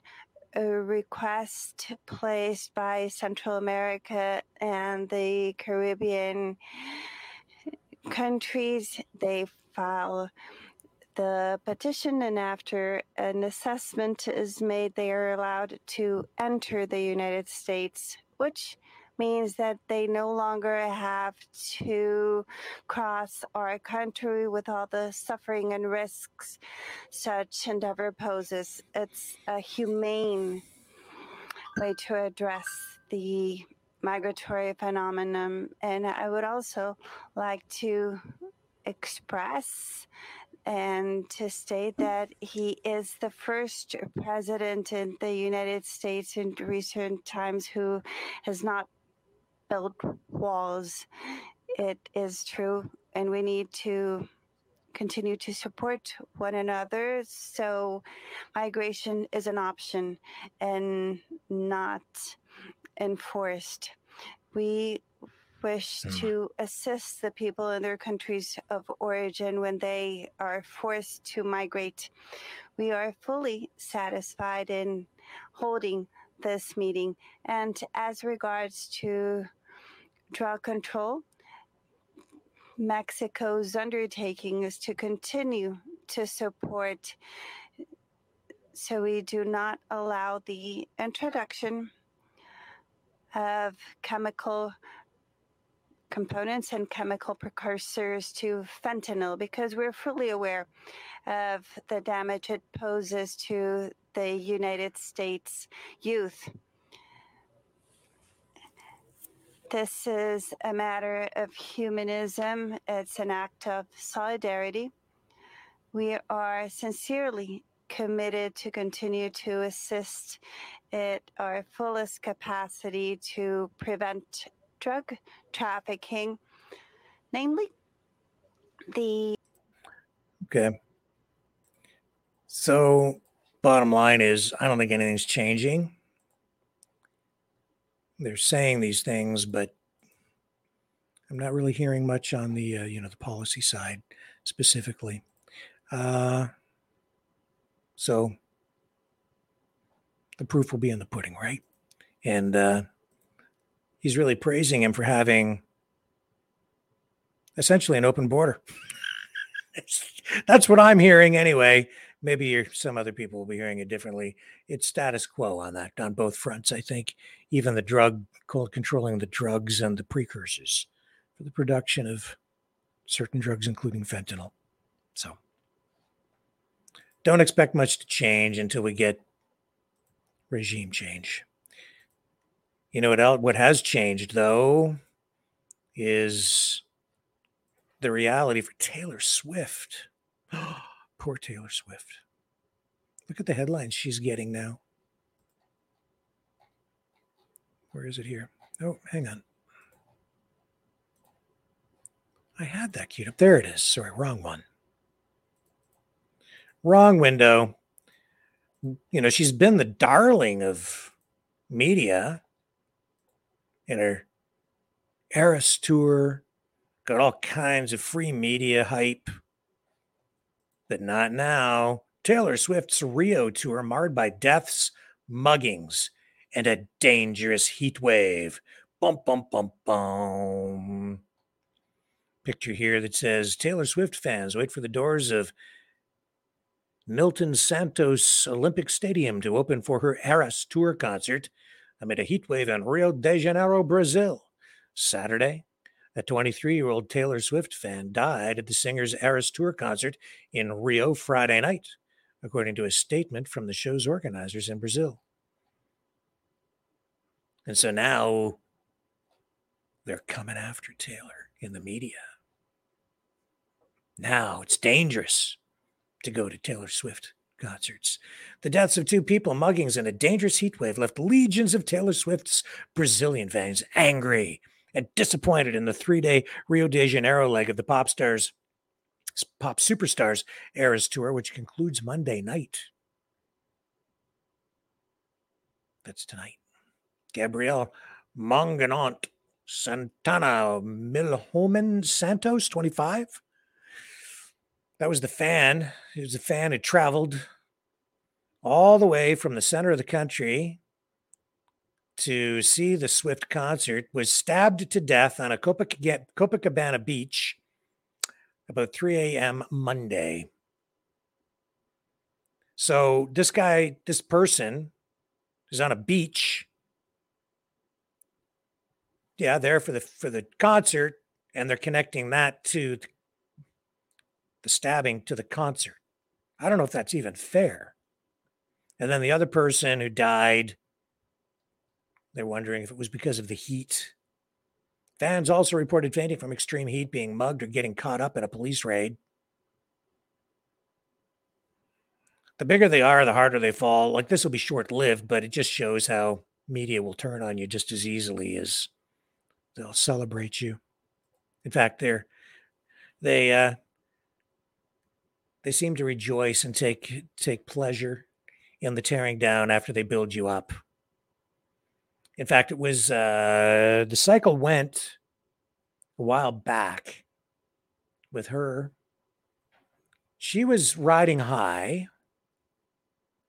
a request placed by Central America and the Caribbean countries. They file the petition, and after an assessment is made, they are allowed to enter the United States which means that they no longer have to cross our country with all the suffering and risks such endeavor poses. It's a humane way to address the migratory phenomenon. And I would also like to express and to state that he is the first president in the United States in recent times who has not built walls. It is true, and we need to continue to support one another. So, migration is an option and not enforced. We wish Mm. to assist the people in their countries of origin when they are forced to migrate. We are fully satisfied in holding this meeting. And as regards to drug control, Mexico's undertaking is to continue to support so we do not allow the introduction of chemical components and chemical precursors to fentanyl because we're fully aware of the damage it poses to the United States youth. This is a matter of humanism, it's an act of solidarity. We are sincerely committed to continue to assist at our fullest capacity to prevent drug trafficking, namely the Okay. So, bottom line is, I don't think anything's changing. They're saying these things, but I'm not really hearing much on the uh, you know the policy side specifically. Uh, so the proof will be in the pudding, right? And uh, he's really praising him for having essentially an open border. That's what I'm hearing anyway. Maybe some other people will be hearing it differently. It's status quo on that, on both fronts. I think even the drug, called controlling the drugs and the precursors for the production of certain drugs, including fentanyl. So don't expect much to change until we get regime change. You know what? What has changed though is the reality for Taylor Swift. Poor Taylor Swift. Look at the headlines she's getting now. Where is it here? Oh, hang on. I had that queued up. There it is. Sorry, wrong one. Wrong window. You know, she's been the darling of media in her Eras tour, got all kinds of free media hype. But not now. Taylor Swift's Rio tour marred by deaths, muggings, and a dangerous heat wave. Bum, bum, bum, bum. Picture here that says Taylor Swift fans wait for the doors of Nilton Santos Olympic Stadium to open for her Eras tour concert amid a heat wave in Rio de Janeiro, Brazil. Saturday, a 23 year old Taylor Swift fan died at the singer's Eras tour concert in Rio Friday night, according to a statement from the show's organizers in Brazil. And so now they're coming after Taylor in the media. Now it's dangerous to go to Taylor Swift concerts. The deaths of two people, muggings, and a dangerous heat wave left legions of Taylor Swift's Brazilian fans angry and disappointed in the three day Rio de Janeiro leg of the pop stars, pop superstars Eras tour, which concludes Monday night. That's tonight. Gabriel Mongenot Santana Milhomem Santos, 25. That was the fan. He was a fan who traveled all the way from the center of the country to see the Swift concert, was stabbed to death on a Copac- Copacabana beach about 3 a.m. Monday. So this guy, this person is on a beach yeah, there for the for the concert, and they're connecting that to the stabbing to the concert. I don't know if that's even fair. And then the other person who died, they're wondering if it was because of the heat. Fans also reported fainting from extreme heat, being mugged, or getting caught up in a police raid. The bigger they are, the harder they fall. Like this will be short lived, but it just shows how media will turn on you just as easily as they'll celebrate you. In fact, they're they uh they seem to rejoice and take take pleasure in the tearing down after they build you up. In fact, it was uh the cycle went a while back with her. She was riding high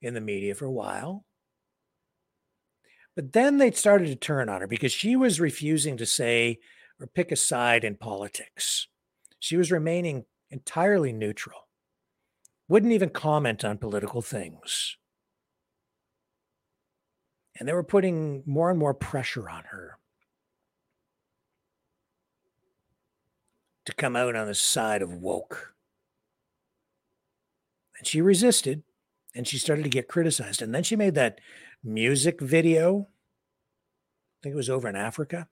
in the media for a while. But then they started to turn on her because she was refusing to say or pick a side in politics. She was remaining entirely neutral, wouldn't even comment on political things. And they were putting more and more pressure on her to come out on the side of woke. And she resisted and she started to get criticized. And then she made that music video. I think it was over in Africa.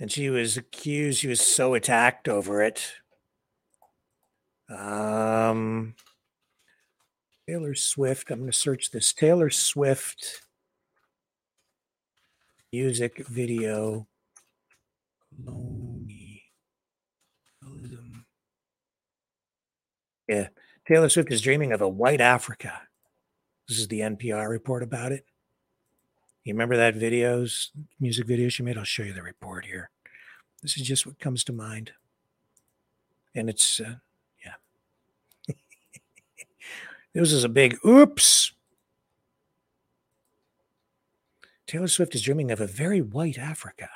And she was accused, she was so attacked over it. Um, Taylor Swift, I'm going to search this. Taylor Swift music video. Yeah. Taylor Swift is dreaming of a white Africa. This is the NPR report about it. You remember that videos, music video she made? I'll show you the report here. This is just what comes to mind. And it's, uh, yeah. This is a big oops. Taylor Swift is dreaming of a very white Africa.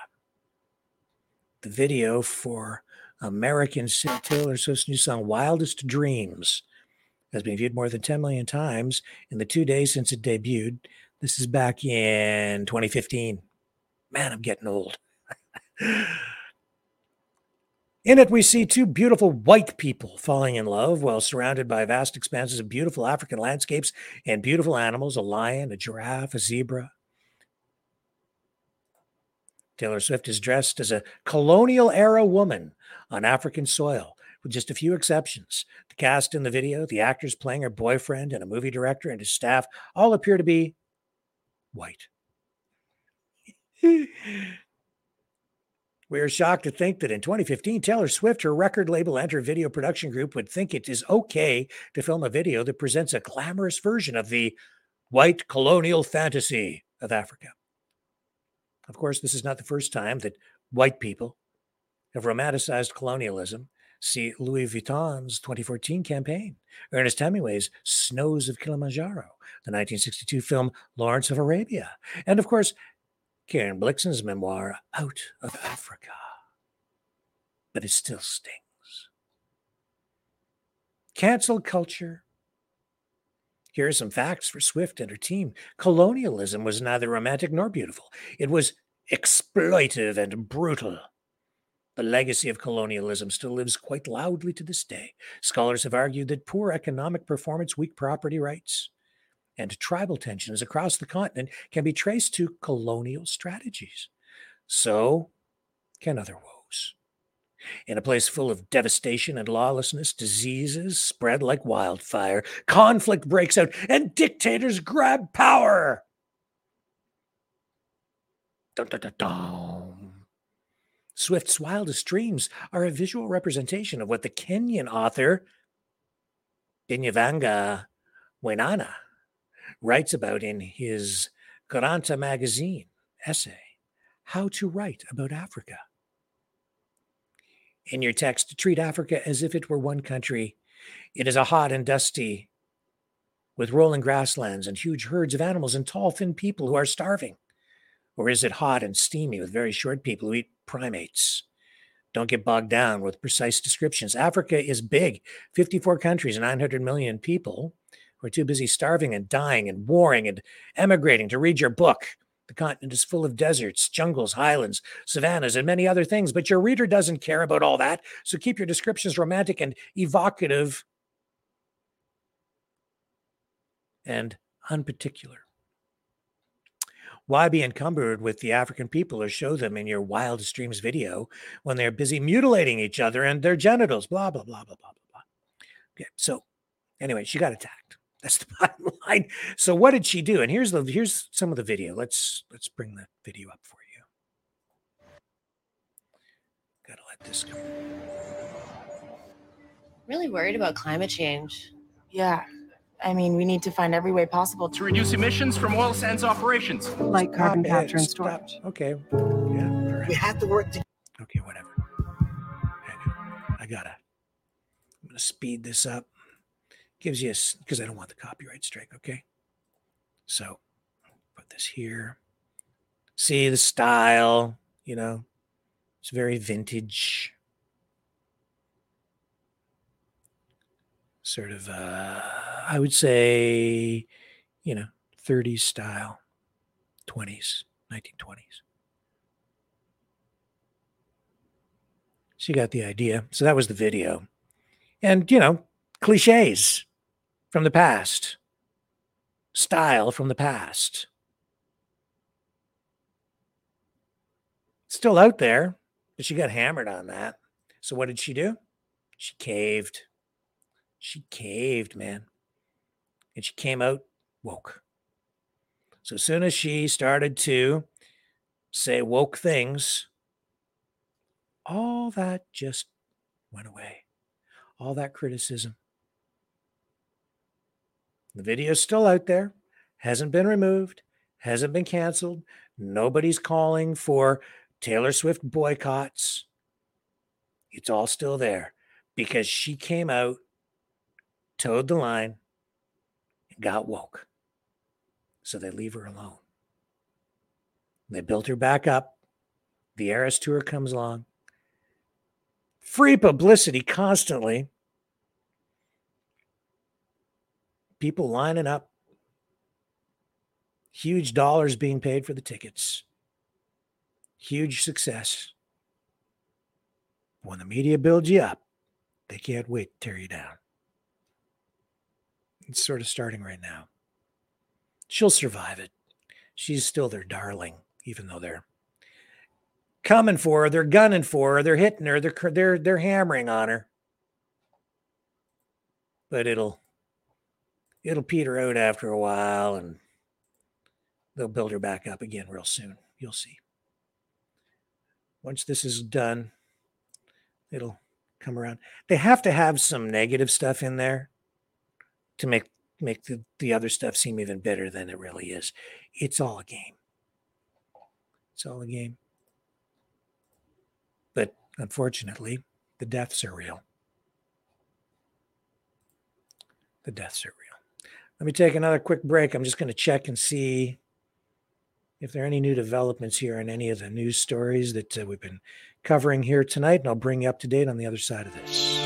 The video for American Taylor Swift's new song, Wildest Dreams, has been viewed more than 10 million times in the two days since it debuted. This is back in 2015. Man, I'm getting old. In it, we see two beautiful white people falling in love while surrounded by vast expanses of beautiful African landscapes and beautiful animals a lion, a giraffe, a zebra. Taylor Swift is dressed as a colonial era woman on African soil, with just a few exceptions. The cast in the video, the actors playing her boyfriend, and a movie director and his staff all appear to be white. We are shocked to think that in 2015, Taylor Swift, her record label, and her video production group would think it is okay to film a video that presents a glamorous version of the white colonial fantasy of Africa. Of course, this is not the first time that white people have romanticized colonialism. See Louis Vuitton's 2014 campaign, Ernest Hemingway's Snows of Kilimanjaro, the 1962 film Lawrence of Arabia, and of course, Karen Blixen's memoir, Out of Africa. But it still stings. Cancel culture. Here are some facts for Swift and her team. Colonialism was neither romantic nor beautiful, it was exploitive and brutal. The legacy of colonialism still lives quite loudly to this day. Scholars have argued that poor economic performance, weak property rights, and tribal tensions across the continent can be traced to colonial strategies. So can other woes. In a place full of devastation and lawlessness, diseases spread like wildfire, conflict breaks out, and dictators grab power. Dun, dun, dun. Swift's wildest dreams are a visual representation of what the Kenyan author Binyavanga Wainaina writes about in his Granta magazine essay, How to Write About Africa. In your text, treat Africa as if it were one country. It is a hot and dusty, with rolling grasslands and huge herds of animals and tall, thin people who are starving. Or is it hot and steamy with very short people who eat primates? Don't get bogged down with precise descriptions. Africa is big 54 countries, 900 million people, who are too busy starving and dying and warring and emigrating to read your book. The continent is full of deserts, jungles, highlands, savannas, and many other things, but your reader doesn't care about all that. So keep your descriptions romantic and evocative and unparticular. Why be encumbered with the African people or show them in your wildest dreams video when they're busy mutilating each other and their genitals? Blah, blah, blah, blah, blah, blah, blah. Okay, so anyway, she got attacked. That's the bottom line. So what did she do? And here's the here's some of the video. Let's let's bring the video up for you. Gotta let this go. Really worried about climate change. Yeah. I mean, we need to find every way possible to reduce emissions from oil sands operations. Like carbon capture and storage. Okay. Yeah. All right. We have to work together. Okay, whatever. I gotta. I'm gonna speed this up. Gives you because I don't want the copyright strike. Okay. So put this here. See the style. You know, it's very vintage. Sort of, uh, I would say, you know, 30s style, 20s, 1920s. So you got the idea. So that was the video. And, you know, cliches from the past, style from the past. Still out there, but she got hammered on that. So what did she do? She caved. She caved, man. And she came out woke. So as soon as she started to say woke things, all that just went away. All that criticism. The video's still out there, hasn't been removed, hasn't been canceled. Nobody's calling for Taylor Swift boycotts. It's all still there because she came out, toed the line, and got woke. So they leave her alone. They built her back up. The Eras Tour comes along. Free publicity constantly. People lining up. Huge dollars being paid for the tickets. Huge success. When the media builds you up, they can't wait to tear you down. It's sort of starting right now. She'll survive it. She's still their darling, even though they're coming for her, they're gunning for her, they're hitting her, they're they're they're hammering on her. But it'll it'll peter out after a while and they'll build her back up again real soon. You'll see. Once this is done, it'll come around. They have to have some negative stuff in there to make make the, the other stuff seem even better than it really is. It's all a game. It's all a game. But unfortunately, the deaths are real. The deaths are real. Let me take another quick break. I'm just going to check and see if there are any new developments here in any of the news stories that uh, we've been covering here tonight, and I'll bring you up to date on the other side of this.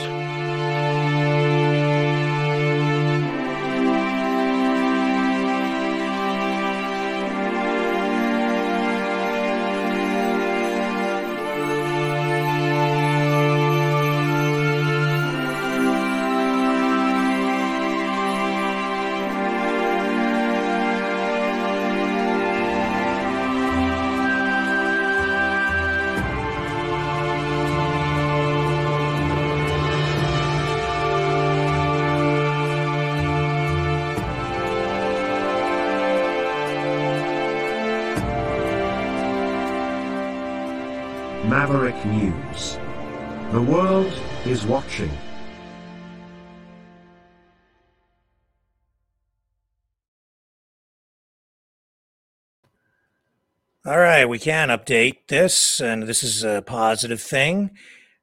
We can update this, and this is a positive thing.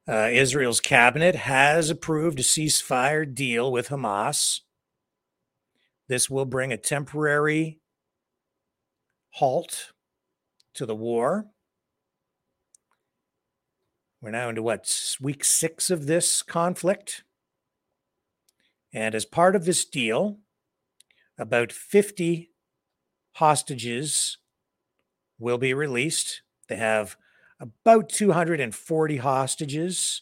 Uh, Israel's cabinet has approved a ceasefire deal with Hamas. This will bring a temporary halt to the war. We're now into what, week six of this conflict? And as part of this deal, about 50 hostages will be released. They have about 240 hostages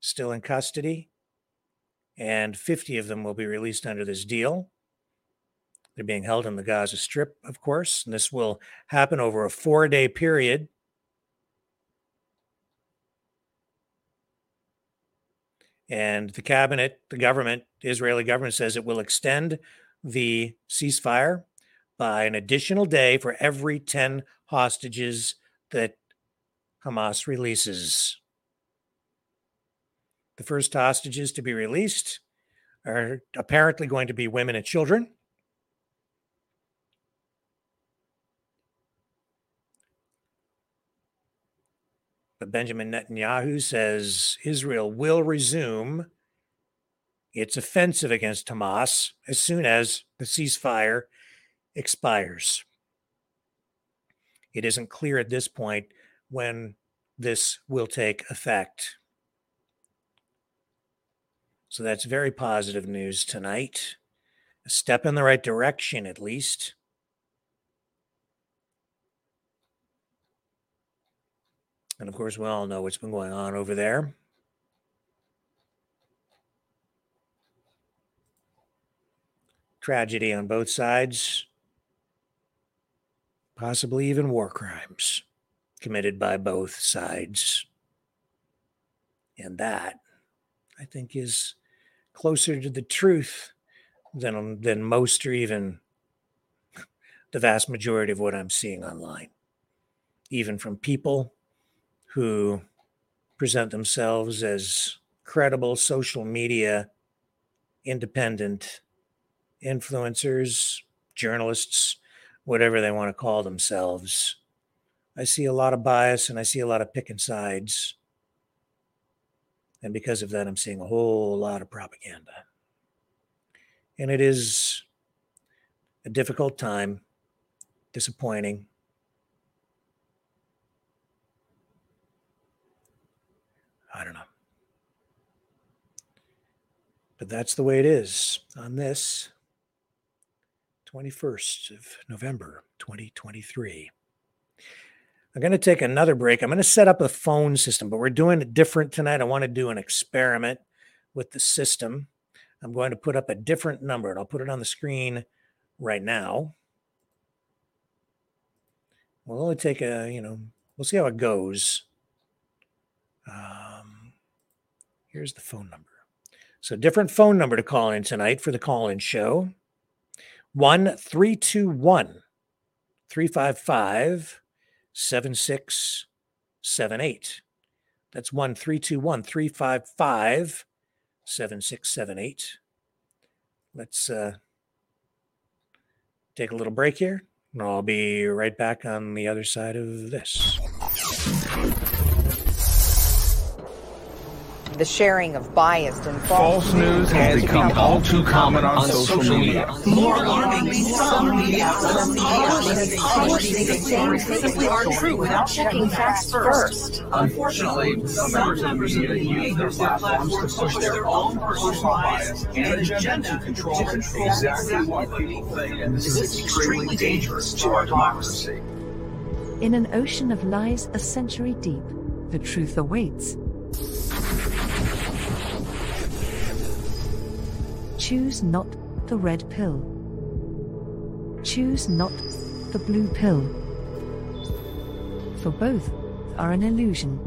still in custody, and 50 of them will be released under this deal. They're being held in the Gaza Strip, of course, and this will happen over a four day period. And the cabinet, the government, Israeli government says it will extend the ceasefire by an additional day for every 10 hostages that Hamas releases. The first hostages to be released are apparently going to be women and children. But Benjamin Netanyahu says Israel will resume its offensive against Hamas as soon as the ceasefire expires. It isn't clear at this point when this will take effect. So that's very positive news tonight. A step in the right direction, at least. And of course, we all know what's been going on over there. Tragedy on both sides, possibly even war crimes committed by both sides. And that, I think, is closer to the truth than, than most or even the vast majority of what I'm seeing online, even from people who present themselves as credible social media independent influencers, journalists, whatever they want to call themselves. I see a lot of bias and I see a lot of picking sides. And because of that, I'm seeing a whole lot of propaganda. And it is a difficult time, disappointing. I don't know. But that's the way it is on this 21st of November, 2023. I'm going to take another break. I'm going to set up a phone system, but we're doing it different tonight. I want to do an experiment with the system. I'm going to put up a different number and I'll put it on the screen right now. We'll only take a, you know, we'll see how it goes. Um, here's the phone number. So, different phone number to call in tonight for the call in show 1 321 355 7678. That's 1 321 355 7678. Let's uh, take a little break here, and I'll be right back on the other side of this. The sharing of biased and False news has become all too common on social media. More alarmingly, some media outlets publish simply aren't true without checking facts first. Unfortunately, some members of the media use their platforms to push their own personal bias and agenda to control exactly what people think, and this is extremely dangerous to our democracy. In an ocean of lies a century deep, the truth awaits. Choose not the red pill. Choose not the blue pill. For both are an illusion.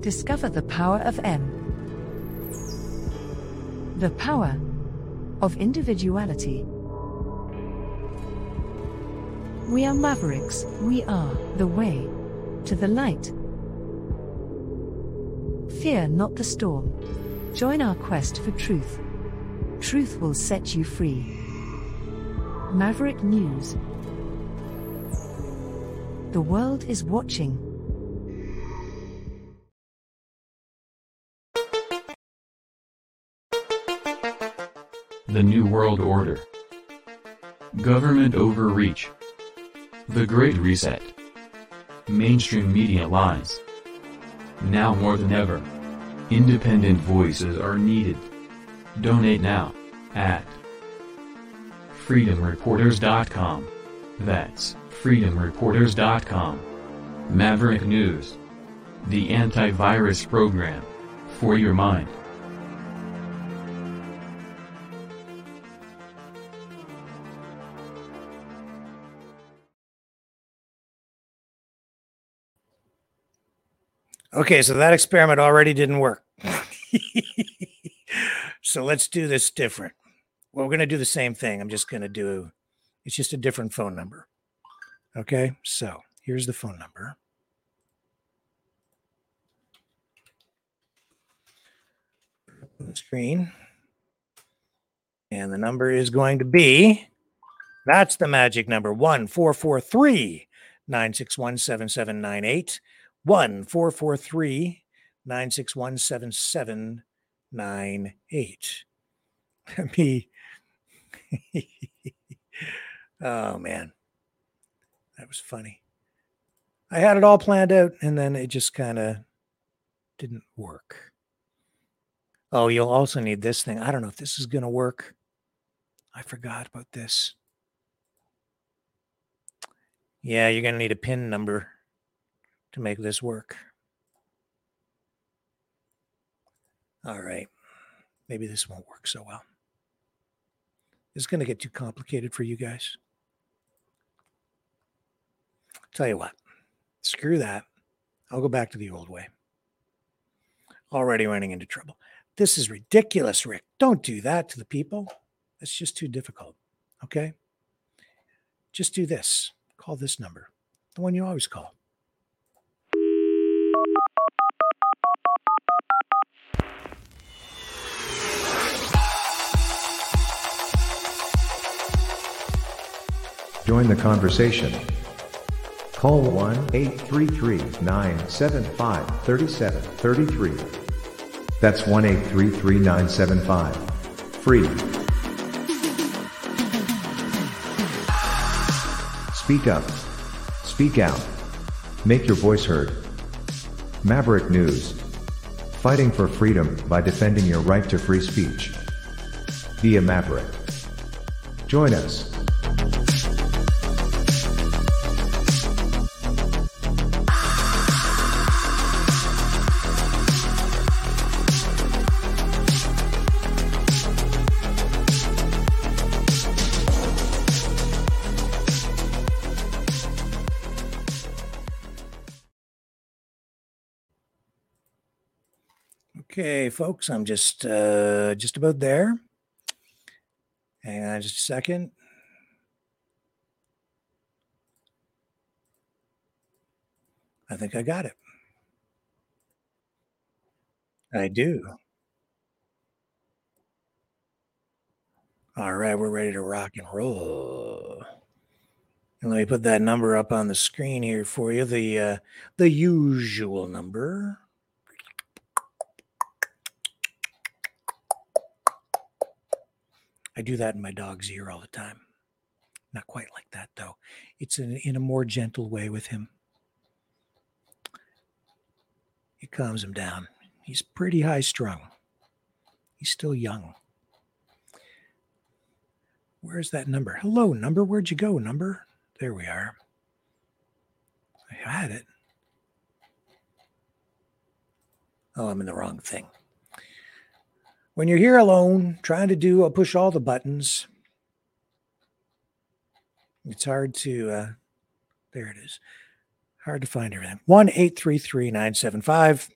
Discover the power of M. The power of individuality. We are mavericks, we are the way to the light. Fear not the storm. Join our quest for truth. Truth will set you free. Maverick News. The world is watching. The New World Order. Government overreach. The Great Reset. Mainstream media lies. Now more than ever, independent voices are needed. Donate now at freedomreporters.com. That's freedomreporters.com. Maverick News. The antivirus program. For your mind. Okay, so that experiment already didn't work. so let's do this different. Well, we're going to do the same thing. I'm just going to do it's just a different phone number. Okay, so here's the phone number. The screen. And the number is going to be that's the magic number 1443 961 7798. 1443 961 7798. Me. oh, man. That was funny. I had it all planned out and then it just kind of didn't work. Oh, you'll also need this thing. I don't know if this is going to work. I forgot about this. Yeah, you're going to need a PIN number to make this work. All right. Maybe this won't work so well. It's going to get too complicated for you guys. Tell you what, screw that. I'll go back to the old way. Already running into trouble. This is ridiculous, Rick. Don't do that to the people. That's just too difficult. Okay? Just do this. Call this number, the one you always call. Join the conversation. Call 1 833 975 3733. That's 1 833 975. Free. Speak up. Speak out. Make your voice heard. Maverick News. Fighting for freedom by defending your right to free speech. Be a Maverick. Join us. Folks, I'm just uh, just about there. Hang on just a second. I think I got it. I do. All right, we're ready to rock and roll. And let me put that number up on the screen here for you. The uh, the usual number. I do that in my dog's ear all the time. Not quite like that though. It's in, in a more gentle way with him. It calms him down. He's pretty high strung. He's still young. Where's that number? Hello, number. Where'd you go, number? There we are. I had it. Oh, I'm in the wrong thing. When you're here alone, trying to do, I'll push all the buttons. It's hard to, uh, there it is. Hard to find everything. 1 833 975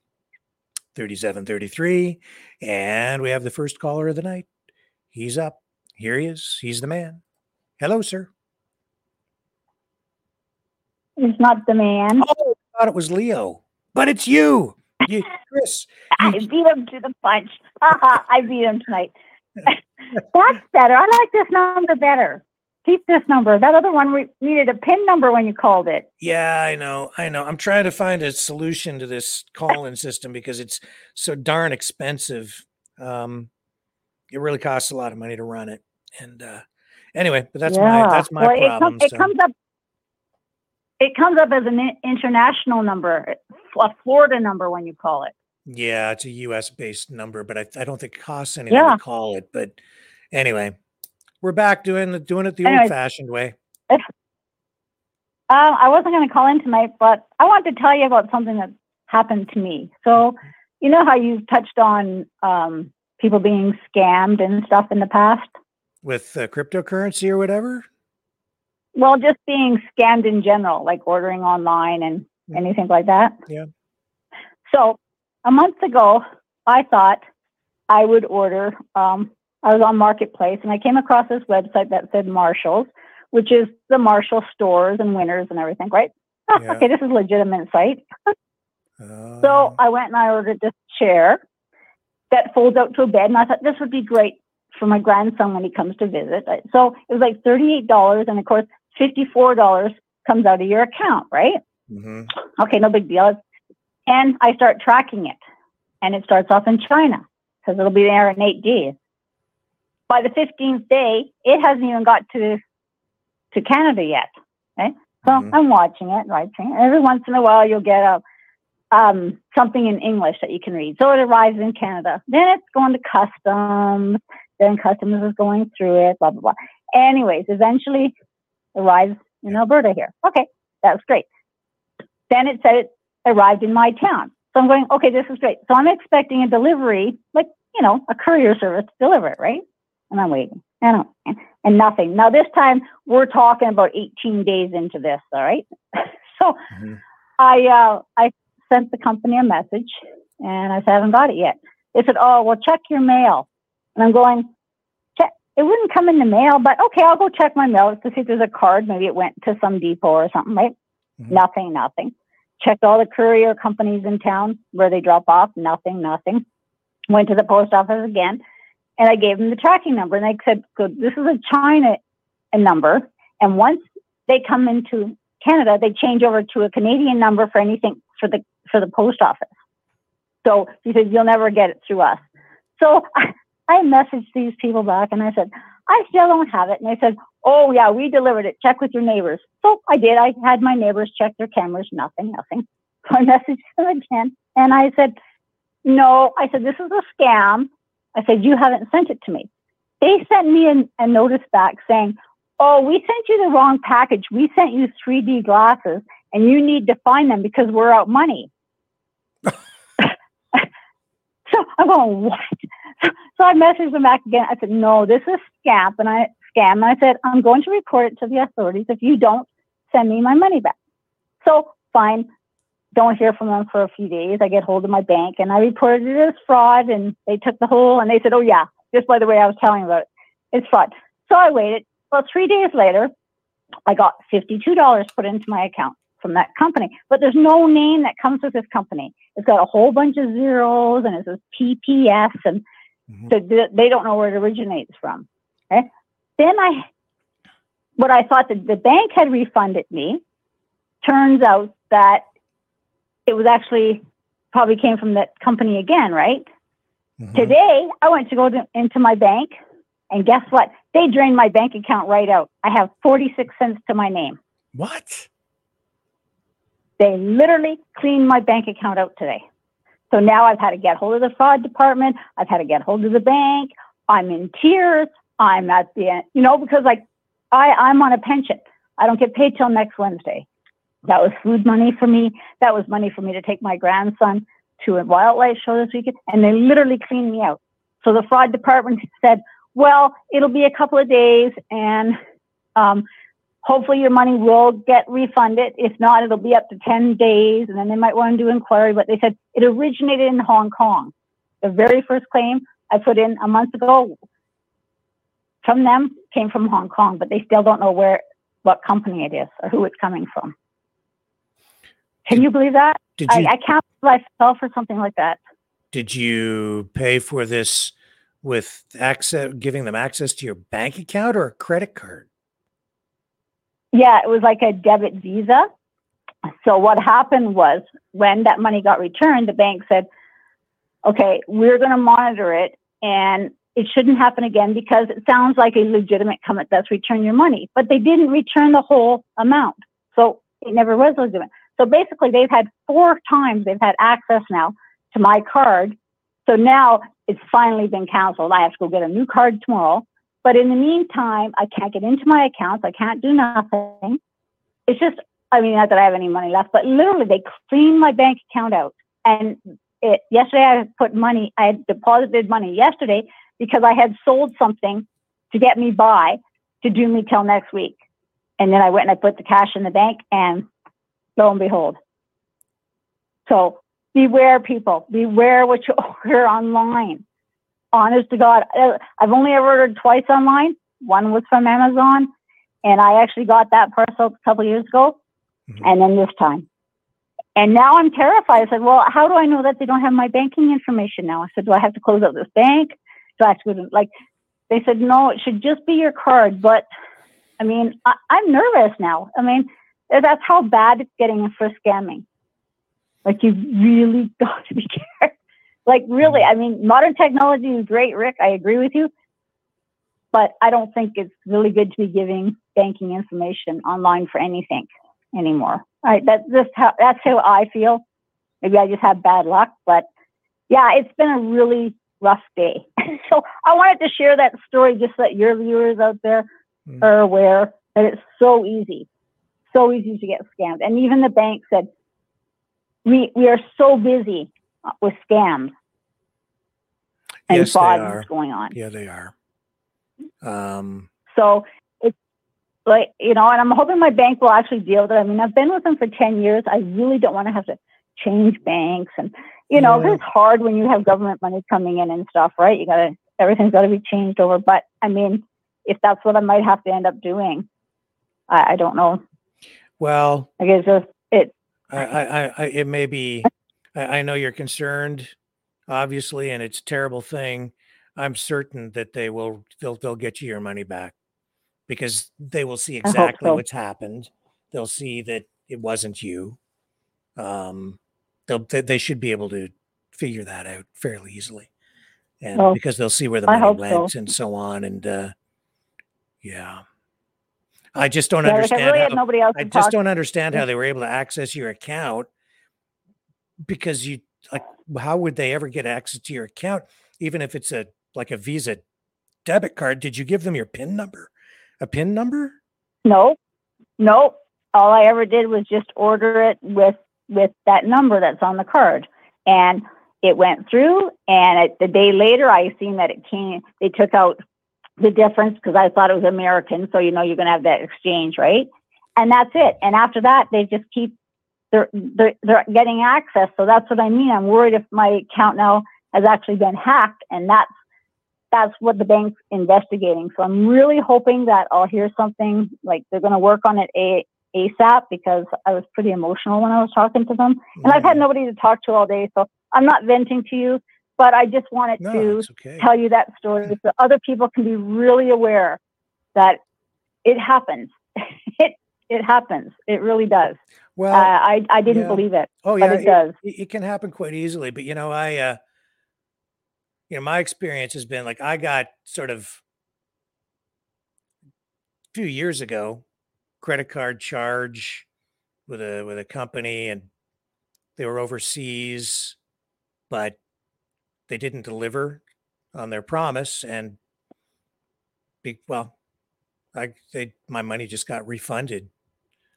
3733. And we have the first caller of the night. He's up. Here he is. He's the man. Hello, sir. He's not the man. Oh, I thought it was Leo, but it's you. You, Chris. I beat him to the punch. I beat him tonight. That's better. I like this number better. Keep this number. That other one we needed a pin number when you called it. Yeah, I know. I know. I'm trying to find a solution to this call-in system because it's so darn expensive. Um, it really costs a lot of money to run it. And uh, anyway, but that's my that's my well, problem. It, com- it comes up. It comes up as an international number, a Florida number when you call it. Yeah, it's a U.S. based number, but I, I don't think it costs anything Yeah. to call it. But anyway, We're back doing the doing it the old fashioned way. Um, I wasn't going to call in tonight, but I wanted to tell you about something that happened to me. So, you know how you've touched on um, people being scammed and stuff in the past? With uh, cryptocurrency or whatever? Well, just being scammed in general, like ordering online and anything like that. Yeah. So, a month ago, I thought I would order. Um, I was on Marketplace and I came across this website that said Marshalls, which is the Marshall stores and winners and everything, right? Yeah. Okay, this is a legitimate site. Uh, So I went and I ordered this chair that folds out to a bed, and I thought this would be great for my grandson when he comes to visit. So it was like thirty-eight dollars, and of course, fifty-four dollars comes out of your account, right? hmm Okay, no big deal. And I start tracking it, and it starts off in China because it'll be there in eight days. By the fifteenth day, it hasn't even got to to Canada yet. Okay, so I'm watching it, right? Every once in a while, you'll get a um, something in English that you can read. So it arrives in Canada. Then it's going to customs. Then customs is going through it. Blah blah blah. Anyways, eventually arrives in Alberta here. Okay, that's great. Then it said it arrived in my town. So I'm going, okay, this is great. So I'm expecting a delivery, like, you know, a courier service to deliver it, right? And I'm waiting. And, and nothing. Now, this time we're talking about 18 days into this, all right? so I, uh, I sent the company a message and I said, I haven't got it yet. They said, oh, well, check your mail. And I'm going. It wouldn't come in the mail, but okay, I'll go check my mail to see if there's a card. Maybe it went to some depot or something, right? Mm-hmm. Nothing, nothing. Checked all the courier companies in town where they drop off. Nothing, nothing. Went to the post office again, and I gave them the tracking number. And they said, "Good, this is a China number, and once they come into Canada, they change over to a Canadian number for anything for the for the post office." So he said, "You'll never get it through us." So I, messaged these people back, and I said, "I still don't have it." And they said, "Oh yeah, we delivered it. Check with your neighbors." So I did. I had my neighbors check their cameras. Nothing, nothing. So I messaged them again, and I said, "No." I said, "This is a scam." I said, "You haven't sent it to me." They sent me a, a notice back saying, "Oh, we sent you the wrong package. We sent you 3D glasses, and you need to find them because we're out money." So I'm going, what? So I messaged them back again. I said, no, this is scam. And I scam. And I said, I'm going to report it to the authorities if you don't send me my money back. So fine. Don't hear from them for a few days. I get hold of my bank and I reported it as fraud and they took the whole and they said, Oh yeah, just by the way I was telling about it, it's fraud. So I waited. Well, three days later, I got $52 put into my account from that company, but there's no name that comes with this company. It's got a whole bunch of zeros and it says PPS and Mm-hmm. so they don't know where it originates from. Okay. Then I, what I thought that the bank had refunded me, turns out that it was actually probably came from that company again, right? Mm-hmm. Today I went to go to, into my bank and guess what? They drained my bank account right out. I have 46 cents to my name. What? They literally cleaned my bank account out today. So now I've had to get hold of the fraud department. I've had to get hold of the bank. I'm in tears. I'm at the end, you know, because like I, I'm on a pension. I don't get paid till next Wednesday. That was food money for me. That was money for me to take my grandson to a wildlife show this weekend. And they literally cleaned me out. So the fraud department said, well, it'll be a couple of days and um, hopefully your money will get refunded. If not, it'll be up to 10 days and then they might want to do inquiry. But they said it originated in Hong Kong. The very first claim I put in a month ago from them came from Hong Kong, but they still don't know where, what company it is or who it's coming from. Can you believe that? did I, you- I can't believe I fell for something like that. Did you pay for this with access, giving them access to your bank account or a credit card? Yeah, it was like a debit visa. So what happened was when that money got returned, the bank said, okay, we're going to monitor it and it shouldn't happen again because it sounds like a legitimate company that's return your money, but they didn't return the whole amount. So it never was legitimate. So basically they've had four times they've had access now to my card. So now it's finally been canceled. I have to go get a new card tomorrow. But in the meantime, I can't get into my accounts. I can't do nothing. It's just, I mean, not that I have any money left, but literally they cleaned my bank account out. And it, yesterday I put money, I had deposited money yesterday because I had sold something to get me by to do me till next week. And then I went and I put the cash in the bank and lo and behold. So beware people, beware what you order online. Honest to God, uh, I've only ever ordered twice online. One was from Amazon and I actually got that parcel a couple years ago and then this time. And now I'm terrified. I said, well, how do I know that they don't have my banking information now? I said, do I have to close out this bank? Do I have to go to, like, they said, no, it should just be your card. But I mean, I, I'm nervous now. I mean, that's how bad it's getting for scamming. Like, you really got to be careful. Like, really, mm-hmm. I mean, modern technology is great, Rick. I agree with you. But I don't think it's really good to be giving banking information online for anything anymore. Right? That's just how that's how I feel. Maybe I just have bad luck, but yeah, it's been a really rough day. so I wanted to share that story just so that your viewers out there mm. are aware that it's so easy, so easy to get scammed. And even the bank said we we are so busy with scams and yes, fraud going on. Yeah, they are. Um, So it's like, you know, and I'm hoping my bank will actually deal with it. I mean, I've been with them for 10 years. I really don't want to have to change banks. And, you know, Yeah. it's hard when you have government money coming in and stuff, right? You got to, everything's got to be changed over. But I mean, if that's what I might have to end up doing, I, I don't know. well, I guess just, it, I, I, I- it may be. I, I know you're concerned, obviously, and it's a terrible thing. I'm certain that they will. They'll they'll get you your money back because they will see exactly so. what's happened. They'll see that it wasn't you. Um, they'll they, they should be able to figure that out fairly easily, and Well, because they'll see where the money went so. and so on. And uh, yeah, I just don't Yeah, like, I understand. really how, nobody else I just don't understand how they were able to access your account because you like how would they ever get access to your account even if it's a like a visa debit card did you give them your pin number a pin number no, no. All I ever did was just order it with, with that number that's on the card. And it went through and it, the day later I seen that it came, they took out the difference because I thought it was American. So, you know, you're going to have that exchange, right? And that's it. And after that, they just keep, they're, they're, they're getting access. So that's what I mean. I'm worried if my account now has actually been hacked and that's, that's what the bank's investigating. So I'm really hoping that I'll hear something like they're going to work on it a, ASAP because I was pretty emotional when I was talking to them. And I've had mm. nobody to talk to all day. So I'm not venting to you, but I just wanted No, to okay. tell you that story so other people can be really aware that it happens. it, it happens. It really does. Well, uh, I, I didn't yeah. believe it. oh but yeah it does. it, it can happen quite easily but you know i uh you know my experience has been like i got sort of a few years ago credit card charge with a with a company and they were overseas but they didn't deliver on their promise and be, well i they my money just got refunded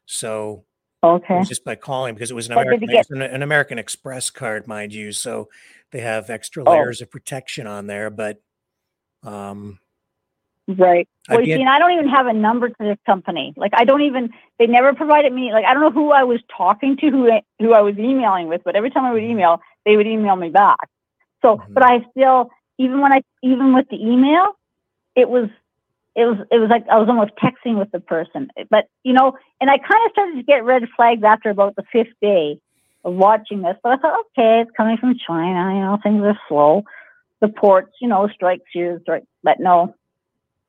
so it Okay. just by calling because it was an did American, you get- an, an American Express card, mind you. So they have extra Oh. layers of protection on there. But um, Right. I'd Well, be you see, and I don't even have a number to this company. Like, I don't even. They never provided me. Like, I don't know who I was talking to, who I- who I was emailing with. But every time I would email, they would email me back. So, but I still, even when I, even with the email, it was, it was, it was like I was almost texting with the person. But you know, and I kind of started to get red flags after about the fifth day of watching this. But I thought, okay, it's coming from China. You know, things are slow. The ports, you know, strike fears, strike. But no,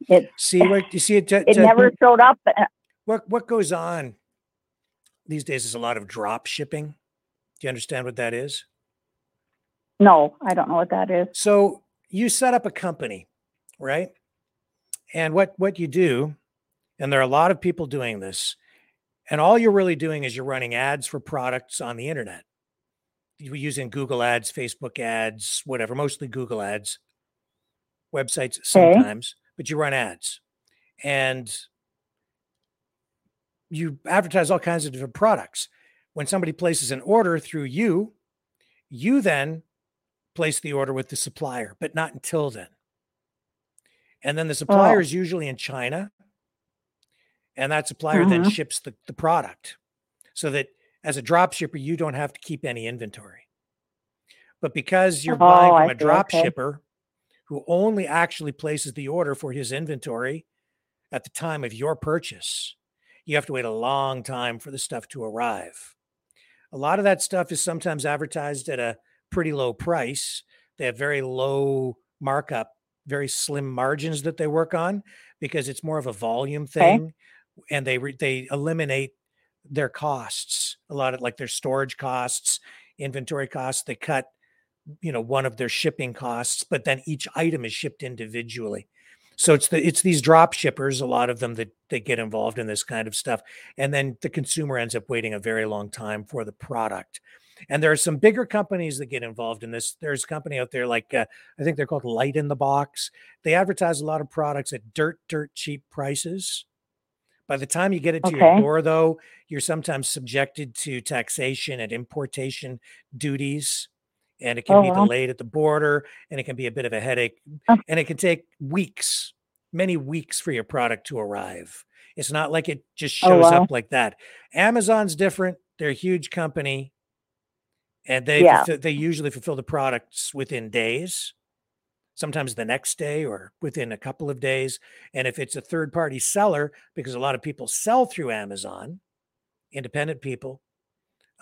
it see what you see it. it never showed up. uh, What what goes on these days is a lot of drop shipping. Do you understand what that is? No, I don't know what that is. So you set up a company, right? And what what you do, and there are a lot of people doing this, and all you're really doing is you're running ads for products on the internet. You're using Google ads, Facebook ads, whatever, mostly Google ads, websites sometimes, but you run ads and you advertise all kinds of different products. When somebody places an order through you, you then place the order with the supplier, but not until then. And then the supplier Oh. is usually in China. And that supplier then Mhm. ships the, the product so that as a drop shipper, you don't have to keep any inventory. But because you're Oh, buying from a see, drop okay. shipper who only actually places the order for his inventory at the time of your purchase, you have to wait a long time for the stuff to arrive. A lot of that stuff is sometimes advertised at a pretty low price. They have very low markup, very slim margins that they work on because it's more of a volume thing and they re- they eliminate their costs. A lot of like their storage costs, inventory costs, they cut you know one of their shipping costs, but then each item is shipped individually. So it's the it's these drop shippers, a lot of them that that get involved in this kind of stuff, and then the consumer ends up waiting a very long time for the product. And there are some bigger companies that get involved in this. There's a company out there like uh, I think they're called Light in the Box. They advertise a lot of products at dirt dirt cheap prices. By the time you get it to your door, though, you're sometimes subjected to taxation and importation duties, and it can Oh, be wow. delayed at the border, and it can be a bit of a headache, Oh. and it can take weeks, many weeks for your product to arrive. It's not like it just Oh, shows wow. up like that. Amazon's different. They're a huge company, and they Yeah. fulfill- they usually fulfill the products within days sometimes the next day or within a couple of days. And if it's a third party seller, because a lot of people sell through Amazon, independent people,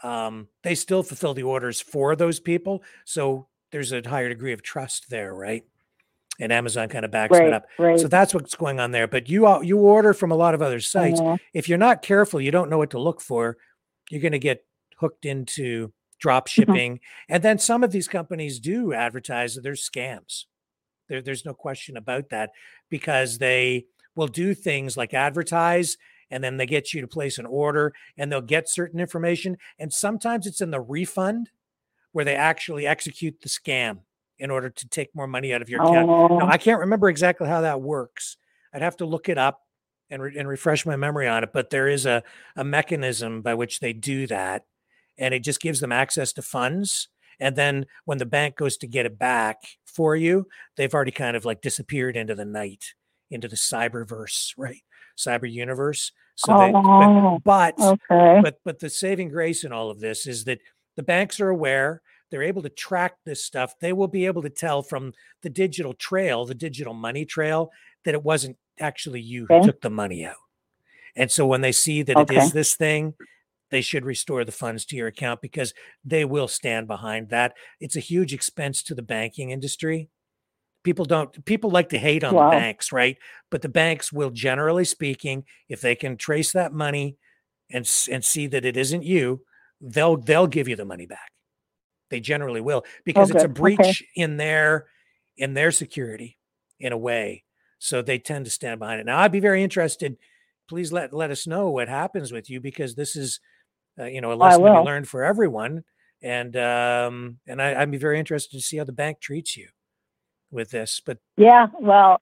um, they still fulfill the orders for those people. So there's a higher degree of trust there, right? And Amazon kind of backs Right, that up. right. So that's what's going on there. But you you order from a lot of other sites. know. If you're not careful, you don't know what to look for. You're going to get hooked into drop Mm-hmm. shipping. And then some of these companies do advertise that there's scams. There, there's no question about that because they will do things like advertise and then they get you to place an order and they'll get certain information. And sometimes it's in the refund where they actually execute the scam in order to take more money out of your account. Oh. Now, I can't remember exactly how that works. I'd have to look it up and, re- and refresh my memory on it, but there is a, a mechanism by which they do that. And it just gives them access to funds. And then when the bank goes to get it back for you, they've already kind of like disappeared into the night, into the cyberverse, right? Cyber universe. So they, Oh, but, but okay. but but the saving grace in all of this is that the banks are aware they're able to track this stuff they will be able to tell from the digital trail the digital money trail that it wasn't actually you who took the money out and so when they see that it Okay. is this thing they should restore the funds to your account because they will stand behind that. It's a huge expense to the banking industry. People don't people like to hate on Wow. the banks right? But the banks will generally speaking if they can trace that money and and see that it isn't you they'll they'll give you the money back. They generally will because it's a Okay, okay. breach in their in their security in a way. So they tend to stand behind it. Now i'd be very interested please let let us know what happens with you because this is uh, you know a lesson to be learned for everyone and um and I, i'd be very interested to see how the bank treats you with this but Yeah, well,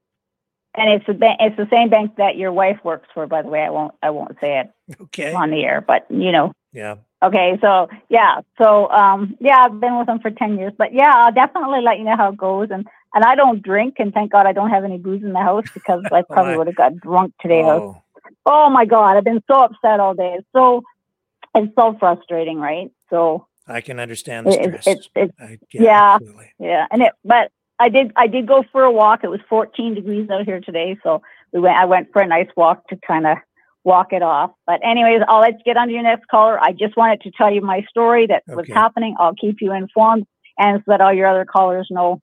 and it's the ba- it's the same bank that your wife works for. By the way, I won't I won't say it okay on the air, but you know. yeah Okay, so yeah, so um, yeah, I've been with them for ten years, but yeah, I'll definitely let you know how it goes. And and I don't drink, and thank God I don't have any booze in the house because I probably would have got drunk today. Oh Oh my God, I've been so upset all day. So it's so frustrating, right? So i can understand the it, stress it's it's I, yeah, absolutely. yeah, and it but I did I did go for a walk. It was 14 degrees out here today, so we went I went for a nice walk to kind of walk it off. But anyways, I'll let you get on to your next caller. I just wanted to tell you my story that was happening. I'll keep you informed and so that all your other callers know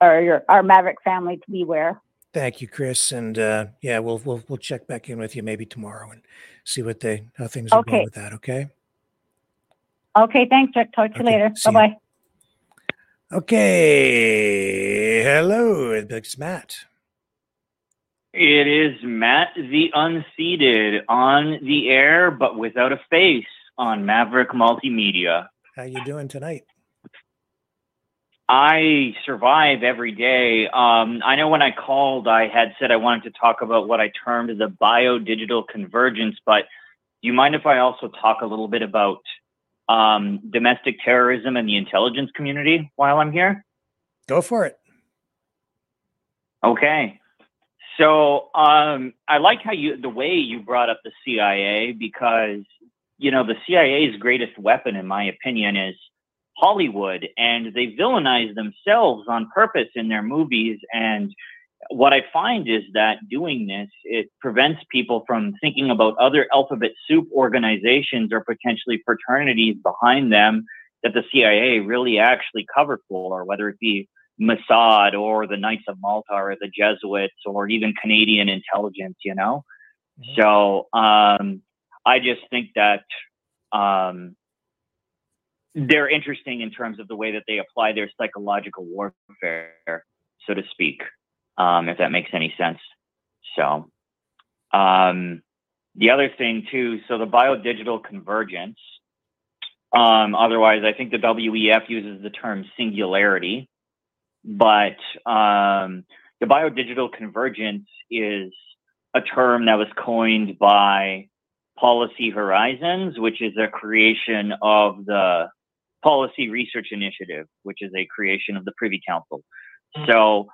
or your our Maverick family to beware. Thank you, Chris. And uh, yeah, we'll we'll we'll check back in with you maybe tomorrow and see what they how things are Okay. going with that. Okay. Okay, thanks, Rick. Talk to you Okay, later. see Bye-bye. Okay. Hello, it's Matt. It is Matt the Unseated on the air, but without a face on Maverick Multimedia. How you doing tonight? I survive every day. Um, I know when I called, I had said I wanted to talk about what I termed the bio-digital convergence, but do you mind if I also talk a little bit about um, domestic terrorism and the intelligence community while I'm here? Go for it. Okay. So um, I like how you the way you brought up the CIA because you know the CIA's greatest weapon, in my opinion, is Hollywood, and they villainize themselves on purpose in their movies. And what I find is that doing this it prevents people from thinking about other alphabet soup organizations or potentially fraternities behind them that the CIA really actually covered for, whether it be Mossad or the Knights of Malta or the Jesuits or even Canadian intelligence, you know? Mm-hmm. So um, I just think that um, they're interesting in terms of the way that they apply their psychological warfare, so to speak, um, if that makes any sense. So um, the other thing, too, so the biodigital convergence. Um, otherwise, I think the WEF uses the term singularity but um, the biodigital convergence is a term that was coined by Policy Horizons, which is a creation of the Policy Research Initiative, which is a creation of the Privy Council. Mm-hmm. So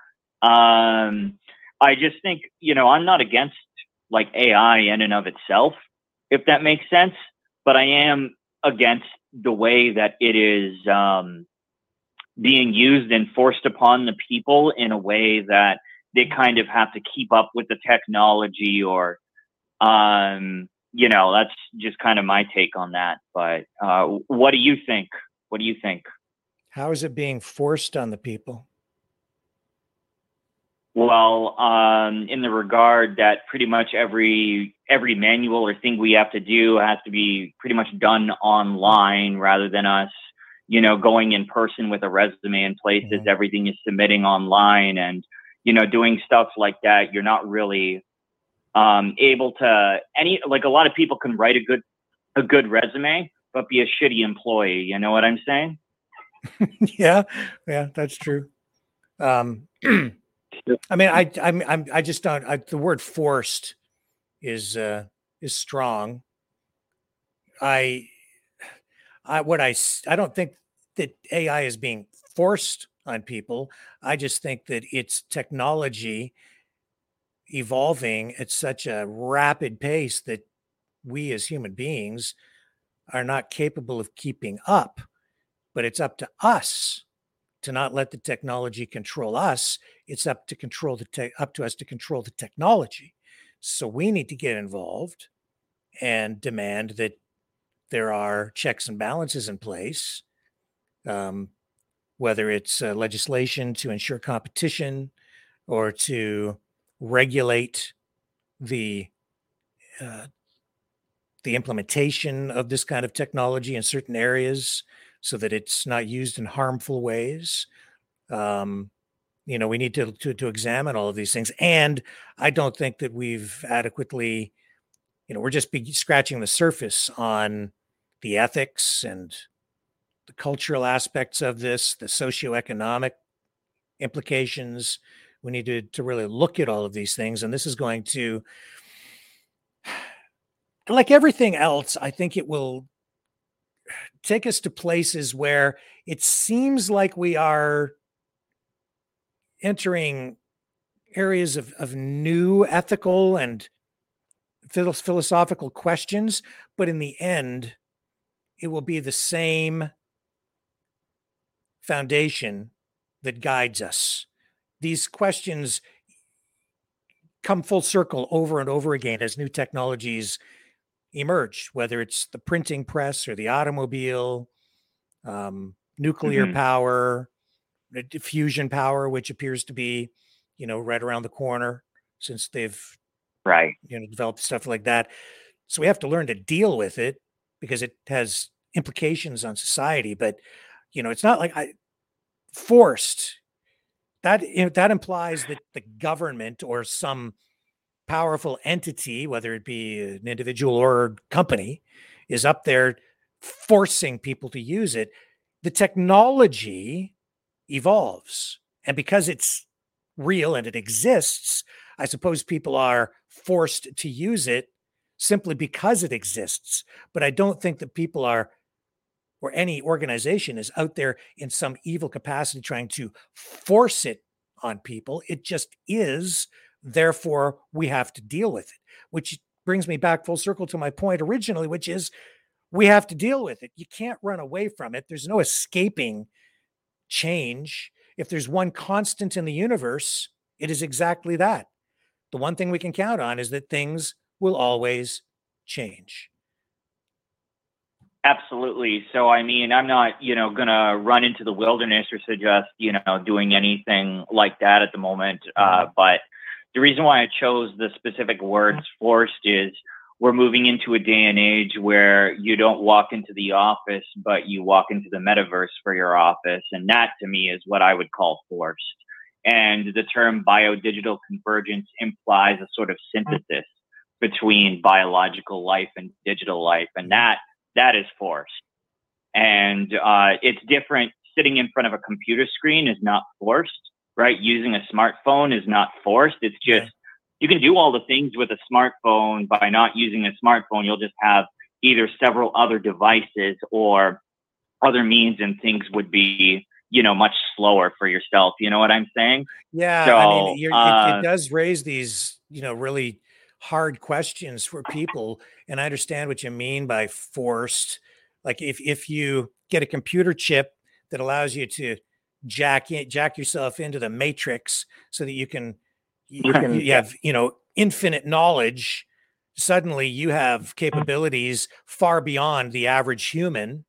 um, I just think, you know, I'm not against like AI in and of itself, if that makes sense, but I am against the way that it is um, being used and forced upon the people in a way that they kind of have to keep up with the technology or um you know that's just kind of my take on that but uh what do you think what do you think how is it being forced on the people well um in the regard that pretty much every every manual or thing we have to do has to be pretty much done online rather than us you know, going in person with a resume in places, mm-hmm. everything is submitting online and, you know, doing stuff like that. You're not really um, able to any, like a lot of people can write a good, a good resume, but be a shitty employee. You know what I'm saying? yeah. Yeah, that's true. Um, I mean, I, I'm, I'm, I just don't, I, the word forced is, uh, is strong. I, I, what I, I don't think that AI is being forced on people. I just think that it's technology evolving at such a rapid pace that we as human beings are not capable of keeping up. But it's up to us to not let the technology control us. It's up to control the te- up to us to control the technology. So we need to get involved and demand that there are checks and balances in place um, whether it's uh, legislation to ensure competition or to regulate the uh, the implementation of this kind of technology in certain areas so that it's not used in harmful ways. Um, you know, we need to, to, to examine all of these things, and I don't think that we've adequately, you know, we're just be scratching the surface on the ethics and the cultural aspects of this, the socioeconomic implications. We need to, to really look at all of these things. And this is going to, like everything else, I think it will take us to places where it seems like we are entering areas of, of new ethical and philosophical questions. But in the end, it will be the same foundation that guides us. These questions come full circle over and over again as new technologies emerge, whether it's the printing press or the automobile, um, nuclear mm-hmm. power, diffusion power, which appears to be, you know, right around the corner since they've right you know developed stuff like that. So we have to learn to deal with it because it has implications on society. But you know, it's not like I forced. That that implies that the government or some powerful entity, whether it be an individual or a company, is up there forcing people to use it. The technology evolves. And because it's real and it exists, I suppose people are forced to use it simply because it exists. But I don't think that people are, or any organization is out there in some evil capacity trying to force it on people. It just is. Therefore, we have to deal with it, which brings me back full circle to my point originally, which is we have to deal with it. You can't run away from it. There's no escaping change. If there's one constant in the universe, it is exactly that. The one thing we can count on is that things will always change. Absolutely. So, I mean, I'm not, you know, gonna run into the wilderness or suggest, you know, doing anything like that at the moment. Uh, but the reason why I chose the specific words forced is we're moving into a day and age where you don't walk into the office, but you walk into the metaverse for your office. And that to me is what I would call forced. And the term biodigital convergence implies a sort of synthesis between biological life and digital life. And that, that is forced. And uh, it's different. Sitting in front of a computer screen is not forced, right? Using a smartphone is not forced. It's just you can do all the things with a smartphone by not using a smartphone. You'll just have either several other devices or other means, and things would be you know much slower for yourself. You know what I'm saying? Yeah, So, I mean, you're, it, uh, it does raise these, you know, really hard questions for people, and I understand what you mean by forced. Like if if you get a computer chip that allows you to jack jack yourself into the matrix so that you can you, can- you have you know infinite knowledge. Suddenly you have capabilities far beyond the average human.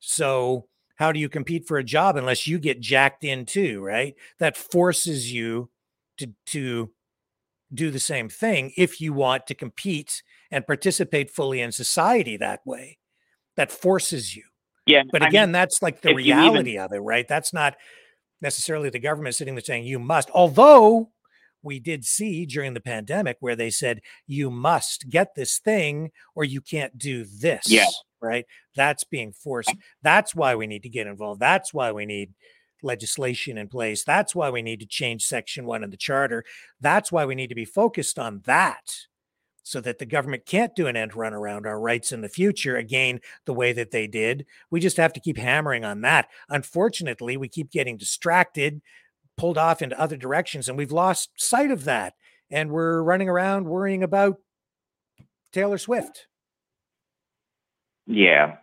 So how do you compete for a job unless you get jacked in too right? That forces you to to do the same thing if you want to compete and participate fully in society that way. That forces you Yeah, but I mean, again that's like the you even- reality of it right? That's not necessarily the government sitting there saying you must although we did see during the pandemic where they said you must get this thing or you can't do this Yeah. right? That's being forced. That's why we need to get involved. That's why we need legislation in place. That's why we need to change section 1 of the charter. That's why we need to be focused on that so that the government can't do an end run around our rights in the future again the way that they did. We just have to keep hammering on that. Unfortunately we keep getting distracted pulled off into other directions and we've lost sight of that and we're running around worrying about taylor swift. Yeah.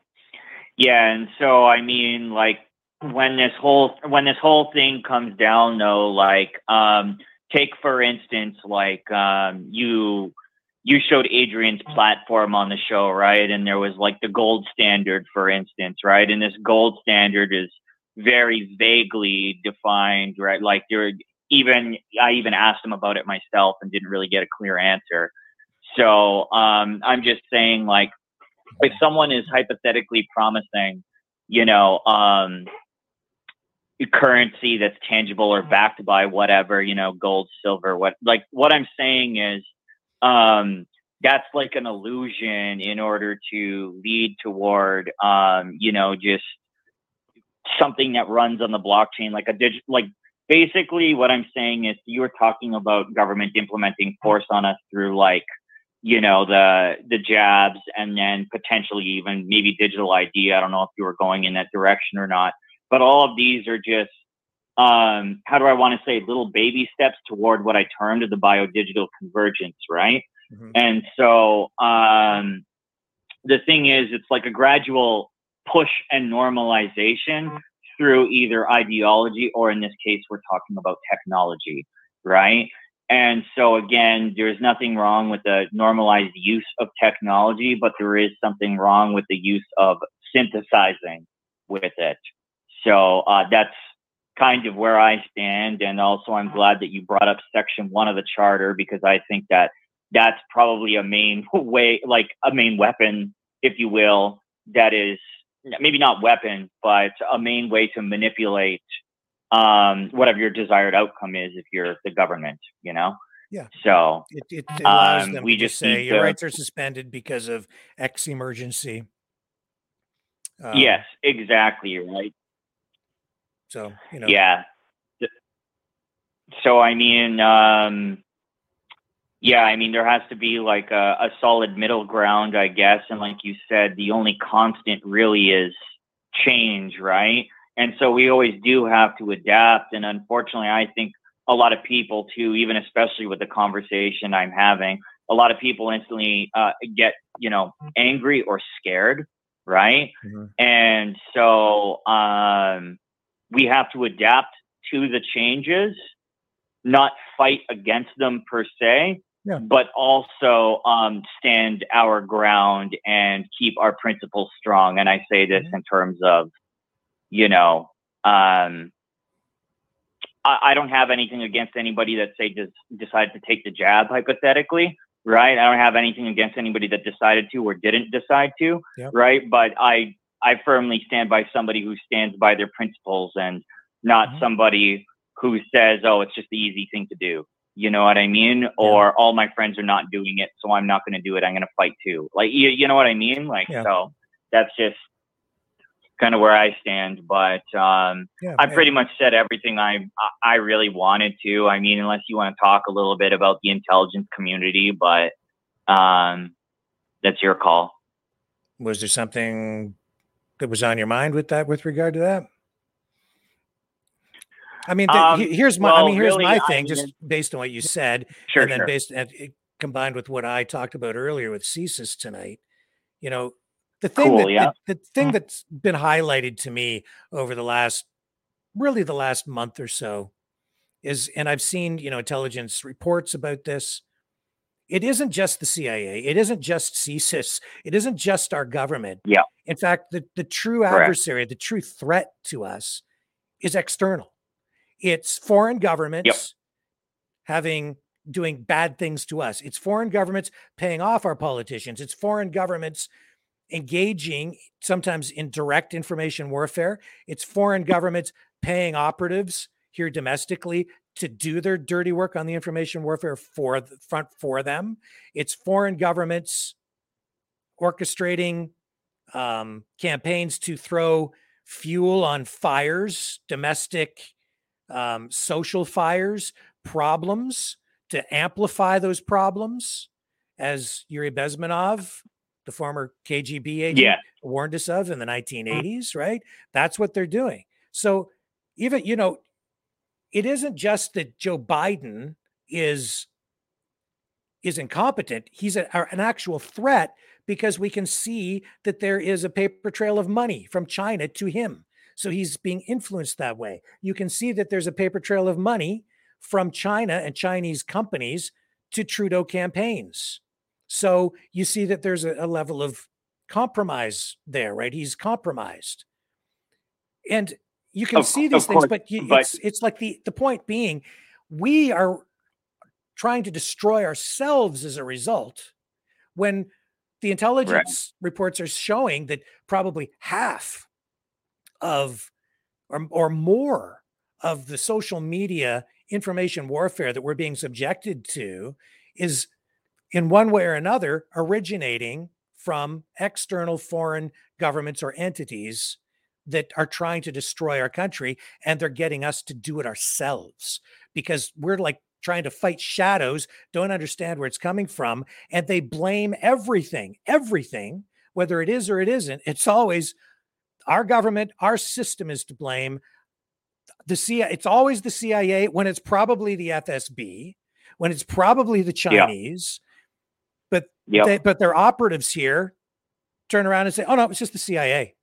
Yeah, and so I mean like when this whole when this whole thing comes down though like um take for instance like um you you showed Adrian's platform on the show, right? And there was like the gold standard for instance, right? And this gold standard is very vaguely defined, right? Like there even I even asked him about it myself and didn't really get a clear answer. So um I'm just saying like if someone is hypothetically promising, you know, um, currency that's tangible or backed by whatever, you know, gold, silver, what, like what I'm saying is, um, that's like an illusion in order to lead toward, um, you know, just something that runs on the blockchain, like a digital, like basically what I'm saying is you were talking about government implementing force on us through like, you know the the jabs and then potentially even maybe digital ID. I don't know if you were going in that direction or not, but all of these are just um, how do I want to say little baby steps toward what I termed the biodigital convergence, right? And so um, the thing is, it's like a gradual push and normalization through either ideology or, in this case, we're talking about technology, right? And so, again, there's nothing wrong with the normalized use of technology, but there is something wrong with the use of synthesizing with it. So uh, that's kind of where I stand. And also, I'm glad that you brought up section one of the charter because I think that that's probably a main way, like a main weapon, if you will, that is maybe not weapon, but a main way to manipulate um, whatever your desired outcome is if you're the government, you know? Yeah. So it, it allows um, them we to just say your to- rights are suspended because of X emergency. Um, yes, exactly right. So you know, Yeah. So I mean, um, yeah, I mean there has to be like a, a solid middle ground, I guess. And like you said, the only constant really is change, right? And so we always do have to adapt. And unfortunately, I think a lot of people too, even especially with the conversation I'm having, a lot of people instantly uh, get you know angry or scared, right? And so um, we have to adapt to the changes, not fight against them per se, Yeah. but also um, stand our ground and keep our principles strong. And I say this in terms of, you know, um, I, I don't have anything against anybody that say just decided to take the jab hypothetically, right? I don't have anything against anybody that decided to or didn't decide to, Yep. right? But I I firmly stand by somebody who stands by their principles and not somebody who says, "Oh, it's just the easy thing to do." You know what I mean? Or all my friends are not doing it, so I'm not going to do it. I'm going to fight too. Like you, you know what I mean? Like Yeah. so that's just kind of where I stand. But um, Yeah, I pretty much said everything I I really wanted to. I mean, unless you want to talk a little bit about the intelligence community, but um, that's your call. was there something that was on your mind with that, with regard to that? I mean, the, Um, here's my. I mean, here's really, my I thing, mean, just based on what you said, Sure, and then sure. based and combined with what I talked about earlier with CSIS tonight. You know, the thing Cool, that yeah. the, the thing that's been highlighted to me over the last, really the last month or so, is, and I've seen you know intelligence reports about this. It isn't just the CIA. It isn't just CSIS. It isn't just our government. Yeah. In fact, the, the true Correct. adversary, the true threat to us is external. It's foreign governments having doing bad things to us. It's foreign governments paying off our politicians. It's foreign governments engaging sometimes in direct information warfare. It's foreign governments paying operatives here domestically to do their dirty work on the information warfare for the front for them. It's foreign governments orchestrating um, campaigns to throw fuel on fires, domestic, um, social fires, problems to amplify those problems, as Yuri Bezmenov, the former KGB agent, Yeah. warned us of in the 1980s, right? That's what they're doing. So, even, you know, it isn't just that Joe Biden is is incompetent. He's a, an actual threat because we can see that there is a paper trail of money from China to him. So he's being influenced that way. You can see that there's a paper trail of money from China and Chinese companies to Trudeau campaigns. So you see that there's a, a level of compromise there, right? He's compromised. And you can Of see these things, course, but, you, but- it's it's like the the point being, we are trying to destroy ourselves as a result when the intelligence reports are showing that probably half of or, or more of the social media information warfare that we're being subjected to is in one way or another originating from external foreign governments or entities that are trying to destroy our country and they're getting us to do it ourselves because we're like trying to fight shadows don't understand where it's coming from and they blame everything everything whether it is or it isn't it's always our government our system is to blame the CIA it's always the CIA when it's probably the FSB when it's probably the Yeah. Chinese but Yep. they, but their operatives here turn around and say oh no it's just the CIA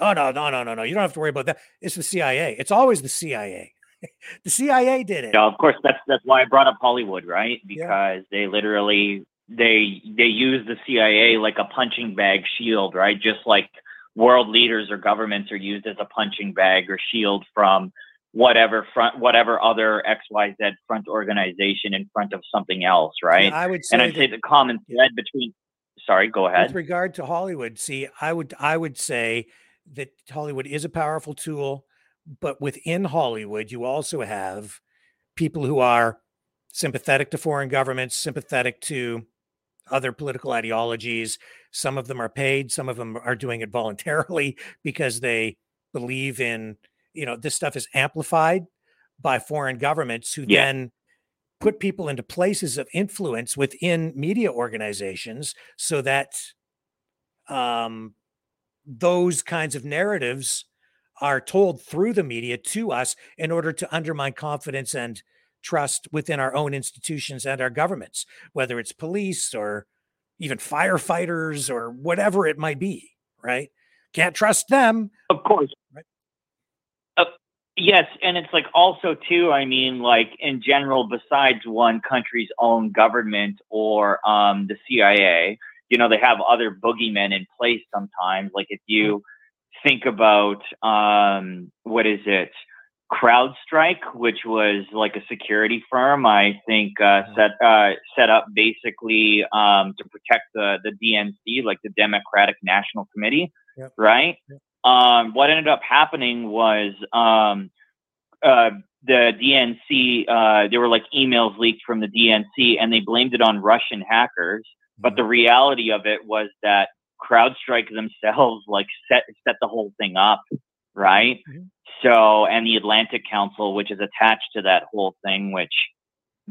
oh no no no no no you don't have to worry about that it's the CIA it's always the CIA the CIA did it Yeah, of course. That's that's why I brought up Hollywood, right? Because they literally they they use the CIA like a punching bag shield, right? Just like world leaders or governments are used as a punching bag or shield from whatever front, whatever other X Y Z front organization in front of something else, right? I would and I'd say the common thread between. Sorry, go ahead. With regard to Hollywood, see, I would I would say that Hollywood is a powerful tool, but within Hollywood, you also have people who are sympathetic to foreign governments, sympathetic to other political ideologies. Some of them are paid, some of them are doing it voluntarily because they believe in you know, this stuff is amplified by foreign governments who Yeah. then put people into places of influence within media organizations so that um, those kinds of narratives are told through the media to us in order to undermine confidence and trust within our own institutions and our governments, whether it's police or even firefighters or whatever it might be, right? Can't trust them. Of course. Uh, yes, and it's like also too. I mean, like in general, besides one country's own government or um, the CIA, you know, they have other boogeymen in place sometimes. Like if you think about um, what is it? CrowdStrike, which was like a security firm, I think uh, set uh, set up basically um, to protect the the DNC, like the Democratic National Committee, Yep. right? Um, what ended up happening was um, uh, the DNC. Uh, there were like emails leaked from the DNC, and they blamed it on Russian hackers. But the reality of it was that CrowdStrike themselves like set set the whole thing up, right? So, and the Atlantic Council, which is attached to that whole thing, which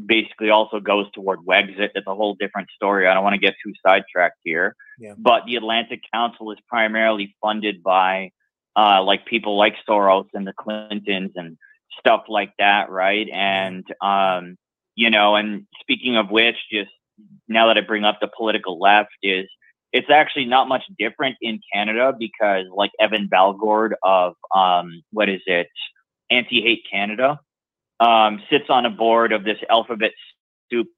basically also goes toward Wexit. It's a whole different story. I don't want to get too sidetracked here. Yeah. But the Atlantic Council is primarily funded by uh, like people like Soros and the Clintons and stuff like that, right? And um, you know, and speaking of which, just now that I bring up the political left, is it's actually not much different in Canada because like Evan Balgord of um, what is it, Anti Hate Canada, um, sits on a board of this alphabet soup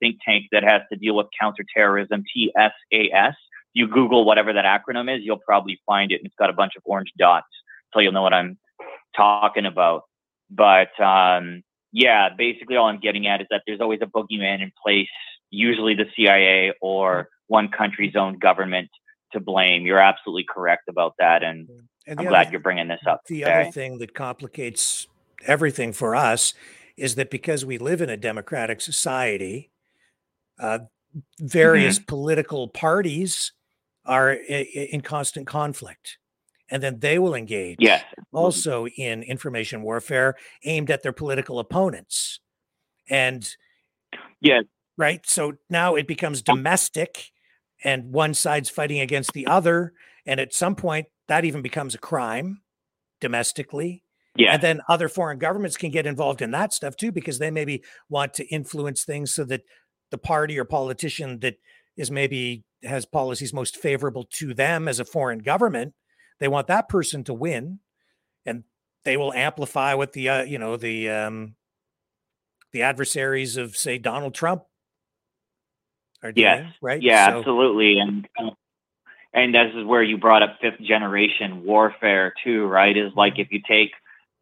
think tank that has to deal with counterterrorism, TSAS. You Google whatever that acronym is, you'll probably find it. And it's got a bunch of orange dots, so you'll know what I'm talking about. But um, yeah, basically all I'm getting at is that there's always a boogeyman in place, usually the CIA or one country's own government to blame. You're absolutely correct about that, and, And I'm glad other- you're bringing this up. The okay? other thing that complicates everything for us is that because we live in a democratic society, uh, various political parties are i- i- in constant conflict. And then they will engage Yes. also in information warfare aimed at their political opponents. And yes, right. So now it becomes domestic and one side's fighting against the other. And at some point, that even becomes a crime domestically. Yeah. And then other foreign governments can get involved in that stuff too, because they maybe want to influence things so that the party or politician that is maybe has policies most favorable to them as a foreign government, they want that person to win, and they will amplify what the uh, you know the um, the adversaries of say Donald Trump are doing, Yes. right? Yeah, So- absolutely. And and this is where you brought up fifth generation warfare too, right? Is like if you take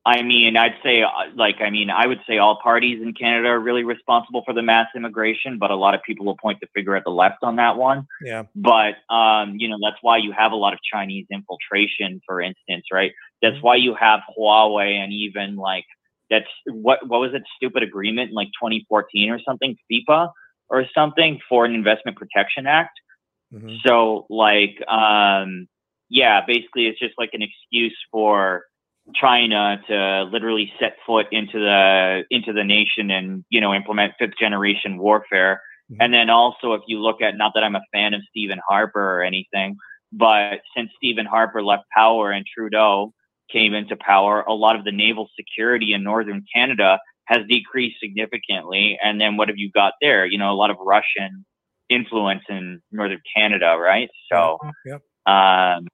I mean, I'd say, uh, like, I mean, I would say all parties in Canada are really responsible for the mass immigration, but a lot of people will point the finger at the left on that one. Yeah. But, um, you know, that's why you have a lot of Chinese infiltration, for instance, right? That's why you have Huawei and even like, that's what, what was it, stupid agreement in like 2014 or something, FIPA or something, for an Investment Protection Act. Mm-hmm. So, like, um, yeah, basically, it's just like an excuse for China to literally set foot into the into the nation and you know implement fifth generation warfare. And then also, if you look at not that I'm a fan of Stephen Harper or anything, but since Stephen Harper left power and Trudeau came into power, a lot of the naval security in northern Canada has decreased significantly. And then what have you got there? You know, a lot of Russian influence in northern Canada, right? So, Yep. um,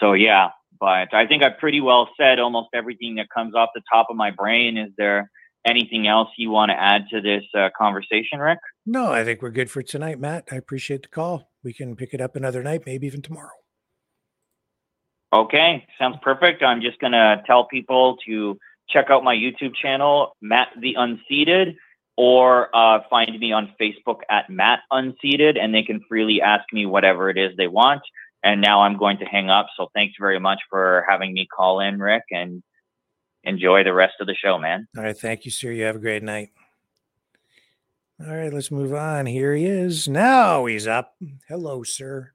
so yeah, but I think I pretty well said almost everything that comes off the top of my brain. Is there anything else you want to add to this uh, conversation, Rick? No, I think we're good for tonight, Matt. I appreciate the call. We can pick it up another night, maybe even tomorrow. Okay, sounds perfect. I'm just gonna tell people to check out my YouTube channel, Matt the Unseated, or uh, find me on Facebook at Matt Unseated, and they can freely ask me whatever it is they want. And now I'm going to hang up. So thanks very much for having me call in, Rick, and enjoy the rest of the show, man. All right. Thank you, sir. You have a great night. All right. Let's move on. Here he is. Now he's up. Hello, sir.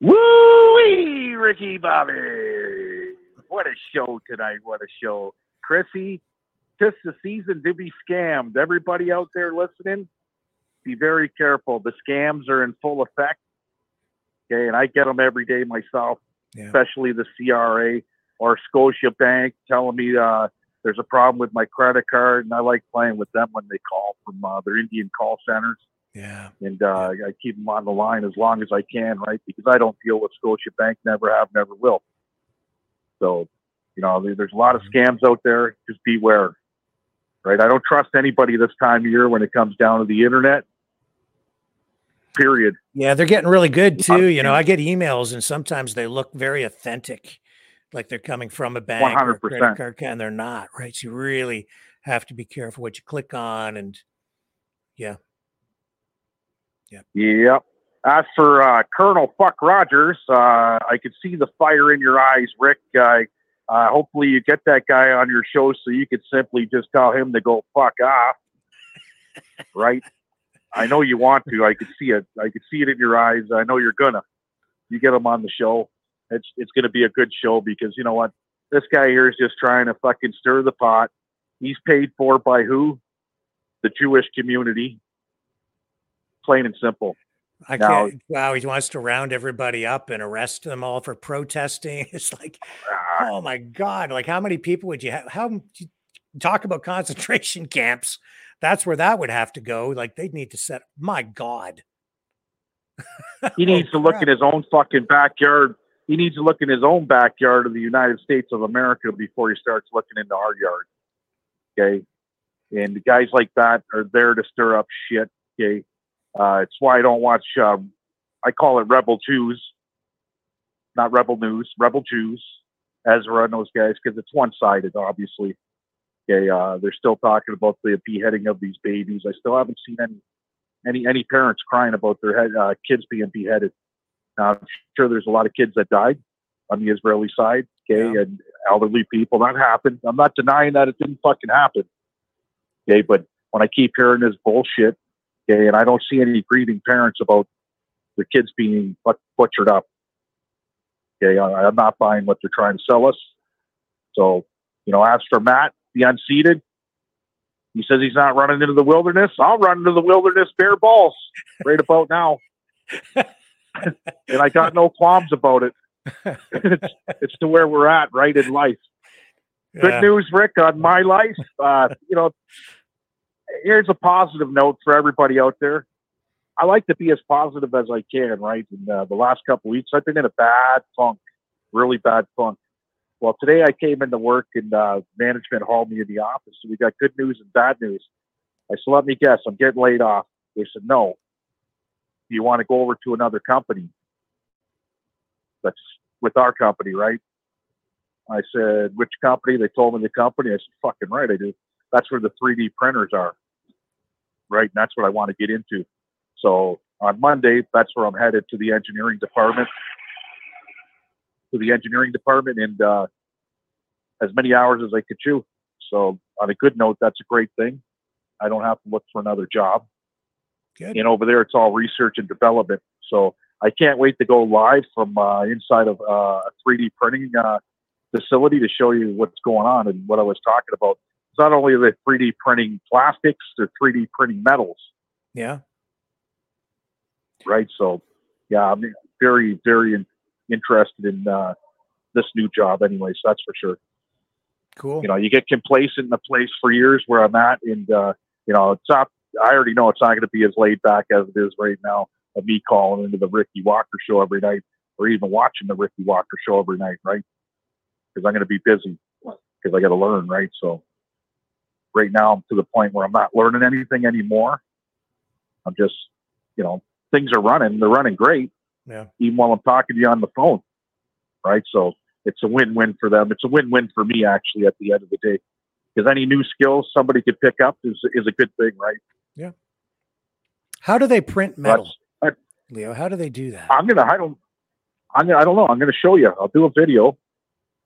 Woo-wee, Ricky Bobby. what a show tonight! What a show, Chrissy. Tis the season to be scammed. Everybody out there listening, be very careful. The scams are in full effect. Okay, and I get them every day myself, Yeah. especially the CRA or Scotiabank telling me uh, there's a problem with my credit card, and I like playing with them when they call from uh, their Indian call centers Yeah. and uh, I keep them on the line as long as I can, right? Because I don't deal with Scotiabank, never have, never will. So, you know, there's a lot of scams out there. Just beware, right? I don't trust anybody this time of year when it comes down to the internet. Period. Yeah, they're getting really good too. You know, I get emails and sometimes they look very authentic, like they're coming from a bank or a credit card, and they're not, right? So you really have to be careful what you click on and yeah. Yep. Yep. As for uh, Colonel Fuck Rogers, uh, I could see the fire in your eyes, Rick. Uh, uh, hopefully, you get that guy on your show so you could simply just tell him to go fuck off. right? I know you want to. I could see it. I could see it in your eyes. I know you're gonna. You get him on the show. It's it's gonna be a good show because you know what? This guy here is just trying to fucking stir the pot. He's paid for by who? The Jewish community. Plain and simple. I Now- can't. Wow, he wants to round everybody up and arrest them all for protesting. It's like, ah. oh my god! Like, how many people would you have? How you talk about concentration camps? That's where that would have to go. Like, they'd need to set. My God, He oh needs to look in his own fucking backyard. He needs to look in his own backyard of the United States of America before he starts looking into our yard. Okay. And guys like that are there to stir up shit. Okay. Uh, it's why I don't watch, um, I call it Rebel Jews, not Rebel News, Rebel Jews, Ezra and those guys, because it's one sided, obviously. Okay. Uh, they're still talking about the beheading of these babies. I still haven't seen any any any parents crying about their head, uh, kids being beheaded. Now, I'm sure there's a lot of kids that died on the Israeli side, okay, and elderly people. That happened. I'm not denying that it didn't fucking happen, okay. But when I keep hearing this bullshit, okay, and I don't see any grieving parents about the kids being but- butchered up, okay, I, I'm not buying what they're trying to sell us. So, you know, as for Matt, the unseated, he says he's not running into the wilderness. I'll run into the wilderness bare balls right about now. and I got no qualms about it. it's, it's to where we're at right in life. Good Yeah. news, Rick, on my life. Uh, you know, here's a positive note for everybody out there. I like to be as positive as I can, right? In uh, the last couple weeks, I've been in a bad funk, really bad funk. Well, today I came into work and uh, management hauled me in the office. So we got good news and bad news. I said, let me guess, I'm getting laid off. They said, no. Do you want to go over to another company? That's with our company, right? I said, which company? They told me the company. I said, fucking right, I do. That's where the 3D printers are, right? And that's what I want to get into. So on Monday, that's where I'm headed to the engineering department, to the engineering department, and uh, as many hours as I could chew. So on a good note, that's a great thing. I don't have to look for another job. Good. And over there, it's all research and development. So I can't wait to go live from uh, inside of uh, a 3D printing uh, facility to show you what's going on and what I was talking about. Not only the 3D printing plastics, they're 3D printing metals, yeah. right? So, yeah, I'm very, very in, interested in uh, this new job, anyways. That's for sure. Cool. You know, you get complacent in a place for years where I'm at, and uh, you know, it's not. I already know it's not going to be as laid back as it is right now. Of me calling into the Ricky Walker show every night, or even watching the Ricky Walker show every night, right? Because I'm going to be busy because I got to learn, right? So, right now I'm to the point where I'm not learning anything anymore. I'm just, you know, things are running. They're running great, Yeah. even while I'm talking to you on the phone, right? So it's a win-win for them. It's a win-win for me, actually, at the end of the day, because any new skills somebody could pick up is is a good thing, right? Yeah. How do they print metal, That's- I- Leo? How do they do that? I'm gonna. I don't. I'm gonna. I don't know. I'm gonna show you. I'll do a video.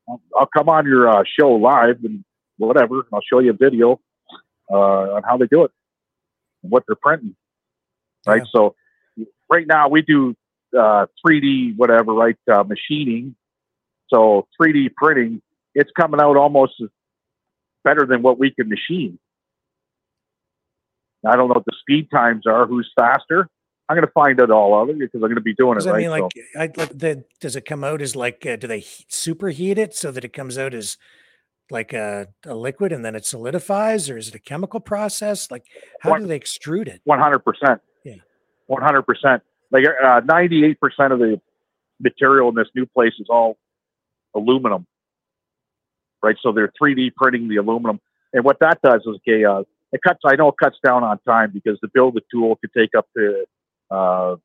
I'll, I'll come on your uh, show live and whatever. I'll show you a video uh, on how they do it and what they're printing. Right. So right now we do uh, 3D whatever, right? Uh, machining. So 3D printing it's coming out almost better than what we can machine. I don't know what the speed times are, who's faster. I'm going to find out all of it because I'm going to be doing it Does right. mean like, so, I, the, does it come out as like, uh, do they heat, superheat it so that it comes out as like a, a liquid and then it solidifies or is it a chemical process? Like how One- do they extrude it? 100%. Yeah. 100%. Like uh, 98% of the material in this new place is all aluminum, right? So they're 3D printing the aluminum. And what that does is, okay, uh, it cuts, I know it cuts down on time because to build the tool could take up to uh,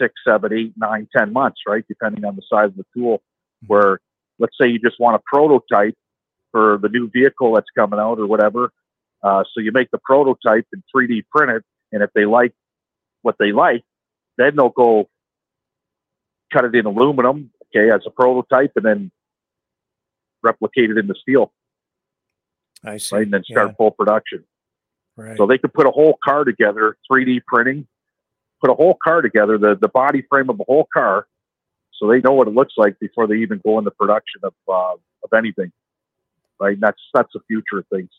six, seven, eight, nine, ten months, right? Depending on the size of the tool. Where, let's say you just want a prototype for the new vehicle that's coming out or whatever. Uh, so you make the prototype and 3D print it. And if they like what they like, then they'll go cut it in aluminum, okay, as a prototype, and then replicate it in the steel, I see. right? And then start Yeah. full production. Right. So they could put a whole car together, 3D printing, put a whole car together, the, the body frame of a whole car, so they know what it looks like before they even go into production of uh, of anything. Right? And that's that's the future of things.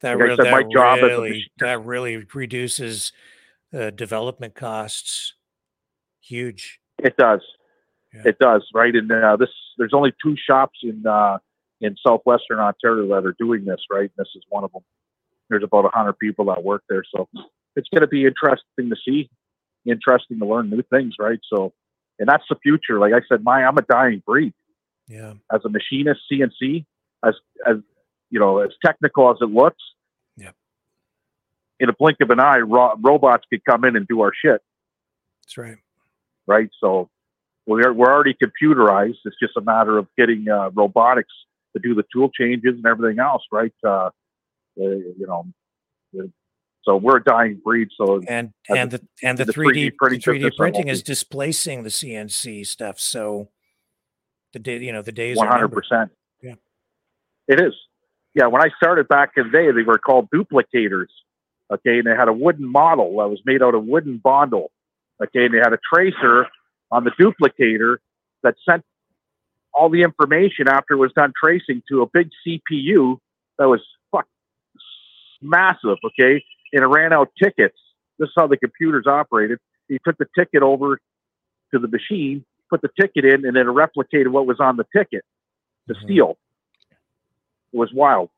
That, like re- said, that my job as a really, that really reduces uh, development costs. Huge. It does. It does, right? And uh, this, there's only two shops in uh, in southwestern Ontario that are doing this, right? And this is one of them. There's about hundred people that work there, so it's going to be interesting to see, interesting to learn new things, right? So, and that's the future. Like I said, my I'm a dying breed Yeah. as a machinist, CNC, as as you know, as technical as it looks. Yep. In a blink of an eye, ro- robots could come in and do our shit That's right. right? So we're we're already computerized. It's just a matter of getting uh, robotics to do the tool changes and everything else, right? Uh, uh, you know, uh, so we're a dying breed. So And and the and the three D 3D printing three D printing is displacing the CNC stuff. So the day you know the days One are hundred percent. It is. Yeah, when I started back in the day, they were called duplicators. Okay, and they had a wooden model that was made out of wooden bondle. Okay, and they had a tracer on the duplicator that sent all the information after it was done tracing to a big CPU that was fuck massive. Okay, and it ran out tickets. This is how the computers operated. He took the ticket over to the machine, put the ticket in, and then it replicated what was on the ticket to mm-hmm. steel. Was wild.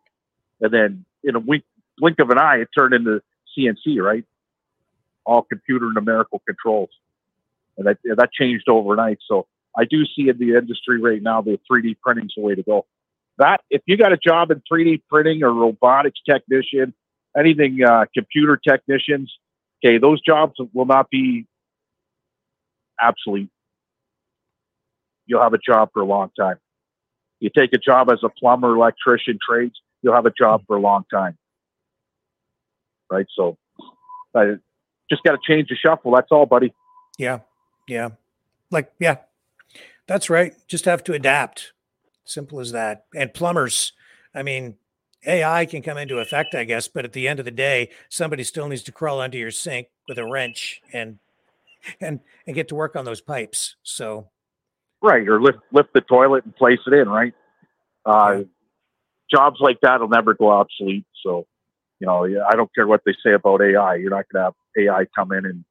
And then in a wink, blink of an eye, it turned into CNC, right? All computer numerical controls. And that, that changed overnight. So I do see in the industry right now the 3D printing's the way to go. That if you got a job in 3D printing or robotics technician, anything uh, computer technicians, okay, those jobs will not be obsolete. You'll have a job for a long time. You take a job as a plumber, electrician, trades, you'll have a job for a long time. Right? So I just got to change the shuffle. That's all, buddy. Yeah. Yeah. Like, yeah, that's right. Just have to adapt. Simple as that. And plumbers, I mean, AI can come into effect, I guess, but at the end of the day, somebody still needs to crawl under your sink with a wrench and and and get to work on those pipes. So Right. Or lift lift the toilet and place it in, right? Uh, Jobs like that will never go obsolete. So, you know, I don't care what they say about AI. You're not going to have AI come in and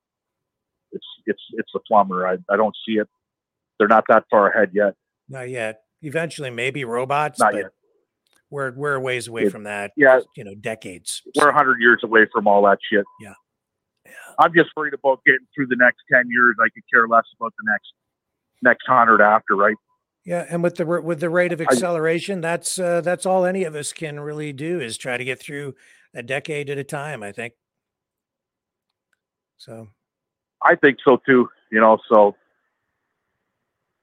it's it's it's the plumber. I, I don't see it. They're not that far ahead yet. not yet. Eventually, maybe robots, Not but yet. we're we're a ways away It- from that. yeah. you know, decades. We're a hundred years away from all that shit. Yeah. I'm just worried about getting through the next ten years. I could care less about the next next hundred after, right? Yeah, and with the with the rate of acceleration, that's uh, that's all any of us can really do is try to get through a decade at a time. I think. So I think so too. You know, so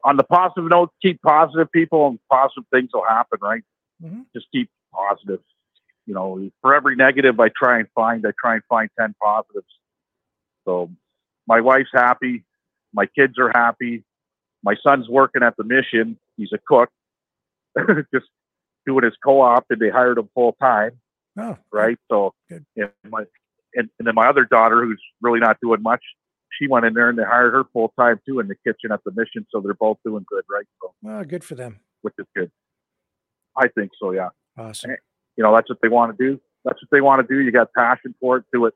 on the positive note, keep positive people and positive things will happen, right? Mhm. Just keep positive. You know, for every negative I try and find, I try and find 10 positives. So my wife's happy. My kids are happy. My son's working at the mission. He's a cook, just doing his co-op and they hired him full time oh, right? So, and my and, and then my other daughter, who's really not doing much, she went in there and they hired her full time too in the kitchen at the mission. So they're both doing good, right? So, well, good for them. which is good. I think so. Yeah. Awesome. You know, that's what they want to do. That's what they want to do. You got passion for it. Do it.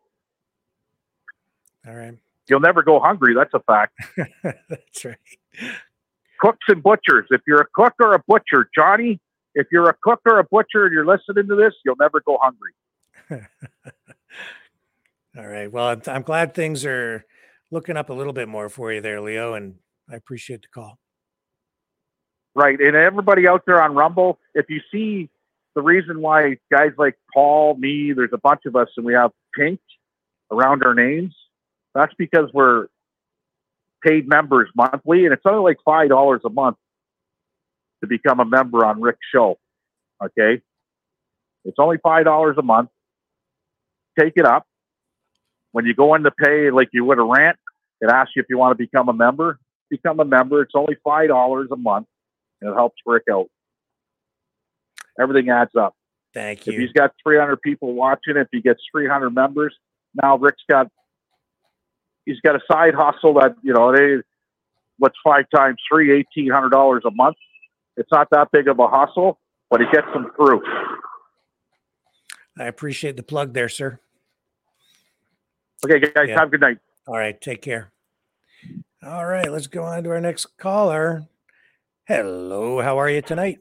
All right. You'll never go hungry. That's a fact. That's right. Cooks and butchers. If you're a cook or a butcher, Johnny, if you're a cook or a butcher and you're listening to this, you'll never go hungry. All right. Well, I'm- I'm glad things are looking up a little bit more for you there, Leo, and I appreciate the call. Right. And everybody out there on Rumble, if you see the reason why guys like Paul, me, there's a bunch of us and we have pink around our names, that's because we're paid members monthly and it's only like five dollars a month to become a member on Rick's show. Okay. It's only five dollars a month. Take it up. When you go in to pay like you would a rent, it asks you if you want to become a member. Become a member. It's only five dollars a month and it helps Rick out. Everything adds up. Thank you. If he's got 300 people watching, if he gets 300 members, now Rick's got he's got a side hustle that you know they what's five times three, eighteen hundred dollars a month. It's not that big of a hustle, but it gets them through. I appreciate the plug there, sir. Okay, guys, Yeah. have a good night. All right. Take care. All right. Let's go on to our next caller. Hello. How are you tonight?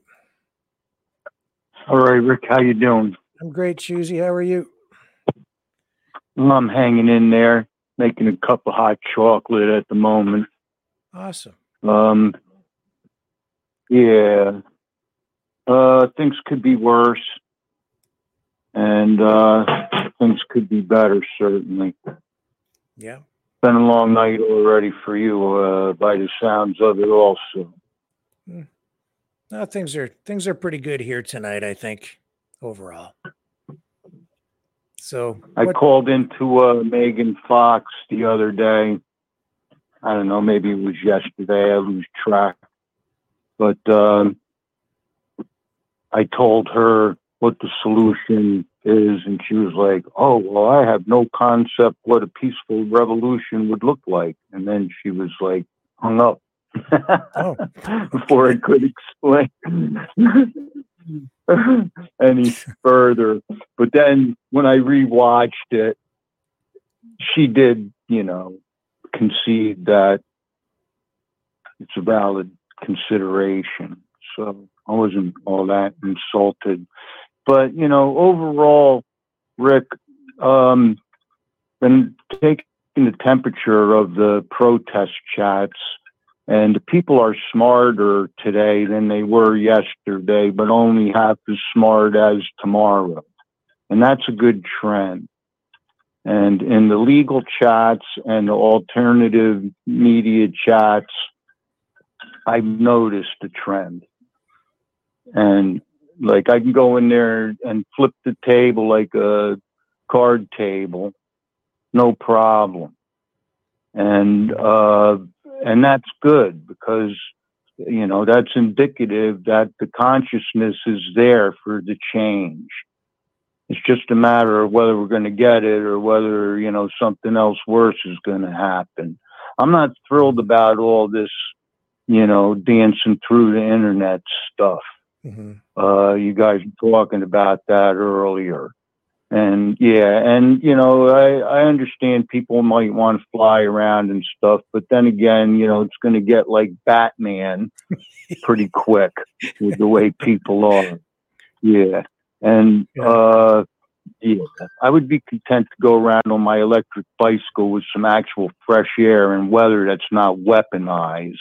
All right, Rick, how you doing? I'm great, Choosy. How are you? Well, I'm hanging in there, making a cup of hot chocolate at the moment. Awesome. Um, yeah, uh, things could be worse, and uh, things could be better. Certainly, Yeah. been a long night already for you, uh, by the sounds of it. Also, No, things are things are pretty good here tonight. I think overall. So I what- called into uh, Megan Fox the other day. I don't know, maybe it was yesterday. I lose track. But um, I told her what the solution is, and she was like, "Oh, well, I have no concept what a peaceful revolution would look like." And then she was like, hung up before I could explain any further. But then when I rewatched it, she did, you know, concede that it's a valid consideration. So I wasn't all that insulted. But, you know, overall, Rick, um, been taking the temperature of the protest chats, and people are smarter today than they were yesterday, but only half as smart as tomorrow. And that's a good trend. And in the legal chats and the alternative media chats, I've noticed a trend. And like I can go in there and flip the table like a card table, no problem. And uh, and that's good because you know that's indicative that the consciousness is there for the change. It's just a matter of whether we're going to get it or whether you know something else worse is going to happen. I'm not thrilled about all this, you know, dancing through the internet stuff. Mhm. Uh, you guys were talking about that earlier. And yeah, and you know, I, I understand people might want to fly around and stuff, but then again, you know, it's going to get like Batman pretty quick with the way people are. Yeah. And, uh, yeah, I would be content to go around on my electric bicycle with some actual fresh air and weather that's not weaponized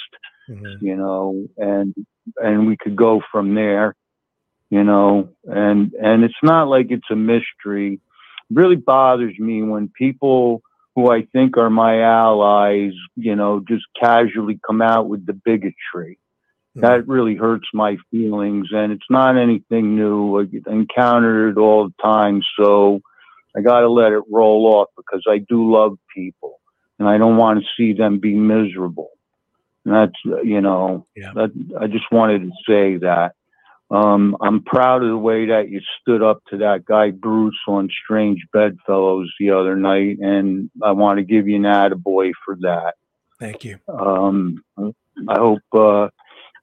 you know, and and we could go from there, you know, and and it's not like it's a mystery. It really bothers me when people who I think are my allies, you know, just casually come out with the bigotry. Hmm. That really hurts my feelings, and it's not anything new. I encounter it all the time, so I got to let it roll off because I do love people, and I don't want to see them be miserable. And that's you know yeah. that I just wanted to say that. Um, I'm proud of the way that you stood up to that guy Bruce on Strange Bedfellows the other night, and I want to give you an attaboy for that. Thank you. Um, I hope uh,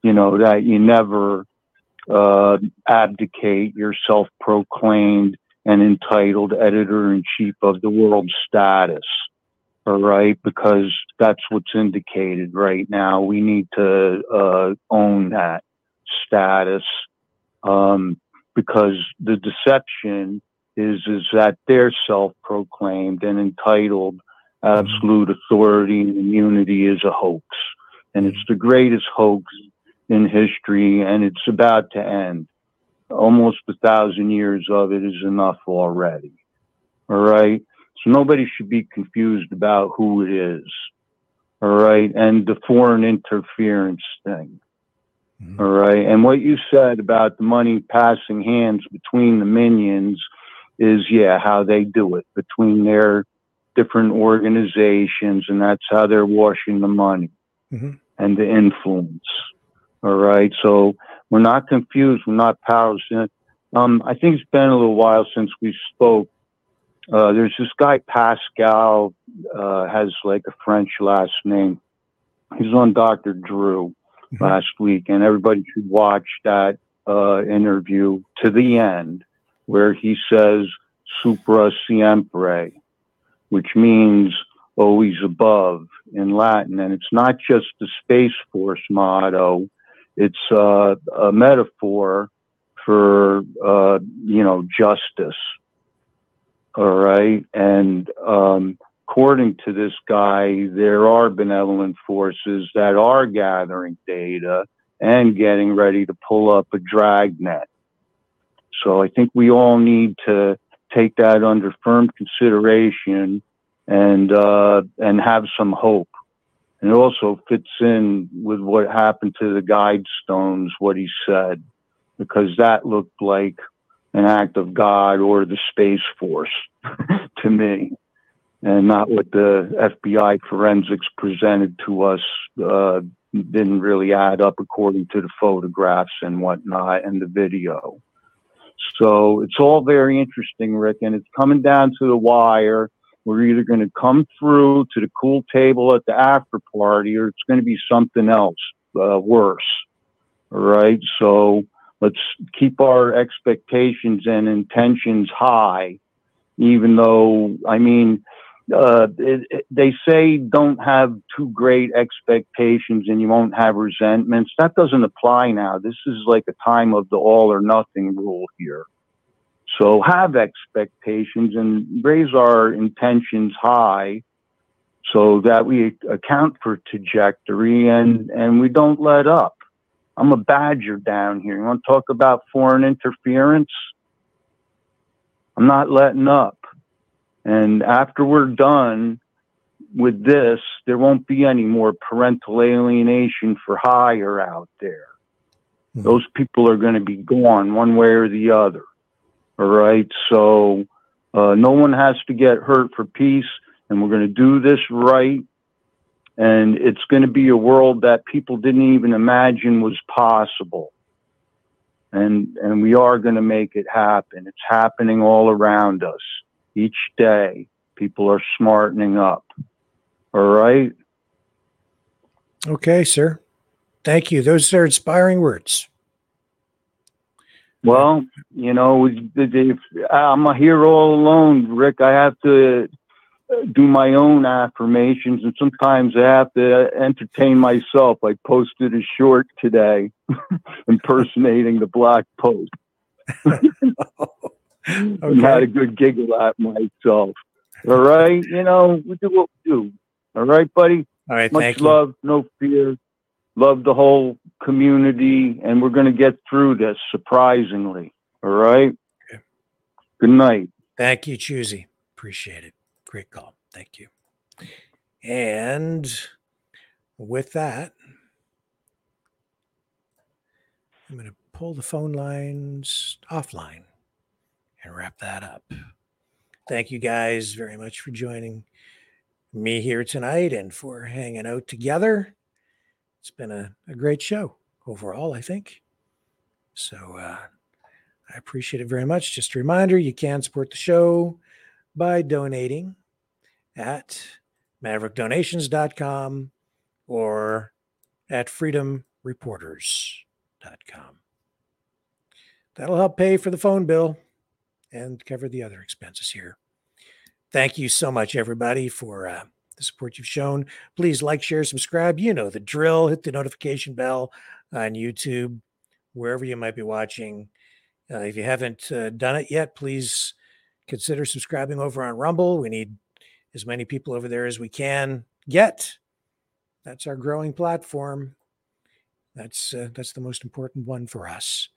you know that you never uh, abdicate your self-proclaimed and entitled editor-in-chief of the world status. All right, because that's what's indicated right now. We need to uh, own that status um, because the deception is is that they're self-proclaimed and entitled absolute authority and immunity is a hoax, and it's the greatest hoax in history, and it's about to end. Almost a thousand years of it is enough already. All right. So nobody should be confused about who it is. All right. And the foreign interference thing. All right. And what you said about the money passing hands between the minions is, yeah, how they do it between their different organizations. And that's how they're washing the money Mhm. and the influence. All right. So we're not confused. We're not powerless. Um, I think it's been a little while since we spoke. Uh, there's this guy, Pascal, uh, has like a French last name. He's on Dr. Drew last week, and everybody should watch that uh, interview to the end where he says supra siempre, which means always above in Latin. And it's not just the Space Force motto, it's uh, a metaphor for, uh, you know, justice. All right. And um, according to this guy, there are benevolent forces that are gathering data and getting ready to pull up a dragnet. So I think we all need to take that under firm consideration and uh, and have some hope. And it also fits in with what happened to the guide stones, what he said, because that looked like an act of God or the Space Force to me, and not what the FBI forensics presented to us uh, didn't really add up according to the photographs and whatnot and the video. So it's all very interesting, Rick, and it's coming down to the wire. We're either going to come through to the cool table at the after party or it's going to be something else uh, worse. All right. So let's keep our expectations and intentions high, even though, I mean, uh, it, they say don't have too great expectations and you won't have resentments. That doesn't apply now. This is like a time of the all or nothing rule here. So have expectations and raise our intentions high so that we account for trajectory and, and we don't let up. I'm a badger down here. You want to talk about foreign interference? I'm not letting up. And after we're done with this, there won't be any more parental alienation for hire out there. Those people are going to be gone one way or the other. All right. So uh, no one has to get hurt for peace, and we're going to do this right. And it's going to be a world that people didn't even imagine was possible. And, and we are going to make it happen. It's happening all around us each day. People are smartening up. All right. Okay, sir. Thank you. Those are inspiring words. Well, you know, I'm here all alone, Rick. I have to do my own affirmations, and sometimes I have to entertain myself. I posted a short today impersonating the Black Pope. and had a good giggle at myself. All right, you know, we do what we do. All right, buddy. All right, Much thank you. love, no fear. Love the whole community, and we're going to get through this. Surprisingly, all right. Good night. Thank you, Choosy. Appreciate it. Great call. Thank you. And with that, I'm going to pull the phone lines offline and wrap that up. Thank you guys very much for joining me here tonight and for hanging out together. It's been a, a great show overall, I think. So uh, I appreciate it very much. Just a reminder you can support the show by donating at maverickdonations.com or at freedomreporters.com. that'll help pay for the phone bill and cover the other expenses here. Thank you so much, everybody, for uh, the support you've shown. Please like, share, subscribe. You know the drill. Hit the notification bell on YouTube, wherever you might be watching. Uh, if you haven't uh, done it yet, please consider subscribing over on Rumble. We need as many people over there as we can get. That's our growing platform. That's uh, that's the most important one for us.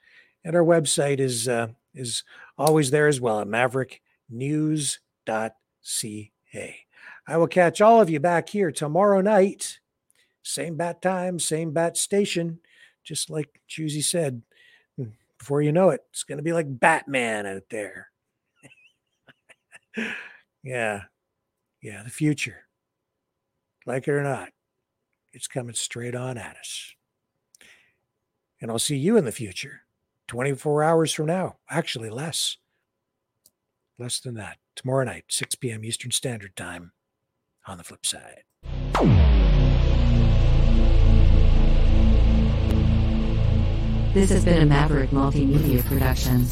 And our website is uh, is always there as well at mavericknews.ca. I will catch all of you back here tomorrow night. Same bat time, same bat station. Just like Choosy said, hmm, before you know it, it's going to be like Batman out there. yeah. Yeah. The future, like it or not, it's coming straight on at us. And I'll see you in the future, 24 hours from now. Actually, less. Less than that. Tomorrow night, 6 p.m. Eastern Standard Time on the flip side. This has been a Maverick Multimedia production.